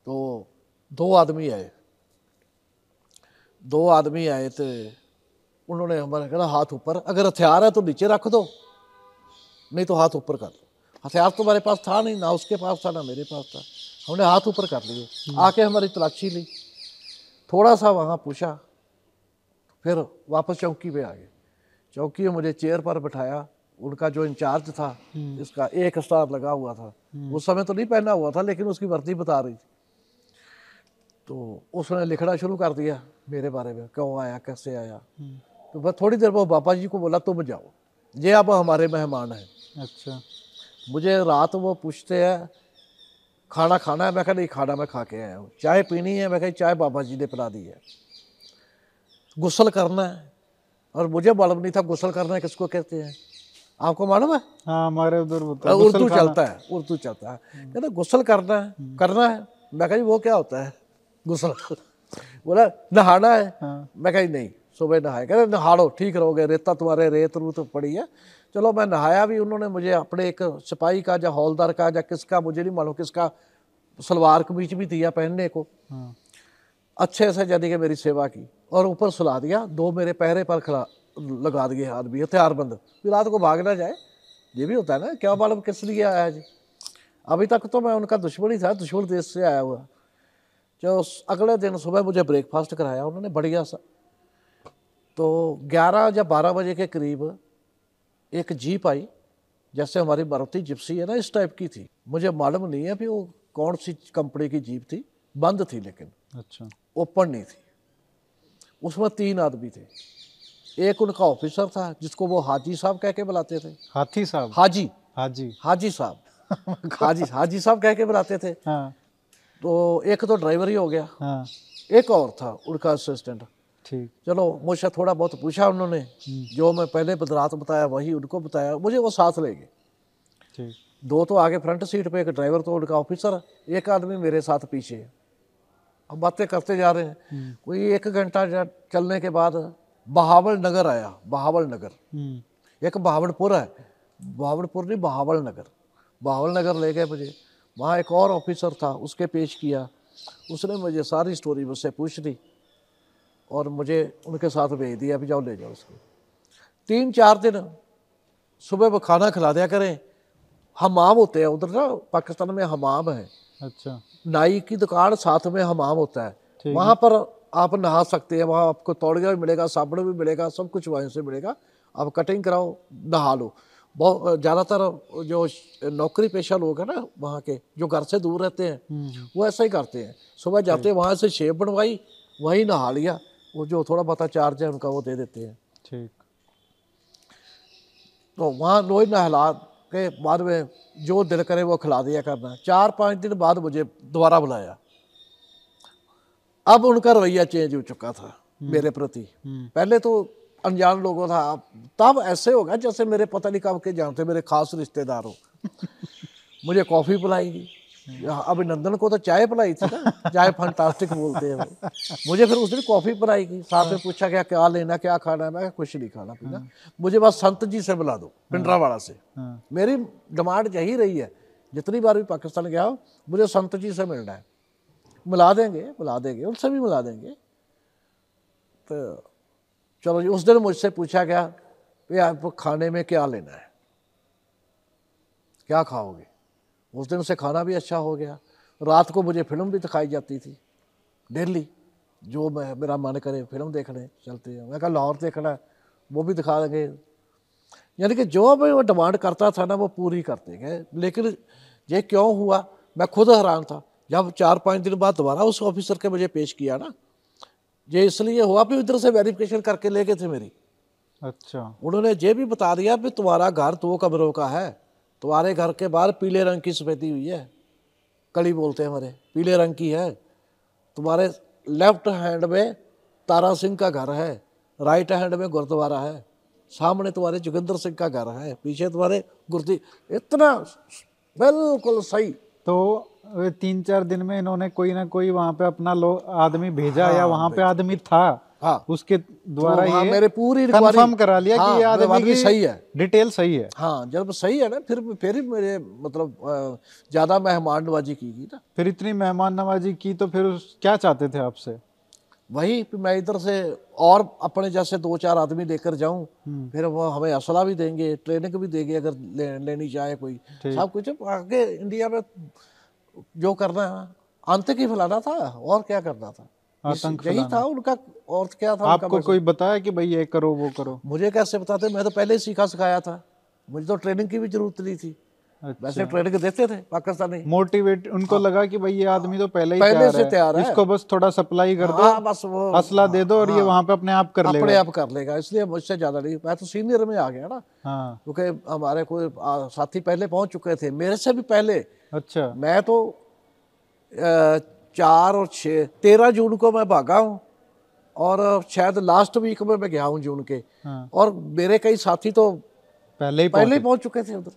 [SPEAKER 2] तो दो आदमी आए। दो आदमी आए तो उन्होंने हमारे कहना हाथ ऊपर, अगर हथियार है तो नीचे रख दो, नहीं तो हाथ ऊपर कर हथियार तुम्हारे पास था नहीं ना उसके पास था ना मेरे पास था। हमने हाथ ऊपर कर लिए। आके हमारी तलाशी ली। थोड़ा सा वहाँ पूछा फिर वापस चौकी पे आ गए। चौकी में मुझे चेयर पर बिठाया। उनका जो इंचार्ज था इसका एक स्टार लगा हुआ था। उस समय तो नहीं पहना हुआ था लेकिन उसकी वर्दी बता रही थी। तो उसने लिखना शुरू कर दिया मेरे बारे में क्यों आया कैसे आया? तो बस थोड़ी देर बाद बाबा जी को बोला तुम जाओ। ये अब हमारे मेहमान हैं।
[SPEAKER 1] अच्छा।
[SPEAKER 2] मुझे रात वो पूछते हैं खाना खाना है? मैं कहा नहीं खाना मैं खा के आया हूँ। चाय पीनी है? मैं कहा चाय बाबा जी ने पिला दी है। गुसल करना है? और मुझे मालूम नहीं था गुसल करना किसको कहते हैं। आपको मालूम है?
[SPEAKER 1] हाँ हमारे उधर
[SPEAKER 2] उर्दू चलता है उर्दू चलता है। कहते गुसल करना है करना है? मैं कहा जी वो क्या होता है? गुसल। बोला नहाना है?
[SPEAKER 1] हाँ।
[SPEAKER 2] मैं कहा नहीं। सुबह नहाए। कहते नहा लो ठीक रहोगे रेता तुम्हारे रेत रूत पड़ी है। चलो मैं नहाया भी उन्होंने मुझे अपने एक सिपाही का या हौलदार का या किसका मुझे नहीं मालूम किसका सलवार कमीज भी दिया पहनने को।
[SPEAKER 1] हाँ।
[SPEAKER 2] अच्छे से यानी कि मेरी सेवा की और ऊपर सुला दिया। दो मेरे पहरे पर खड़ा लगा दिए आदमी हथियारबंद। फिर रात को भाग ना जाए ये भी होता है ना क्या मालूम किस लिए आया जी। अभी तक तो मैं उनका दुश्मन ही था दुश्मन देश से आया हुआ। जो अगले दिन सुबह मुझे ब्रेकफास्ट कराया उन्होंने बढ़िया सा तो 11 या 12 बजे के करीब एक जीप आई जैसे हमारी मारुति जिप्सी है ना इस टाइप की थी। मुझे मालूम नहीं है कि वो कौन सी कंपनी की जीप थी। बंद थी लेकिन।
[SPEAKER 1] अच्छा।
[SPEAKER 2] ओपन नहीं थी। उसमें तीन आदमी थे। एक उनका ऑफिसर था जिसको वो हाजी साहब कह के बुलाते थे।
[SPEAKER 1] हाथी साहब?
[SPEAKER 2] हाजी।
[SPEAKER 1] हाजी।
[SPEAKER 2] हाजी साहब। *laughs* हाजी हाजी साहब कह के बुलाते थे।
[SPEAKER 1] हाँ।
[SPEAKER 2] तो एक तो ड्राइवर ही हो गया।
[SPEAKER 1] हाँ।
[SPEAKER 2] एक और था उनका असिस्टेंट
[SPEAKER 1] ठीक।
[SPEAKER 2] चलो मुझसे थोड़ा बहुत पूछा उन्होंने। जो मैं पहले रात बताया वही उनको बताया मुझे वो साथ ले गए।
[SPEAKER 1] ठीक।
[SPEAKER 2] दो तो आगे फ्रंट सीट पे एक ड्राइवर तो उनका ऑफिसर एक आदमी मेरे साथ पीछे। है अब बातें करते जा रहे हैं। कोई एक घंटा चलने के बाद बहावल नगर आया बहावल नगर।
[SPEAKER 1] हम्म।
[SPEAKER 2] एक बहावलपुर है। बहावलपुर नहीं बहावल नगर। बहावल नगर ले गए मुझे। वहाँ एक और ऑफिसर था उसके पेश किया। उसने मुझे सारी स्टोरी मुझसे पूछ ली और मुझे उनके साथ भेज दिया अभी जाओ ले जाओ उसको। तीन चार दिन सुबह वो खाना खिला दिया करें। हमाम होते हैं उधर ना पाकिस्तान में हमाम है।
[SPEAKER 1] अच्छा।
[SPEAKER 2] नाई की दुकान साथ में हमाम होता है। वहाँ पर आप नहा सकते हैं वहाँ आपको तौड़िया भी मिलेगा साबुन भी मिलेगा सब कुछ वहीं से मिलेगा। आप कटिंग कराओ नहा लो। बहुत ज़्यादातर जो नौकरी पेशा लोग हैं ना वहाँ के जो घर से दूर रहते हैं
[SPEAKER 1] हम्म।
[SPEAKER 2] वो ऐसा ही करते हैं। सुबह जाते हैं वहाँ से शेप बनवाई वहीं नहा लिया। वो जो थोड़ा बहुत चार्ज है उनका वो दे देते हैं।
[SPEAKER 1] ठीक।
[SPEAKER 2] तो वहाँ लोही नहला के बाद में जो दिल करे वो खिला दिया करना। चार पाँच दिन बाद मुझे दोबारा बुलाया। अब उनका रवैया चेंज हो चुका था मेरे प्रति।
[SPEAKER 1] हम्म।
[SPEAKER 2] पहले तो अनजान लोगों था। तब ऐसे होगा जैसे मेरे पता नहीं कब के जानते मेरे खास रिश्तेदार हो। *laughs* मुझे कॉफ़ी पिलाएगी अभिनंदन को तो चाय पिलाई थी ना। चाय फंटास्टिक बोलते हैं मुझे फिर उस दिन कॉफ़ी पिलाएगी साथ में पूछा, क्या क्या लेना, क्या खाना है? मैं कुछ नहीं खाना पीना। मुझे बस संत जी से मिला दो, पिंडरावाड़ा से। मेरी डिमांड यही रही है, जितनी बार भी पाकिस्तान गया हो, मुझे संत जी से मिलना है। मिला देंगे मिला देंगे, उनसे भी मिला देंगे। तो चलो जी, उस दिन मुझसे पूछा गया कि आपको खाने में क्या लेना है? क्या खाओगे? उस दिन से खाना भी अच्छा हो गया। रात को मुझे फ़िल्म भी दिखाई जाती थी डेली जो मैं मेरा मन करे फ़िल्म देखने चलते हैं। मैं कहा लाहौर देखना है वो भी दिखा देंगे। यानी कि जो भी वो डिमांड करता था ना वो पूरी करते गए लेकिन ये क्यों हुआ? मैं खुद हैरान था। जब चार पाँच दिन बाद दोबारा उस ऑफिसर के मुझे पेश किया ना ये इसलिए हुआ भी इधर से वेरिफिकेशन करके ले गए थे मेरी।
[SPEAKER 1] अच्छा।
[SPEAKER 2] उन्होंने ये भी बता दिया भी तुम्हारा घर दो कमरों का है। तुम्हारे घर के बाहर पीले रंग की सफेदी हुई है। कड़ी बोलते हैं हमारे पीले रंग की है। तुम्हारे लेफ़्ट हैंड में तारा सिंह का घर है राइट हैंड में गुरुद्वारा है सामने तुम्हारे जोगिंदर सिंह का घर है पीछे तुम्हारे गुरदी इतना बिल्कुल सही।
[SPEAKER 1] तो तीन चार दिन में इन्होंने कोई ना कोई वहाँ पे अपना लोग आदमी भेजा हाँ, या वहाँ पे आदमी था?
[SPEAKER 2] हाँ।
[SPEAKER 1] उसके द्वारा
[SPEAKER 2] तो मेरे पूरी
[SPEAKER 1] कंफर्म करा लिया
[SPEAKER 2] हाँ,
[SPEAKER 1] कि ये आदमी
[SPEAKER 2] सही है।
[SPEAKER 1] डिटेल सही है।
[SPEAKER 2] हाँ जब सही है ना फिर फिर मेरे मतलब ज़्यादा मेहमान नवाजी की गई ना।
[SPEAKER 1] फिर इतनी मेहमान नवाजी की तो फिर क्या चाहते थे आपसे?
[SPEAKER 2] वही फिर मैं इधर से और अपने जैसे दो चार आदमी लेकर जाऊँ फिर वो हमें असला भी देंगे ट्रेनिंग भी देंगे अगर ले, लेनी चाहे कोई। सब कुछ आगे इंडिया में जो करना है अंत की फैलाना था और क्या करना था?
[SPEAKER 1] आतंक
[SPEAKER 2] यही था उनका और क्या था
[SPEAKER 1] आपको कोई बताया कि भाई ये करो वो करो?
[SPEAKER 2] मुझे कैसे बताते मैं तो पहले ही सीखा सिखाया था। मुझे तो ट्रेनिंग की भी ज़रूरत नहीं थी।
[SPEAKER 1] अच्छा।
[SPEAKER 2] वैसे ट्रेनिंग देते थे पाकिस्तानी।
[SPEAKER 1] मोटिवेट उनको लगा कि भाई ये आदमी तो पहले ही
[SPEAKER 2] हाँ। पहले से तैयार है।
[SPEAKER 1] इसको बस थोड़ा सप्लाई कर दो
[SPEAKER 2] हाँ बस वो
[SPEAKER 1] असला दे दो और ये वहाँ पे अपने आप कर लेगा।
[SPEAKER 2] अपने आप कर लेगा इसलिए मुझसे ज़्यादा नहीं। मैं तो सीनियर में आ गया ना।
[SPEAKER 1] हाँ।
[SPEAKER 2] क्योंकि हमारे कोई साथी पहले पहुँच चुके थे। मेरे से भी पहले।
[SPEAKER 1] अच्छा।
[SPEAKER 2] मैं तो चार और छः। तेरह जून को मैं भागा हूँ और शायद लास्ट वीक में मैं गया हूँ जून के।
[SPEAKER 1] हाँ।
[SPEAKER 2] और मेरे कई साथी तो
[SPEAKER 1] पहले ही
[SPEAKER 2] पहले ही
[SPEAKER 1] पहुँचे।
[SPEAKER 2] चुके थे उधर।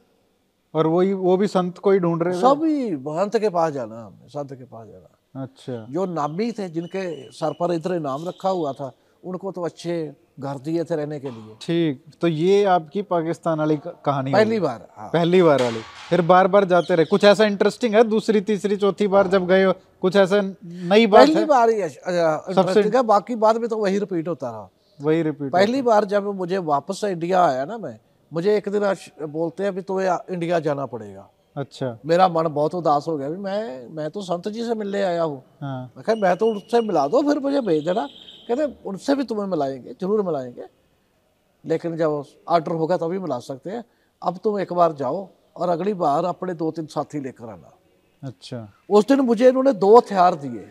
[SPEAKER 1] और वही वो भी संत को ही ढूंढ रहे थे?
[SPEAKER 2] ही महंत के पास जाना हमने संत के पास जाना।
[SPEAKER 1] अच्छा।
[SPEAKER 2] जो नामी थे जिनके सर पर इधर इनाम रखा हुआ था उनको तो अच्छे घर दिए थे रहने के लिए।
[SPEAKER 1] ठीक तो ये आपकी पाकिस्तान वाली कहानी
[SPEAKER 2] पहली बार हाँ।
[SPEAKER 1] पहली बार वाली। फिर बार बार जाते रहे। कुछ ऐसा इंटरेस्टिंग है दूसरी तीसरी चौथी बार जब गए हो कुछ ऐसा नई बात
[SPEAKER 2] पहली
[SPEAKER 1] है?
[SPEAKER 2] बार ही है बाकी बाद में तो वही रिपीट होता रहा।
[SPEAKER 1] वही रिपीट
[SPEAKER 2] पहली बार जब मुझे वापस से इंडिया आया ना मैं मुझे एक दिन बोलते हैं अभी तुम्हें इंडिया जाना पड़ेगा।
[SPEAKER 1] अच्छा।
[SPEAKER 2] मेरा मन बहुत उदास हो गया मैं मैं तो संत जी से मिलने आया हूँ।
[SPEAKER 1] हाँ।
[SPEAKER 2] मैं मैं तो उनसे मिला दो फिर मुझे भेज देना। कहते उनसे भी तुम्हें मिलाएँगे ज़रूर मिलाएँगे। लेकिन जब ऑर्डर होगा तभी मिला सकते हैं। अब तुम एक बार जाओ और अगली बार अपने दो तीन साथी लेकर आना।
[SPEAKER 1] अच्छा।
[SPEAKER 2] उस दिन मुझे इन्होंने दो हथियार दिए।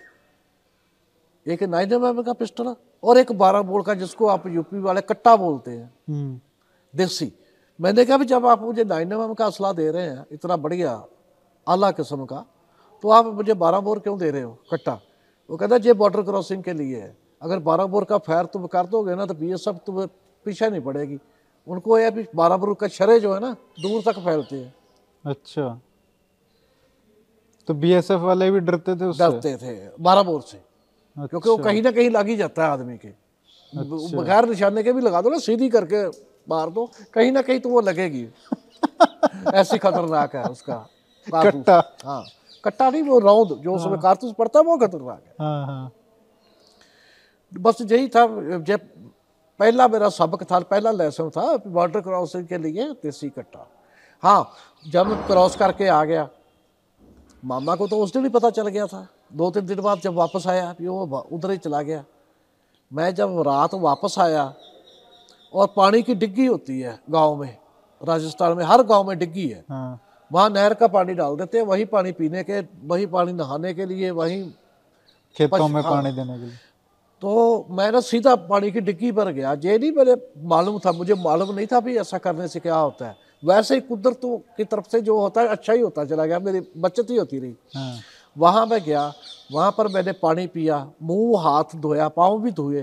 [SPEAKER 2] एक नाइन एम का पिस्टल और एक बारह बोल का जिसको आप यूपी वाले कट्टा बोलते हैं।
[SPEAKER 1] हम्म।
[SPEAKER 2] देसी। मैंने कहा भी जब आप मुझे नाइन एम का असला दे रहे हैं इतना बढ़िया आला किस्म का तो आप मुझे बारह बोर क्यों दे रहे हो कट्टा? वो कहता ये बॉर्डर क्रॉसिंग के लिए है। अगर बारह बोर का फायर तुम कर दोगे ना तो बी एस एफ़ तुम्हें पीछे नहीं पड़ेगी। उनको यह भी बारह बोर का शरे जो है ना दूर तक फैलते हैं।
[SPEAKER 1] अच्छा। तो बीएसएफ वाले भी डरते थे उससे?
[SPEAKER 2] डरते थे बारह बोर से। क्योंकि वो
[SPEAKER 1] अच्छा।
[SPEAKER 2] कहीं ना कहीं लग ही जाता है आदमी के। अच्छा। बगैर निशाने के भी लगा दो ना सीधी करके मार दो कहीं ना कहीं तो वो लगेगी। *laughs* ऐसी खतरनाक है उसका।
[SPEAKER 1] कट्टा।
[SPEAKER 2] हाँ कट्टा नहीं वो राउंड जो उसमें कारतूस पड़ता है वो खतरनाक है।
[SPEAKER 1] हाँ हाँ।
[SPEAKER 2] बस यही था जब पहला मेरा सबक था पहला लेसन था बॉर्डर क्रॉसिंग के लिए देसी कट्टा। हाँ जब मैं क्रॉस करके आ गया मामा को तो उस दिन ही पता चल गया था। दो तीन दिन बाद जब वापस आया फिर वो उधर ही चला गया। मैं जब रात वापस आया और पानी की डिग्गी होती है गाँव में राजस्थान में हर गाँव में डिग्गी है।
[SPEAKER 1] हाँ।
[SPEAKER 2] वहाँ नहर का पानी डाल देते हैं वही पानी पीने के वही पानी नहाने के लिए वही
[SPEAKER 1] खेतों में
[SPEAKER 2] हाँ।
[SPEAKER 1] पानी देने के लिए।
[SPEAKER 2] तो मैं ना सीधा पानी की डिग्गी पर गया। ये नहीं मेरे मालूम था मुझे मालूम नहीं था भी ऐसा करने से क्या होता है। वैसे ही कुदरत की तरफ़ से जो होता है अच्छा ही होता चला गया। मेरी बचत ही होती रही।
[SPEAKER 1] हाँ।
[SPEAKER 2] वहाँ मैं गया वहाँ पर मैंने पानी पिया मुँह हाथ धोया पाँव भी धोए।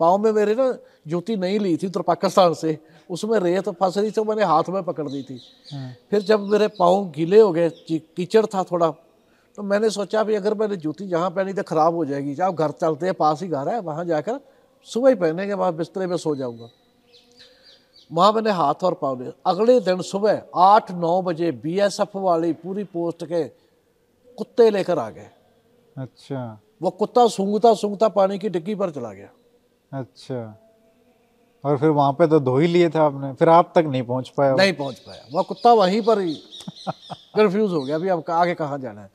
[SPEAKER 2] पाँव में मेरे ना जूती नहीं ली थी उत्तर पाकिस्तान से। उसमें रेत फंस रही तो मैंने हाथ में पकड़ दी थी।
[SPEAKER 1] हाँ।
[SPEAKER 2] फिर जब मेरे पाँव गीले हो गए कीचड़ था थोड़ा तो मैंने सोचा भी अगर मैंने जूती जहाँ पहनी तो ख़राब हो जाएगी। जब घर चलते हैं पास ही घर है वहाँ जाकर सुबह ही पहनेंगे वहाँ बिस्तरे में सो जाऊँगा। वहाँ मैंने हाथ और पाँव लिए। अगले दिन सुबह आठ नौ बजे बीएसएफ वाली पूरी पोस्ट के कुत्ते लेकर आ गए।
[SPEAKER 1] अच्छा।
[SPEAKER 2] वो कुत्ता सूंघता सूंघता पानी की डिग्गी पर चला गया।
[SPEAKER 1] अच्छा। और फिर वहाँ पे तो धो ही लिए थे आपने। फिर आप तक नहीं पहुँच पाया
[SPEAKER 2] नहीं पहुँच पाया। वो कुत्ता वहीं पर ही *laughs* कंफ्यूज हो गया। अभी अब आगे कहाँ जाना है?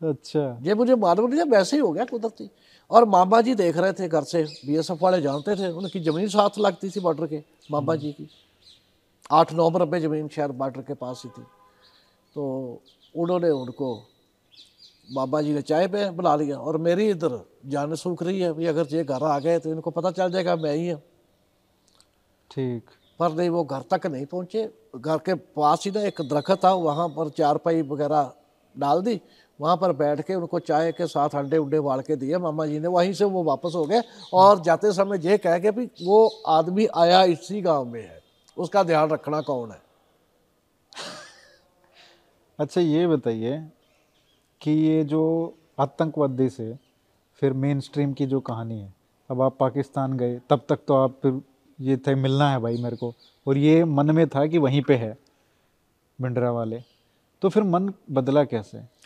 [SPEAKER 1] अच्छा।
[SPEAKER 2] ये मुझे मालूम नहीं था वैसे ही हो गया कुदरती और मामा जी देख रहे थे घर से बीएसएफ वाले जानते थे उनकी ज़मीन साथ लगती थी बॉर्डर के मामा जी की। आठ नौ मरबे ज़मीन शहर बॉर्डर के पास ही थी। तो उन्होंने उनको बाबा जी ने चाय पे बुला लिया और मेरी इधर जान सूख रही है भाई अगर ये घर आ गए तो इनको पता चल जाएगा मैं ही हूँ।
[SPEAKER 1] ठीक।
[SPEAKER 2] पर नहीं वो घर तक नहीं पहुँचे। घर के पास ही ना एक दरख्त था वहाँ पर चारपाई वगैरह डाल दी वहाँ पर बैठ के उनको चाय के साथ अंडे उंडे उबाल के दिए। मामा जी ने वहीं से वो वापस हो गए और जाते समय ये कह के भी वो आदमी आया इसी गाँव में है। उसका ध्यान रखना कौन है? *laughs*
[SPEAKER 1] अच्छा ये बताइए कि ये जो आतंकवादी से फिर मेन स्ट्रीम की जो कहानी है, अब आप पाकिस्तान गए, तब तक तो आप फिर ये थे, मिलना है भाई मेरे को। और ये मन में था कि वहीं पे है, भिंडरा वाले। तो फिर मन बदला कैसे?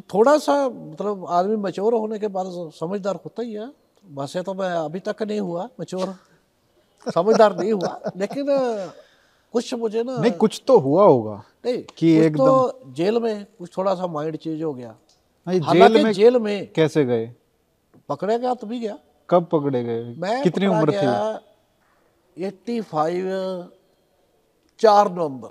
[SPEAKER 2] थोड़ा सा मतलब आदमी मच्योर होने के बाद समझदार होता ही है। वैसे तो मैं अभी तक नहीं हुआ मच्योर समझदार नहीं हुआ लेकिन कुछ मुझे ना
[SPEAKER 1] नहीं कुछ तो हुआ होगा
[SPEAKER 2] नहीं
[SPEAKER 1] कि
[SPEAKER 2] कुछ तो जेल में कुछ थोड़ा सा माइंड चेंज हो गया।
[SPEAKER 1] नहीं जेल में
[SPEAKER 2] जेल में
[SPEAKER 1] कैसे गए?
[SPEAKER 2] पकड़ा गया तो भी गया।
[SPEAKER 1] कब पकड़े गए?
[SPEAKER 2] मैं
[SPEAKER 1] कितनी उम्र थी?
[SPEAKER 2] गया 85 चार नवंबर।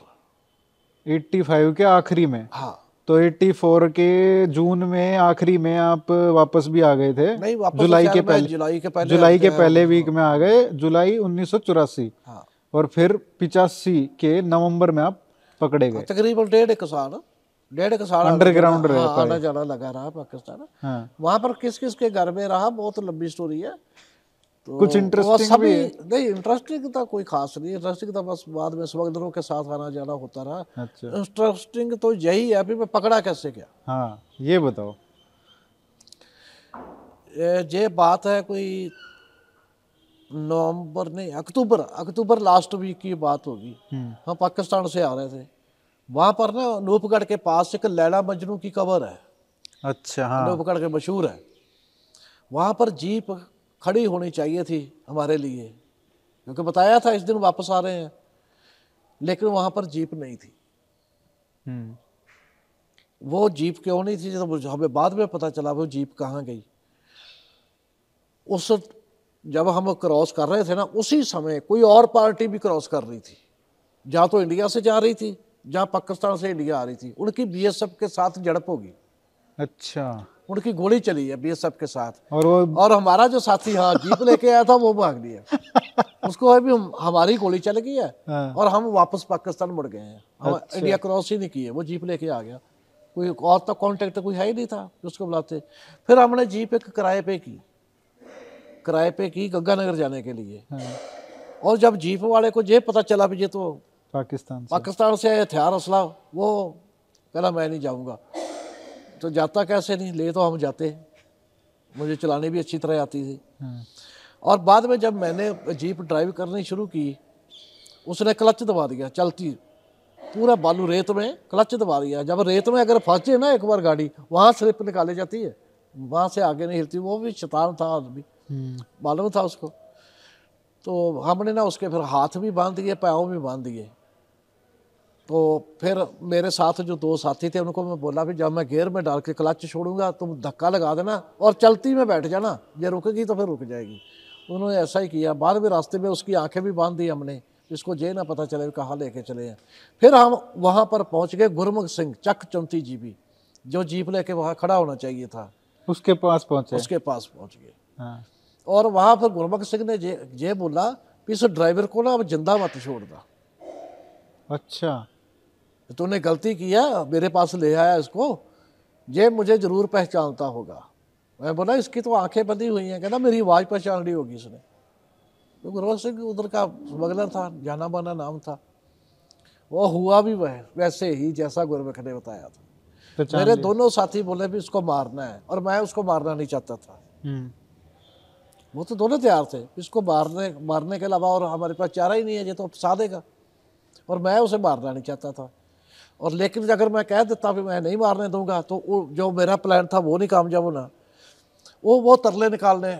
[SPEAKER 1] 85 के आखिरी में?
[SPEAKER 2] हाँ।
[SPEAKER 1] तो 84 के जून में आखिरी में आप वापस भी आ गए थे?
[SPEAKER 2] नहीं वापस
[SPEAKER 1] जुलाई के पहले
[SPEAKER 2] जुलाई के पहले
[SPEAKER 1] जुलाई के पहले वीक में आ गए जुलाई उन्नीस
[SPEAKER 2] हाँ।
[SPEAKER 1] और फिर पिचासी के नवंबर में आप पकड़े गए।
[SPEAKER 2] तकरीबन डेढ़ एक साल डेढ़ का साल
[SPEAKER 1] अंडरग्राउंड रह
[SPEAKER 2] हाँ, आना जाना लगा रहा पाकिस्तान।
[SPEAKER 1] हाँ।
[SPEAKER 2] वहाँ पर किस किस के घर में रहा? बहुत लंबी स्टोरी है। तो
[SPEAKER 1] कुछ interesting
[SPEAKER 2] सभी
[SPEAKER 1] भी
[SPEAKER 2] नहीं इंटरेस्टिंग तो कोई खास नहीं इंटरेस्टिंग तो बस बाद में स्मगलरों के साथ आना जाना होता रहा।
[SPEAKER 1] अच्छा।
[SPEAKER 2] इंटरेस्टिंग तो यही है अभी मैं पकड़ा कैसे गया
[SPEAKER 1] हाँ ये बताओ।
[SPEAKER 2] ये बात है कोई नवंबर नहीं अक्टूबर अक्टूबर लास्ट वीक की बात होगी।
[SPEAKER 1] हम्म।
[SPEAKER 2] हम पाकिस्तान से आ रहे थे। वहाँ पर ना अनूपगढ़ के पास एक लैला मजनू की कबर है।
[SPEAKER 1] अच्छा हाँ।
[SPEAKER 2] अनूपगढ़ के मशहूर है। वहाँ पर जीप खड़ी होनी चाहिए थी हमारे लिए। क्योंकि बताया था इस दिन वापस आ रहे हैं लेकिन वहाँ पर जीप नहीं थी।
[SPEAKER 1] हम्म।
[SPEAKER 2] वो जीप क्यों नहीं थी जब हमें बाद में पता चला वो जीप कहाँ गई। उस जब हम क्रॉस कर रहे थे ना उसी समय कोई और पार्टी भी क्रॉस कर रही थी। जहाँ तो इंडिया से जा रही थी जहाँ पाकिस्तान से इंडिया आ रही थी। उनकी बीएसएफ के साथ झड़प होगी।
[SPEAKER 1] अच्छा।
[SPEAKER 2] उनकी गोली चली है बीएसएफ के साथ।
[SPEAKER 1] और वो
[SPEAKER 2] और हमारा जो साथी हाँ जीप लेके आया था वो भाग लिया। *laughs* उसको अभी हम हमारी गोली चल गई है
[SPEAKER 1] हाँ।
[SPEAKER 2] और हम वापस पाकिस्तान मुड़ गए हैं। हम इंडिया क्रॉस ही नहीं किए वो जीप लेके आ गया। कोई और तो कांटेक्ट कोई है ही नहीं था उसको बुलाते। फिर हमने जीप एक किराए पे की। किराए पे की गंगानगर जाने के लिए।
[SPEAKER 1] हाँ।
[SPEAKER 2] और जब जीप वाले को ये पता चला भी ये तो
[SPEAKER 1] पाकिस्तान
[SPEAKER 2] पाकिस्तान से हथियार असला वो कहना मैं नहीं जाऊँगा। तो जाता कैसे नहीं? ले तो हम जाते मुझे चलानी भी अच्छी तरह आती थी।
[SPEAKER 1] हाँ।
[SPEAKER 2] और बाद में जब मैंने जीप ड्राइव करनी शुरू की उसने क्लच दबा दिया चलती। पूरा बालू रेत में क्लच दबा दिया। जब रेत में अगर फंस जाए ना एक बार गाड़ी वहाँ स्लिप निकाली जाती है। वहाँ से आगे नहीं हिलती वो भी शैतान था आदमी।
[SPEAKER 1] हम्म।
[SPEAKER 2] मालूम था उसको। तो हमने ना उसके फिर हाथ भी बाँध दिए पाँव भी बाँध दिए। तो फिर मेरे साथ जो दो साथी थे उनको मैं बोला भी जब मैं गेयर में डाल के क्लच छोड़ूँगा तुम धक्का लगा देना और चलती में बैठ जाना। ये रुकेगी तो फिर रुक जाएगी। उन्होंने ऐसा ही किया। बाद में रास्ते में उसकी आँखें भी बाँध दी हमने इसको ये ना पता चले कहाँ लेके चले हैं। फिर हम वहाँ पर पहुँच गए गुरमुख सिंह चक चौंती जीबी जो जीप लेके वहाँ खड़ा होना चाहिए था।
[SPEAKER 1] उसके पास पहुँचे?
[SPEAKER 2] उसके पास पहुँच गए।
[SPEAKER 1] हाँ।
[SPEAKER 2] और वहाँ पर गुरमुख सिंह ने ये बोला कि इस ड्राइवर को ना अब ज़िंदा मत छोड़ना
[SPEAKER 1] अच्छा।
[SPEAKER 2] तूने गलती किया मेरे पास ले आया इसको ये मुझे ज़रूर पहचानता होगा। मैं बोला इसकी तो आँखें बंदी हुई हैं कहना मेरी आवाज़ पहचान ली होगी इसने। तो गुरमुख सिंह उधर का स्मगलर था जाना माना नाम था। वो हुआ भी वह वैसे ही जैसा गुरमुख ने बताया था। मेरे दोनों साथी बोले भी इसको मारना है और मैं उसको मारना नहीं चाहता था।
[SPEAKER 1] हम्म।
[SPEAKER 2] वो तो दोनों तैयार थे इसको मारने मारने के अलावा और हमारे पास चारा ही नहीं है ये तो फंसा देगा और मैं उसे मारना नहीं चाहता था। और लेकिन अगर मैं कह देता भी मैं नहीं मारने दूँगा तो वो जो मेरा प्लान था वो नहीं कामयाब होना। वो वो तरले निकालने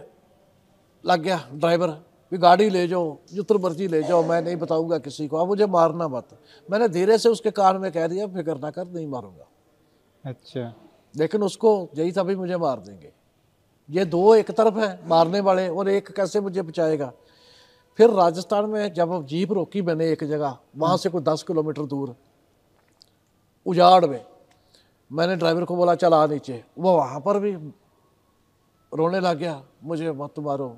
[SPEAKER 2] लग गया ड्राइवर भी गाड़ी ले जाओ जितना मर्ज़ी ले जाओ मैं नहीं बताऊँगा किसी को। अब मुझे मारना मत। मैंने धीरे से उसके कान में कह दिया फ़िक्र ना कर नहीं मारूँगा।
[SPEAKER 1] अच्छा।
[SPEAKER 2] लेकिन उसको यही था भी मुझे मार देंगे। ये दो एक तरफ़ है मारने वाले और एक कैसे मुझे बचाएगा? फिर राजस्थान में जब जीप रोकी मैंने एक जगह वहाँ से कोई दस किलोमीटर दूर उजाड़ में। मैंने ड्राइवर को बोला, चला नीचे। वो वहाँ पर भी रोने लग गया, मुझे मत मारो।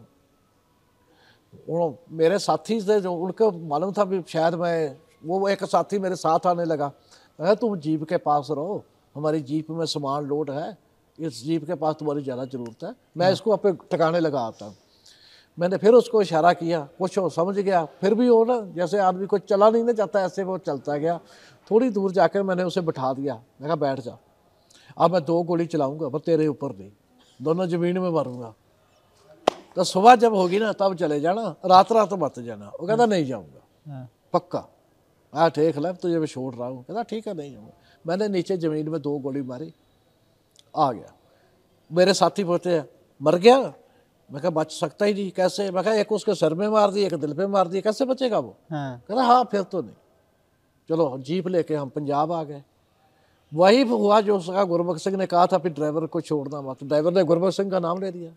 [SPEAKER 2] मेरे साथी से जो, उनको मालूम था भी शायद मैं, वो एक साथी मेरे साथ आने लगा। मैं तुम जीप के पास रहो। हमारी जीप में सामान लोड है। इस जीप के पास तुम्हारी ज़्यादा ज़रूरत है। मैं इसको अपने ठिकाने लगा आता हूँ। मैंने फिर उसको इशारा किया, कुछ वो समझ गया। फिर भी वो ना, जैसे आदमी को चला नहीं ना जाता, ऐसे वो चलता गया। थोड़ी दूर जाकर मैंने उसे बिठा दिया। मैं कहा बैठ जा। अब मैं दो गोली चलाऊँगा पर तेरे ऊपर नहीं। दोनों ज़मीन में मारूँगा। तो सुबह जब होगी ना तब चले जाना। रात रात मत जाना। वो कहता नहीं जाऊँगा।
[SPEAKER 1] हाँ।
[SPEAKER 2] पक्का। हाँ ठीक है तुझे मैं छोड़ रहा हूँ। कहता ठीक है नहीं जाऊँगा। मैंने नीचे ज़मीन में दो गोली मारी। आ गया। मेरे साथी बोलते हैं मर गया? मैं कहा बच सकता ही नहीं। कैसे? मैं कहा एक उसके सर में मार दी एक दिल पे मार दी। कैसे बचेगा वो?
[SPEAKER 1] हाँ।
[SPEAKER 2] कहता हाँ फिर तो नहीं। चलो जीप लेके हम पंजाब आ गए। वही हुआ जो उसका गुरबख्श सिंह ने कहा था फिर ड्राइवर को छोड़ना मत। ड्राइवर ने गुरबख्श सिंह का नाम ले दिया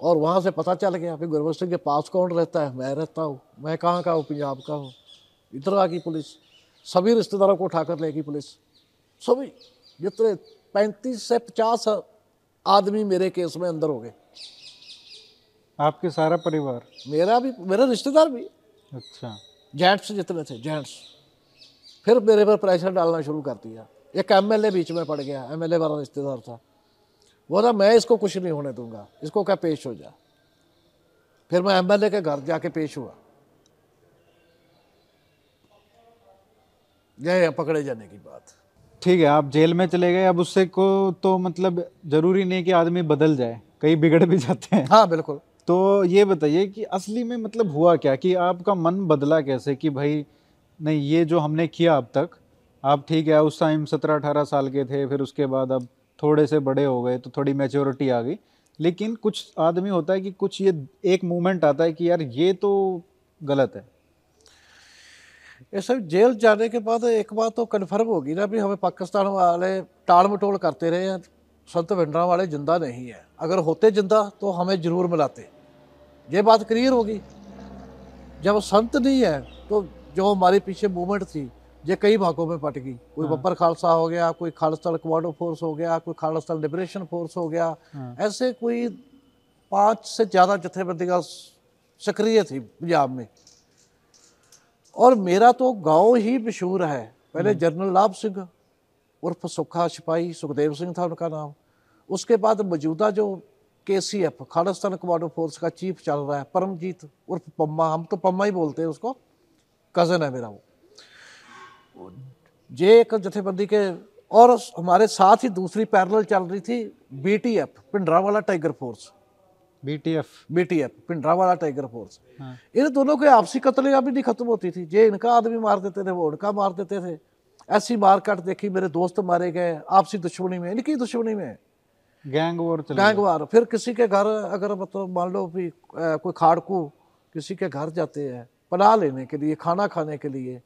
[SPEAKER 2] और वहाँ से पता चल गया फिर गुरबख्श सिंह के पास कौन रहता है? मैं रहता हूँ। मैं कहाँ का हूँ? पंजाब का हूँ। इधर आ गई पुलिस। सभी रिश्तेदारों को उठाकर लेगी पुलिस। सभी जितने पैंतीस से पचास आदमी मेरे केस में अंदर हो गए।
[SPEAKER 1] आपके सारा परिवार?
[SPEAKER 2] मेरा भी मेरे रिश्तेदार भी।
[SPEAKER 1] अच्छा।
[SPEAKER 2] जेंट्स जितने थे जेंट्स फिर मेरे पर प्रेशर डालना शुरू कर दिया। एक एमएलए बीच में पड़ गया एमएलए वाला रिश्तेदार था। वो ना मैं इसको कुछ नहीं होने दूँगा इसको क्या पेश हो जा? फिर मैं एमएलए के घर जाके पेश हुआ। यह पकड़े जाने की बात।
[SPEAKER 1] ठीक है आप जेल में चले गए अब उससे को तो मतलब ज़रूरी नहीं कि आदमी बदल जाए कई बिगड़ भी जाते हैं।
[SPEAKER 2] हाँ बिल्कुल।
[SPEAKER 1] तो ये बताइए कि असली में मतलब हुआ क्या? कि आपका मन बदला कैसे कि भाई, नहीं, ये जो हमने किया अब तक आप ठीक है, उस टाइम सत्रह अठारह साल के थे, फिर उसके बाद अब थोड़े से बड़े हो गए तो थोड़ी मैच्योरिटी आ गई। लेकिन कुछ आदमी होता है कि कुछ ये एक मोमेंट आता है कि यार, ये तो गलत है।
[SPEAKER 2] ये सब जेल जाने के बाद एक बात तो कन्फर्म होगी ना, भी हमें पाकिस्तान वाले टाल मटोल करते रहे हैं। संत भिंडरा वाले ज़िंदा नहीं है। अगर होते ज़िंदा तो हमें ज़रूर मिलाते। ये बात क्लियर होगी। जब संत नहीं है तो जो हमारे पीछे मूवमेंट थी ये कई भागों में पट गई। कोई
[SPEAKER 1] हाँ।
[SPEAKER 2] बब्बर खालसा हो गया कोई खालसा कमांडो फोर्स हो गया कोई खालसा लिबरेशन फोर्स हो गया।
[SPEAKER 1] हाँ।
[SPEAKER 2] ऐसे कोई पाँच से ज़्यादा जथेबंदियाँ सक्रिय थी पंजाब में। और मेरा तो गाँव ही मशहूर है। पहले जनरल लाभ सिंह उर्फ़ सुखा सिपाही सुखदेव सिंह था उनका नाम। उसके बाद मौजूदा जो K C F Khalistan Commando Force का चीफ चल रहा है परमजीत उर्फ़ पम्मा हम तो पम्मा ही बोलते हैं उसको कज़न है मेरा वो। जे एक जथेबंदी के और हमारे साथ ही दूसरी पैरेलल चल रही थी बीटीएफ पिंडरावाला टाइगर फोर्स।
[SPEAKER 1] बीटीएफ
[SPEAKER 2] बीटीएफ पिंडरावाला टाइगर फोर्स।
[SPEAKER 1] हाँ।
[SPEAKER 2] इन दोनों के आपसी कत्लेआम भी नहीं खत्म होती थी। जे इनका आदमी मार देते थे वो उनका मार देते थे। ऐसी मार काट देखी मेरे दोस्त मारे गए आपसी दुश्मनी में इनकी दुश्मनी में।
[SPEAKER 1] Gang war
[SPEAKER 2] gang war. फिर किसी के घर अगर मतलब मान लो भी कोई खाड़कू किसी के घर जाते हैं पनाह लेने के लिए खाना खाने के लिए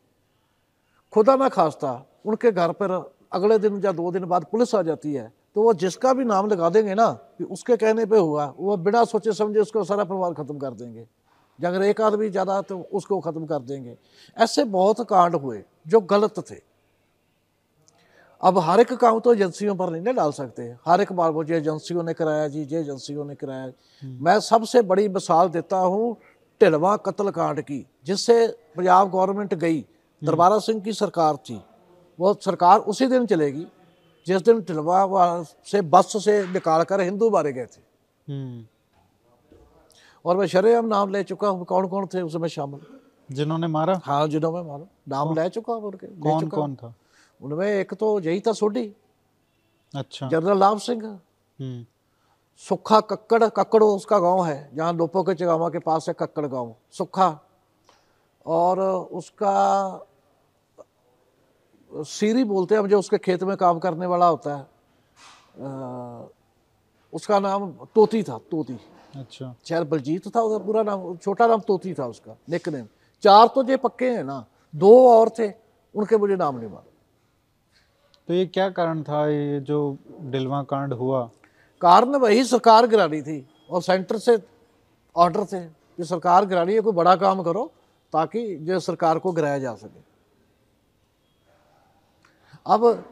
[SPEAKER 2] खुदा ना खास्ता उनके घर पर अगले दिन या दो दिन बाद पुलिस आ जाती है तो वो जिसका भी नाम लगा देंगे ना कि उसके कहने पे हुआ वो बिना सोचे समझे उसको सारा परिवार खत्म कर देंगे। या अगर एक आदमी ज़्यादा तो उसको खत्म कर देंगे। ऐसे बहुत कांड हुए जो गलत थे। अब हर एक काम तो एजेंसियों पर नहीं ना डाल सकते। हर एक बार वो जी एजेंसियों ने कराया जी जे एजेंसियों ने कराया। मैं सबसे बड़ी मिसाल देता हूँ ढिलवा कत्ल कांड की जिससे पंजाब गवर्नमेंट गई। दरबारा सिंह की सरकार थी। वो सरकार उसी दिन चलेगी जिस दिन ढिलवा से बस से निकाल कर हिंदू मारे गए थे।
[SPEAKER 1] हम्म।
[SPEAKER 2] और मैं शरेआम नाम ले चुका हूँ। कौन कौन थे उसमें शामिल?
[SPEAKER 1] जिन्होंने मारा?
[SPEAKER 2] हाँ जिन्होंने मारा। नाम ले चुका हूँ उनके
[SPEAKER 1] कौन कौन था।
[SPEAKER 2] उनमें एक तो यही था सोडी
[SPEAKER 1] अच्छा।
[SPEAKER 2] जनरल लाभ सिंह।
[SPEAKER 1] हम्म।
[SPEAKER 2] सुखा कक्कड़ कक्कड़ो उसका गाँव है जहाँ लोपो के चगावा के पास है कक्कड़ गाँव सुखा। और उसका सीरी बोलते हैं हम जो उसके खेत में काम करने वाला होता है अ, उसका नाम तोती था तोती।
[SPEAKER 1] अच्छा।
[SPEAKER 2] शायद बलजीत था उसका पूरा नाम छोटा नाम तोती था उसका निक नेम चार तो ये पक्के हैं ना दो और थे उनके मुझे नाम नहीं मालूम।
[SPEAKER 1] तो ये क्या कारण था? ये जो डिलवा कांड हुआ।
[SPEAKER 2] कारण वही सरकार गिरा रही थी और सेंटर से, ऑर्डर थे कि सरकार गिरा रही है, कोई बड़ा काम करो ताकि जो सरकार को गिराया जा सके। अब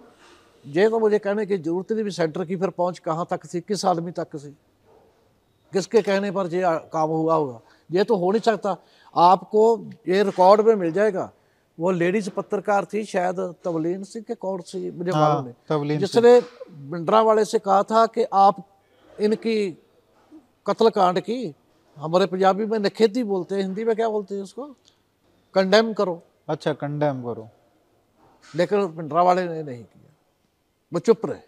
[SPEAKER 2] ये तो मुझे कहने की ज़रूरत नहीं भी सेंटर की फिर पहुँच कहाँ तक थी किस आदमी तक थी किसके कहने पर ये काम हुआ होगा? ये तो हो नहीं सकता। आपको ये रिकॉर्ड में मिल जाएगा वो लेडीज़ पत्रकार थी शायद तवलीन सिंह के कौन सी मुझे
[SPEAKER 1] हाँ
[SPEAKER 2] मालूम नहीं। जिसने बिंड्रा वाले से कहा था कि आप इनकी कत्ल कांड की हमारे पंजाबी में नखेती बोलते हैं हिंदी में क्या बोलते हैं उसको? कंडेम करो।
[SPEAKER 1] अच्छा कंडेम करो।
[SPEAKER 2] लेकिन बिंड्रा वाले ने नहीं किया। वो चुप रहे।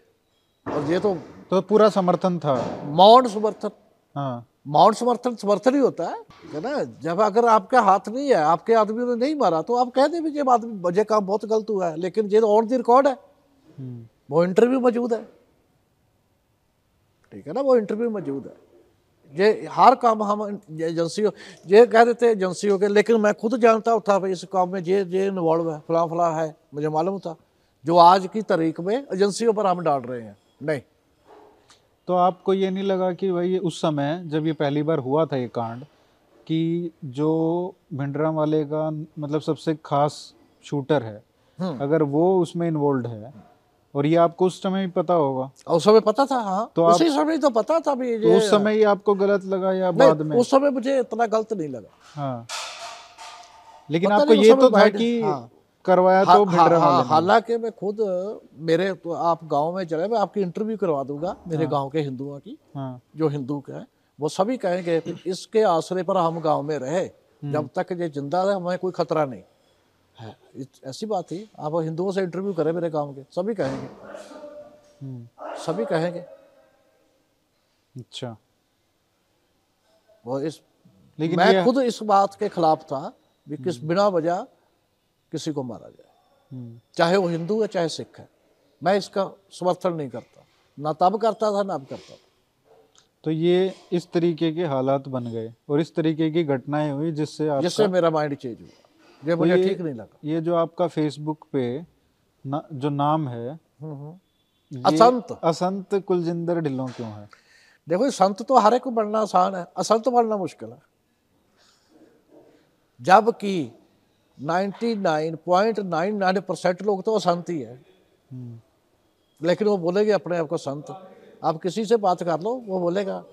[SPEAKER 2] और ये तो
[SPEAKER 1] तो पूरा समर्थन था।
[SPEAKER 2] मौन समर्थन।
[SPEAKER 1] हाँ।
[SPEAKER 2] मौन समर्थन समर्थन ही होता है है ना? जब अगर आपका हाथ नहीं है आपके आदमी ने नहीं मारा तो आप कह दें भी ये आदमी वजह काम बहुत गलत हुआ है लेकिन ये ऑन दी रिकॉर्ड है।
[SPEAKER 1] हम्म,
[SPEAKER 2] वो इंटरव्यू मौजूद है। ठीक है ना? वो इंटरव्यू मौजूद है। ये हर काम हम एजेंसियों ये कह देते हैं एजेंसियों के लेकिन मैं खुद जानता था भाई इस काम में ये ये इन्वॉल्व है फला फला है मुझे मालूम था। जो आज की तारीख में एजेंसियों पर हम डाल रहे हैं। नहीं
[SPEAKER 1] तो आपको ये नहीं लगा कि भाई उस समय जब ये पहली बार हुआ था ये कांड कि जो भिंडरा वाले का मतलब सबसे खास शूटर है
[SPEAKER 2] हम्म।
[SPEAKER 1] अगर वो उसमें इन्वॉल्व है और ये आपको उस समय ही पता होगा।
[SPEAKER 2] उस समय पता था हाँ।
[SPEAKER 1] तो आप-
[SPEAKER 2] उसी समय तो पता था भी
[SPEAKER 1] तो उस समय ही आपको गलत लगा या बाद में?
[SPEAKER 2] उस समय मुझे इतना गलत नहीं लगा।
[SPEAKER 1] हाँ। लेकिन आपको ये तो था कि
[SPEAKER 2] हाँ।
[SPEAKER 1] करवाया
[SPEAKER 2] हाँ,
[SPEAKER 1] तो
[SPEAKER 2] हाँ,
[SPEAKER 1] ने।
[SPEAKER 2] हालाँकि मैं खुद मेरे तो आप गाँव में चले मैं आपकी इंटरव्यू करवा दूँगा मेरे गाँव के हिंदुओं की
[SPEAKER 1] हाँ।
[SPEAKER 2] जो हिंदू के हैं वो सभी कहेंगे कि इसके आसरे पर हम गाँव में रहे जब तक ये ज़िंदा है हमें कोई खतरा नहीं। है। ऐसी बात थी आप हिंदुओं से इंटरव्यू करें मेरे गाँव के सभी कहेंगे।
[SPEAKER 1] हम्म,
[SPEAKER 2] सभी कहेंगे।
[SPEAKER 1] अच्छा।
[SPEAKER 2] वो इस
[SPEAKER 1] लेकिन
[SPEAKER 2] मैं खुद इस बात के खिलाफ था भी किस बिना वजह किसी को मारा जाए।
[SPEAKER 1] हम्म,
[SPEAKER 2] चाहे वो हिंदू है चाहे सिख है। मैं इसका समर्थन नहीं करता। ना तब करता था ना अब करता था।
[SPEAKER 1] तो ये इस तरीके के हालात बन गए और इस तरीके की घटनाएँ हुई जिससे
[SPEAKER 2] जिससे मेरा माइंड चेंज हुआ। ये मुझे ठीक नहीं लगा।
[SPEAKER 1] ये जो आपका फेसबुक पे ना, जो नाम है
[SPEAKER 2] हम्म, हम्म। असंत।
[SPEAKER 1] असंत कुलजिंदर ढिल्लों क्यों है?
[SPEAKER 2] देखो संत तो हर एक को बनना आसान है। असंत बनना मुश्किल है। जबकि 99.99 परसेंट लोग तो असंत ही है। लेकिन वो बोलेंगे अपने आप को संत। आप किसी से बात कर लो वो बोलेगा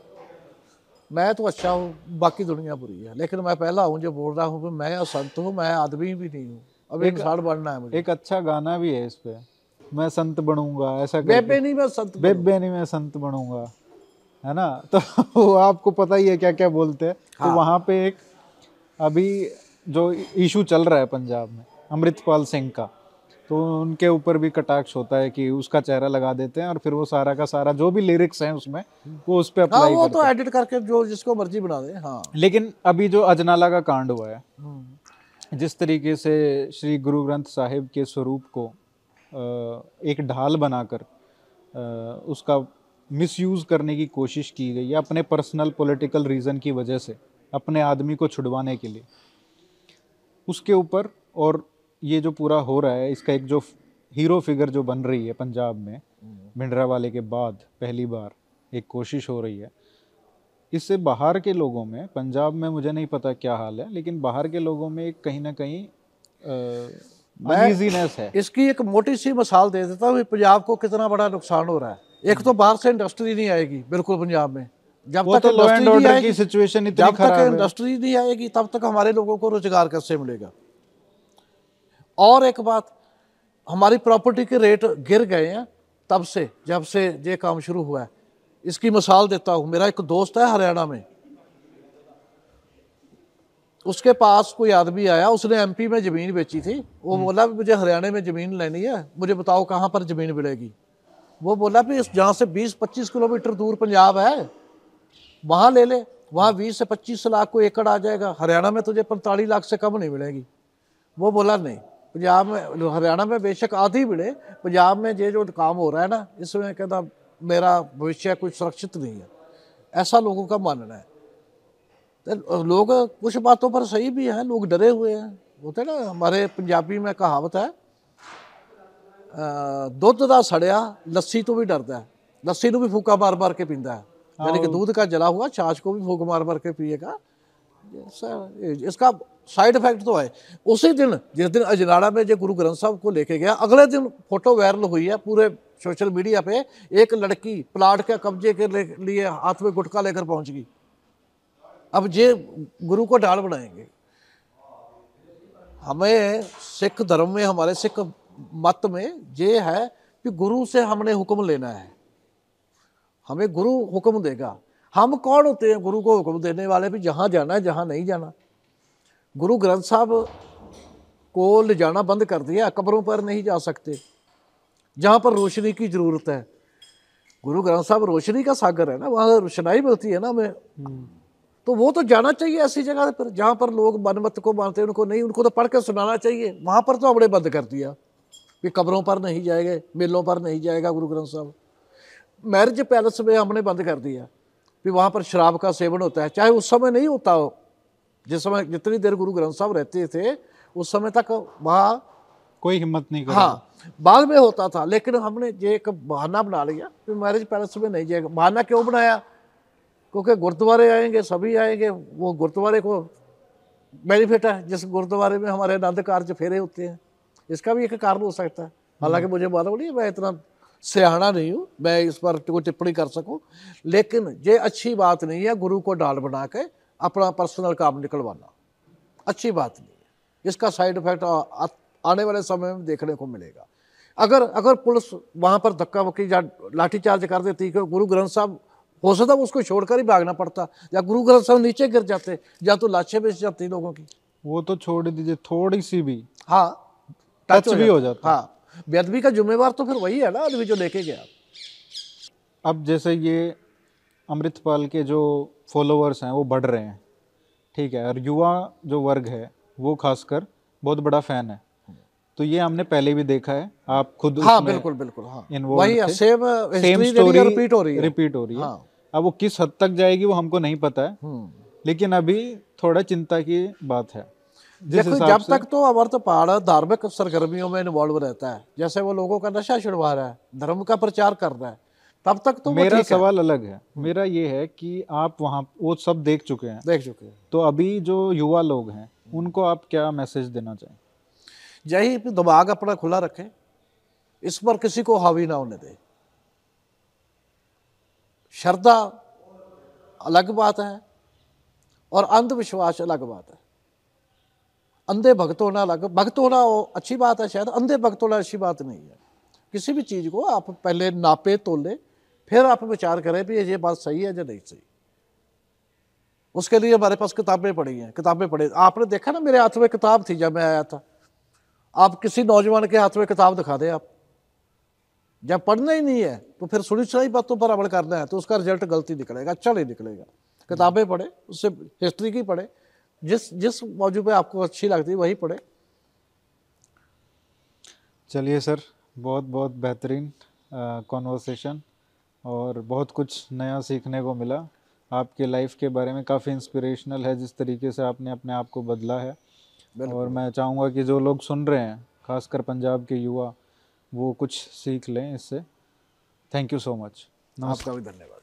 [SPEAKER 2] मैं तो अच्छा हूँ बाकी दुनिया बुरी है। लेकिन मैं पहला हूँ जो बोल रहा हूँ मैं असंत हूँ मैं आदमी भी नहीं हूँ। अब इंसान बनना है मुझे।
[SPEAKER 1] एक अच्छा गाना भी है इस पे। मैं संत बनूँगा ऐसा
[SPEAKER 2] बेबे नहीं मैं संत
[SPEAKER 1] बेबे नहीं मैं संत बनूँगा। है ना? *laughs* तो आपको पता ही है क्या क्या बोलते हैं। हाँ। तो वहाँ पे एक अभी जो इशू चल रहा है पंजाब में अमृतपाल सिंह का तो उनके ऊपर भी कटाक्ष होता है कि उसका चेहरा लगा देते हैं और फिर वो सारा का सारा जो भी लिरिक्स हैं उसमें वो उस पर
[SPEAKER 2] हाँ वो तो एडिट करके जो जिसको मर्ज़ी बना दे हाँ।
[SPEAKER 1] लेकिन अभी जो अजनाला का कांड हुआ है
[SPEAKER 2] हम्म।
[SPEAKER 1] जिस तरीके से श्री गुरु ग्रंथ साहिब के स्वरूप को एक ढाल बनाकर उसका मिसयूज करने की कोशिश की गई है अपने पर्सनल पॉलिटिकल रीजन की वजह से अपने आदमी को छुड़वाने के लिए। उसके ऊपर और ये जो पूरा हो रहा है इसका एक जो हीरो फिगर जो बन रही है पंजाब में भिंडरा वाले के बाद पहली बार एक कोशिश हो रही है। इससे बाहर के लोगों में पंजाब में मुझे नहीं पता क्या हाल है लेकिन बाहर के लोगों में एक कहीं ना कहीं अनईजीनेस है।
[SPEAKER 2] इसकी एक मोटी सी मिसाल दे देता हूँ पंजाब को कितना बड़ा नुकसान हो रहा है। एक तो बाहर से इंडस्ट्री नहीं आएगी बिल्कुल पंजाब में। जब तक
[SPEAKER 1] तो
[SPEAKER 2] इंडस्ट्री नहीं
[SPEAKER 1] की
[SPEAKER 2] आएगी
[SPEAKER 1] सिचुएशन इतनी
[SPEAKER 2] जब तक इंडस्ट्री नहीं आएगी तब तक हमारे लोगों को रोज़गार कैसे मिलेगा? और एक बात हमारी प्रॉपर्टी के रेट गिर गए हैं तब से जब से ये काम शुरू हुआ है। इसकी मिसाल देता हूँ मेरा एक दोस्त है हरियाणा में। उसके पास कोई आदमी आया उसने एमपी में ज़मीन बेची थी। वो बोला भी मुझे हरियाणा में ज़मीन लेनी है मुझे बताओ कहाँ पर ज़मीन मिलेगी? वो बोला भी इस जहाँ से 20-25 किलोमीटर दूर पंजाब है वहाँ ले ले वहाँ 20 से 25 लाख को एकड़ आ जाएगा हरियाणा में तुझे 45 लाख से कम नहीं मिलेगी वो बोला नहीं पंजाब में हरियाणा में बेशक आधी मिले पंजाब में ये जो काम हो रहा है ना इसमें कहता मेरा भविष्य कुछ सुरक्षित नहीं है ऐसा लोगों का मानना है तो लोग कुछ बातों पर सही भी हैं लोग डरे हुए हैं होते ना हमारे पंजाबी में कहावत है ਅਹ ਦੁੱਧ ਦਾ ਸੜਿਆ ਲੱਸੀ ਤੋਂ ਵੀ ਡਰਦਾ ਹੈ ਲੱਸੀ ਨੂੰ ਵੀ ਫੂਕਾ ਮਾਰ ਮਾਰ ਕੇ ਪੀਂਦਾ है यानी कि दूध का जला हुआ छाछ को भी फूक मार मार के पिएगा। इसका साइड इफ़ेक्ट तो है। उसी दिन जिस दिन अजनाड़ा में जो गुरु ग्रंथ साहब को लेके गया अगले दिन फ़ोटो वायरल हुई है पूरे सोशल मीडिया पे। एक लड़की प्लाट के कब्जे के लिए हाथ में गुटखा लेकर पहुँच गई। अब ये गुरु को डाल बनाएँगे। हमें सिख धर्म में हमारे सिख मत में ये है कि गुरु से हमने हुक्म लेना है। हमें गुरु हुक्म देगा। हम कौन होते हैं? गुरु को हुक्म देने वाले भी जहाँ जाना है जहाँ नहीं जाना। गुरु ग्रंथ साहब को ले जाना बंद कर दिया कब्रों पर नहीं जा सकते। जहाँ पर रोशनी की ज़रूरत है। गुरु ग्रंथ साहब रोशनी का सागर है ना वहाँ रोशनाई मिलती है ना हमें। तो वो तो जाना चाहिए ऐसी जगह पर जहाँ पर लोग मनमत को मानते हैं उनको नहीं उनको तो पढ़ के सुनाना चाहिए। वहाँ पर तो हमने बंद कर दिया कि कब्रों पर नहीं जाएँगे मेलों पर नहीं जाएगा गुरु ग्रंथ साहब। मैरिज पैलेस में हमने बंद कर दिया। कि वहाँ पर शराब का सेवन होता है। चाहे उस समय नहीं होता हो जिस समय जितनी देर गुरु ग्रंथ साहब रहते थे उस समय तक वहाँ
[SPEAKER 1] कोई हिम्मत नहीं कर।
[SPEAKER 2] हाँ बाद में होता था लेकिन हमने ये एक बहाना बना लिया। कि मैरिज पैलेस में नहीं जाएगा। बहाना क्यों बनाया? क्योंकि गुरुद्वारे आएँगे सभी आएँगे वो गुरुद्वारे को बेनिफिट है। जिस गुरुद्वारे में हमारे आनंद कार्य फेरे होते हैं इसका भी एक कारण हो सकता है। हालाँकि मुझे मालूम नहीं मैं इतना सियाना नहीं हूँ मैं इस पर कोई टिप्पणी कर सकूँ लेकिन ये अच्छी बात नहीं है गुरु को डाल बना के अपना पर्सनल काम निकलवाना। अच्छी बात नहीं है। इसका साइड इफ़ेक्ट आने वाले समय में देखने को मिलेगा। अगर अगर पुलिस वहाँ पर धक्का वक्की या लाठीचार्ज कर देती कि गुरु ग्रंथ साहब हो सकता उसको छोड़कर ही भागना पड़ता या गुरु ग्रंथ साहब नीचे गिर जाते या तो लाशें बेच जाती लोगों की।
[SPEAKER 1] वो तो छोड़ दीजिए थोड़ी सी भी
[SPEAKER 2] हाँ
[SPEAKER 1] टच भी हो जाता।
[SPEAKER 2] हाँ। बेदबी का जिम्मेवार तो फिर वही है ना आदमी जो लेके गया।
[SPEAKER 1] अब जैसे ये अमृतपाल के जो फॉलोअर्स हैं वो बढ़ रहे हैं। ठीक है और युवा जो वर्ग है वो खासकर बहुत बड़ा फ़ैन है। तो ये हमने पहले भी देखा है आप खुद
[SPEAKER 2] हाँ बिल्कुल बिल्कुल हाँ। वही सेम
[SPEAKER 1] सेम स्टोरी
[SPEAKER 2] रिपीट हो रही है।
[SPEAKER 1] रिपीट हो रही है।
[SPEAKER 2] हाँ।
[SPEAKER 1] अब वो किस हद तक जाएगी वो हमको नहीं पता है।
[SPEAKER 2] हम्म।
[SPEAKER 1] लेकिन अभी थोड़ा चिंता की बात है।
[SPEAKER 2] देखो जब तक तो अमृत पहाड़ धार्मिक सरगर्मियों में इन्वॉल्व रहता है। जैसे वो लोगों का नशा छुड़वा रहा है धर्म का प्रचार कर रहा है तब तक तो
[SPEAKER 1] मेरा
[SPEAKER 2] ठीक है।
[SPEAKER 1] सवाल अलग है। मेरा ये है कि आप वहाँ वो सब देख चुके हैं।
[SPEAKER 2] देख चुके हैं।
[SPEAKER 1] तो अभी जो युवा लोग हैं उनको आप क्या मैसेज देना चाहें?
[SPEAKER 2] यही दिमाग अपना खुला रखे इस पर किसी को हावी ना होने दे। श्रद्धा अलग बात है और अंधविश्वास अलग बात है। अंधे भक्त होना अलग भक्त होना वो अच्छी बात है शायद, अंधे भक्त होना अच्छी बात नहीं है। किसी भी चीज़ को आप पहले नापे, तोले, फिर आप विचार करें भी ये बात सही है या नहीं सही। उसके लिए हमारे पास किताबें पड़ी हैं, किताबें पढ़ी आपने देखा ना मेरे हाथ में किताब थी जब मैं आया था? आप किसी नौजवान के हाथ में किताब दिखा दें आप। जब पढ़ना ही नहीं है तो फिर सुनी सुनाई बातों पर अमल करना है तो उसका रिज़ल्ट गलती निकलेगा अच्छा नहीं निकलेगा। किताबें पढ़े, उससे हिस्ट्री की पढ़े जिस जिस मौजू पे आपको अच्छी लगती है वही पढ़े
[SPEAKER 1] चलिए सर बहुत बहुत बेहतरीन कॉन्वर्सेशन और बहुत कुछ नया सीखने को मिला। आपके लाइफ के बारे में काफ़ी इंस्पिरेशनल है जिस तरीके से आपने अपने आप को बदला है। और मैं चाहूँगा कि जो लोग सुन रहे हैं खासकर पंजाब के युवा वो कुछ सीख लें इससे। थैंक यू सो मच
[SPEAKER 2] आपका भी धन्यवाद।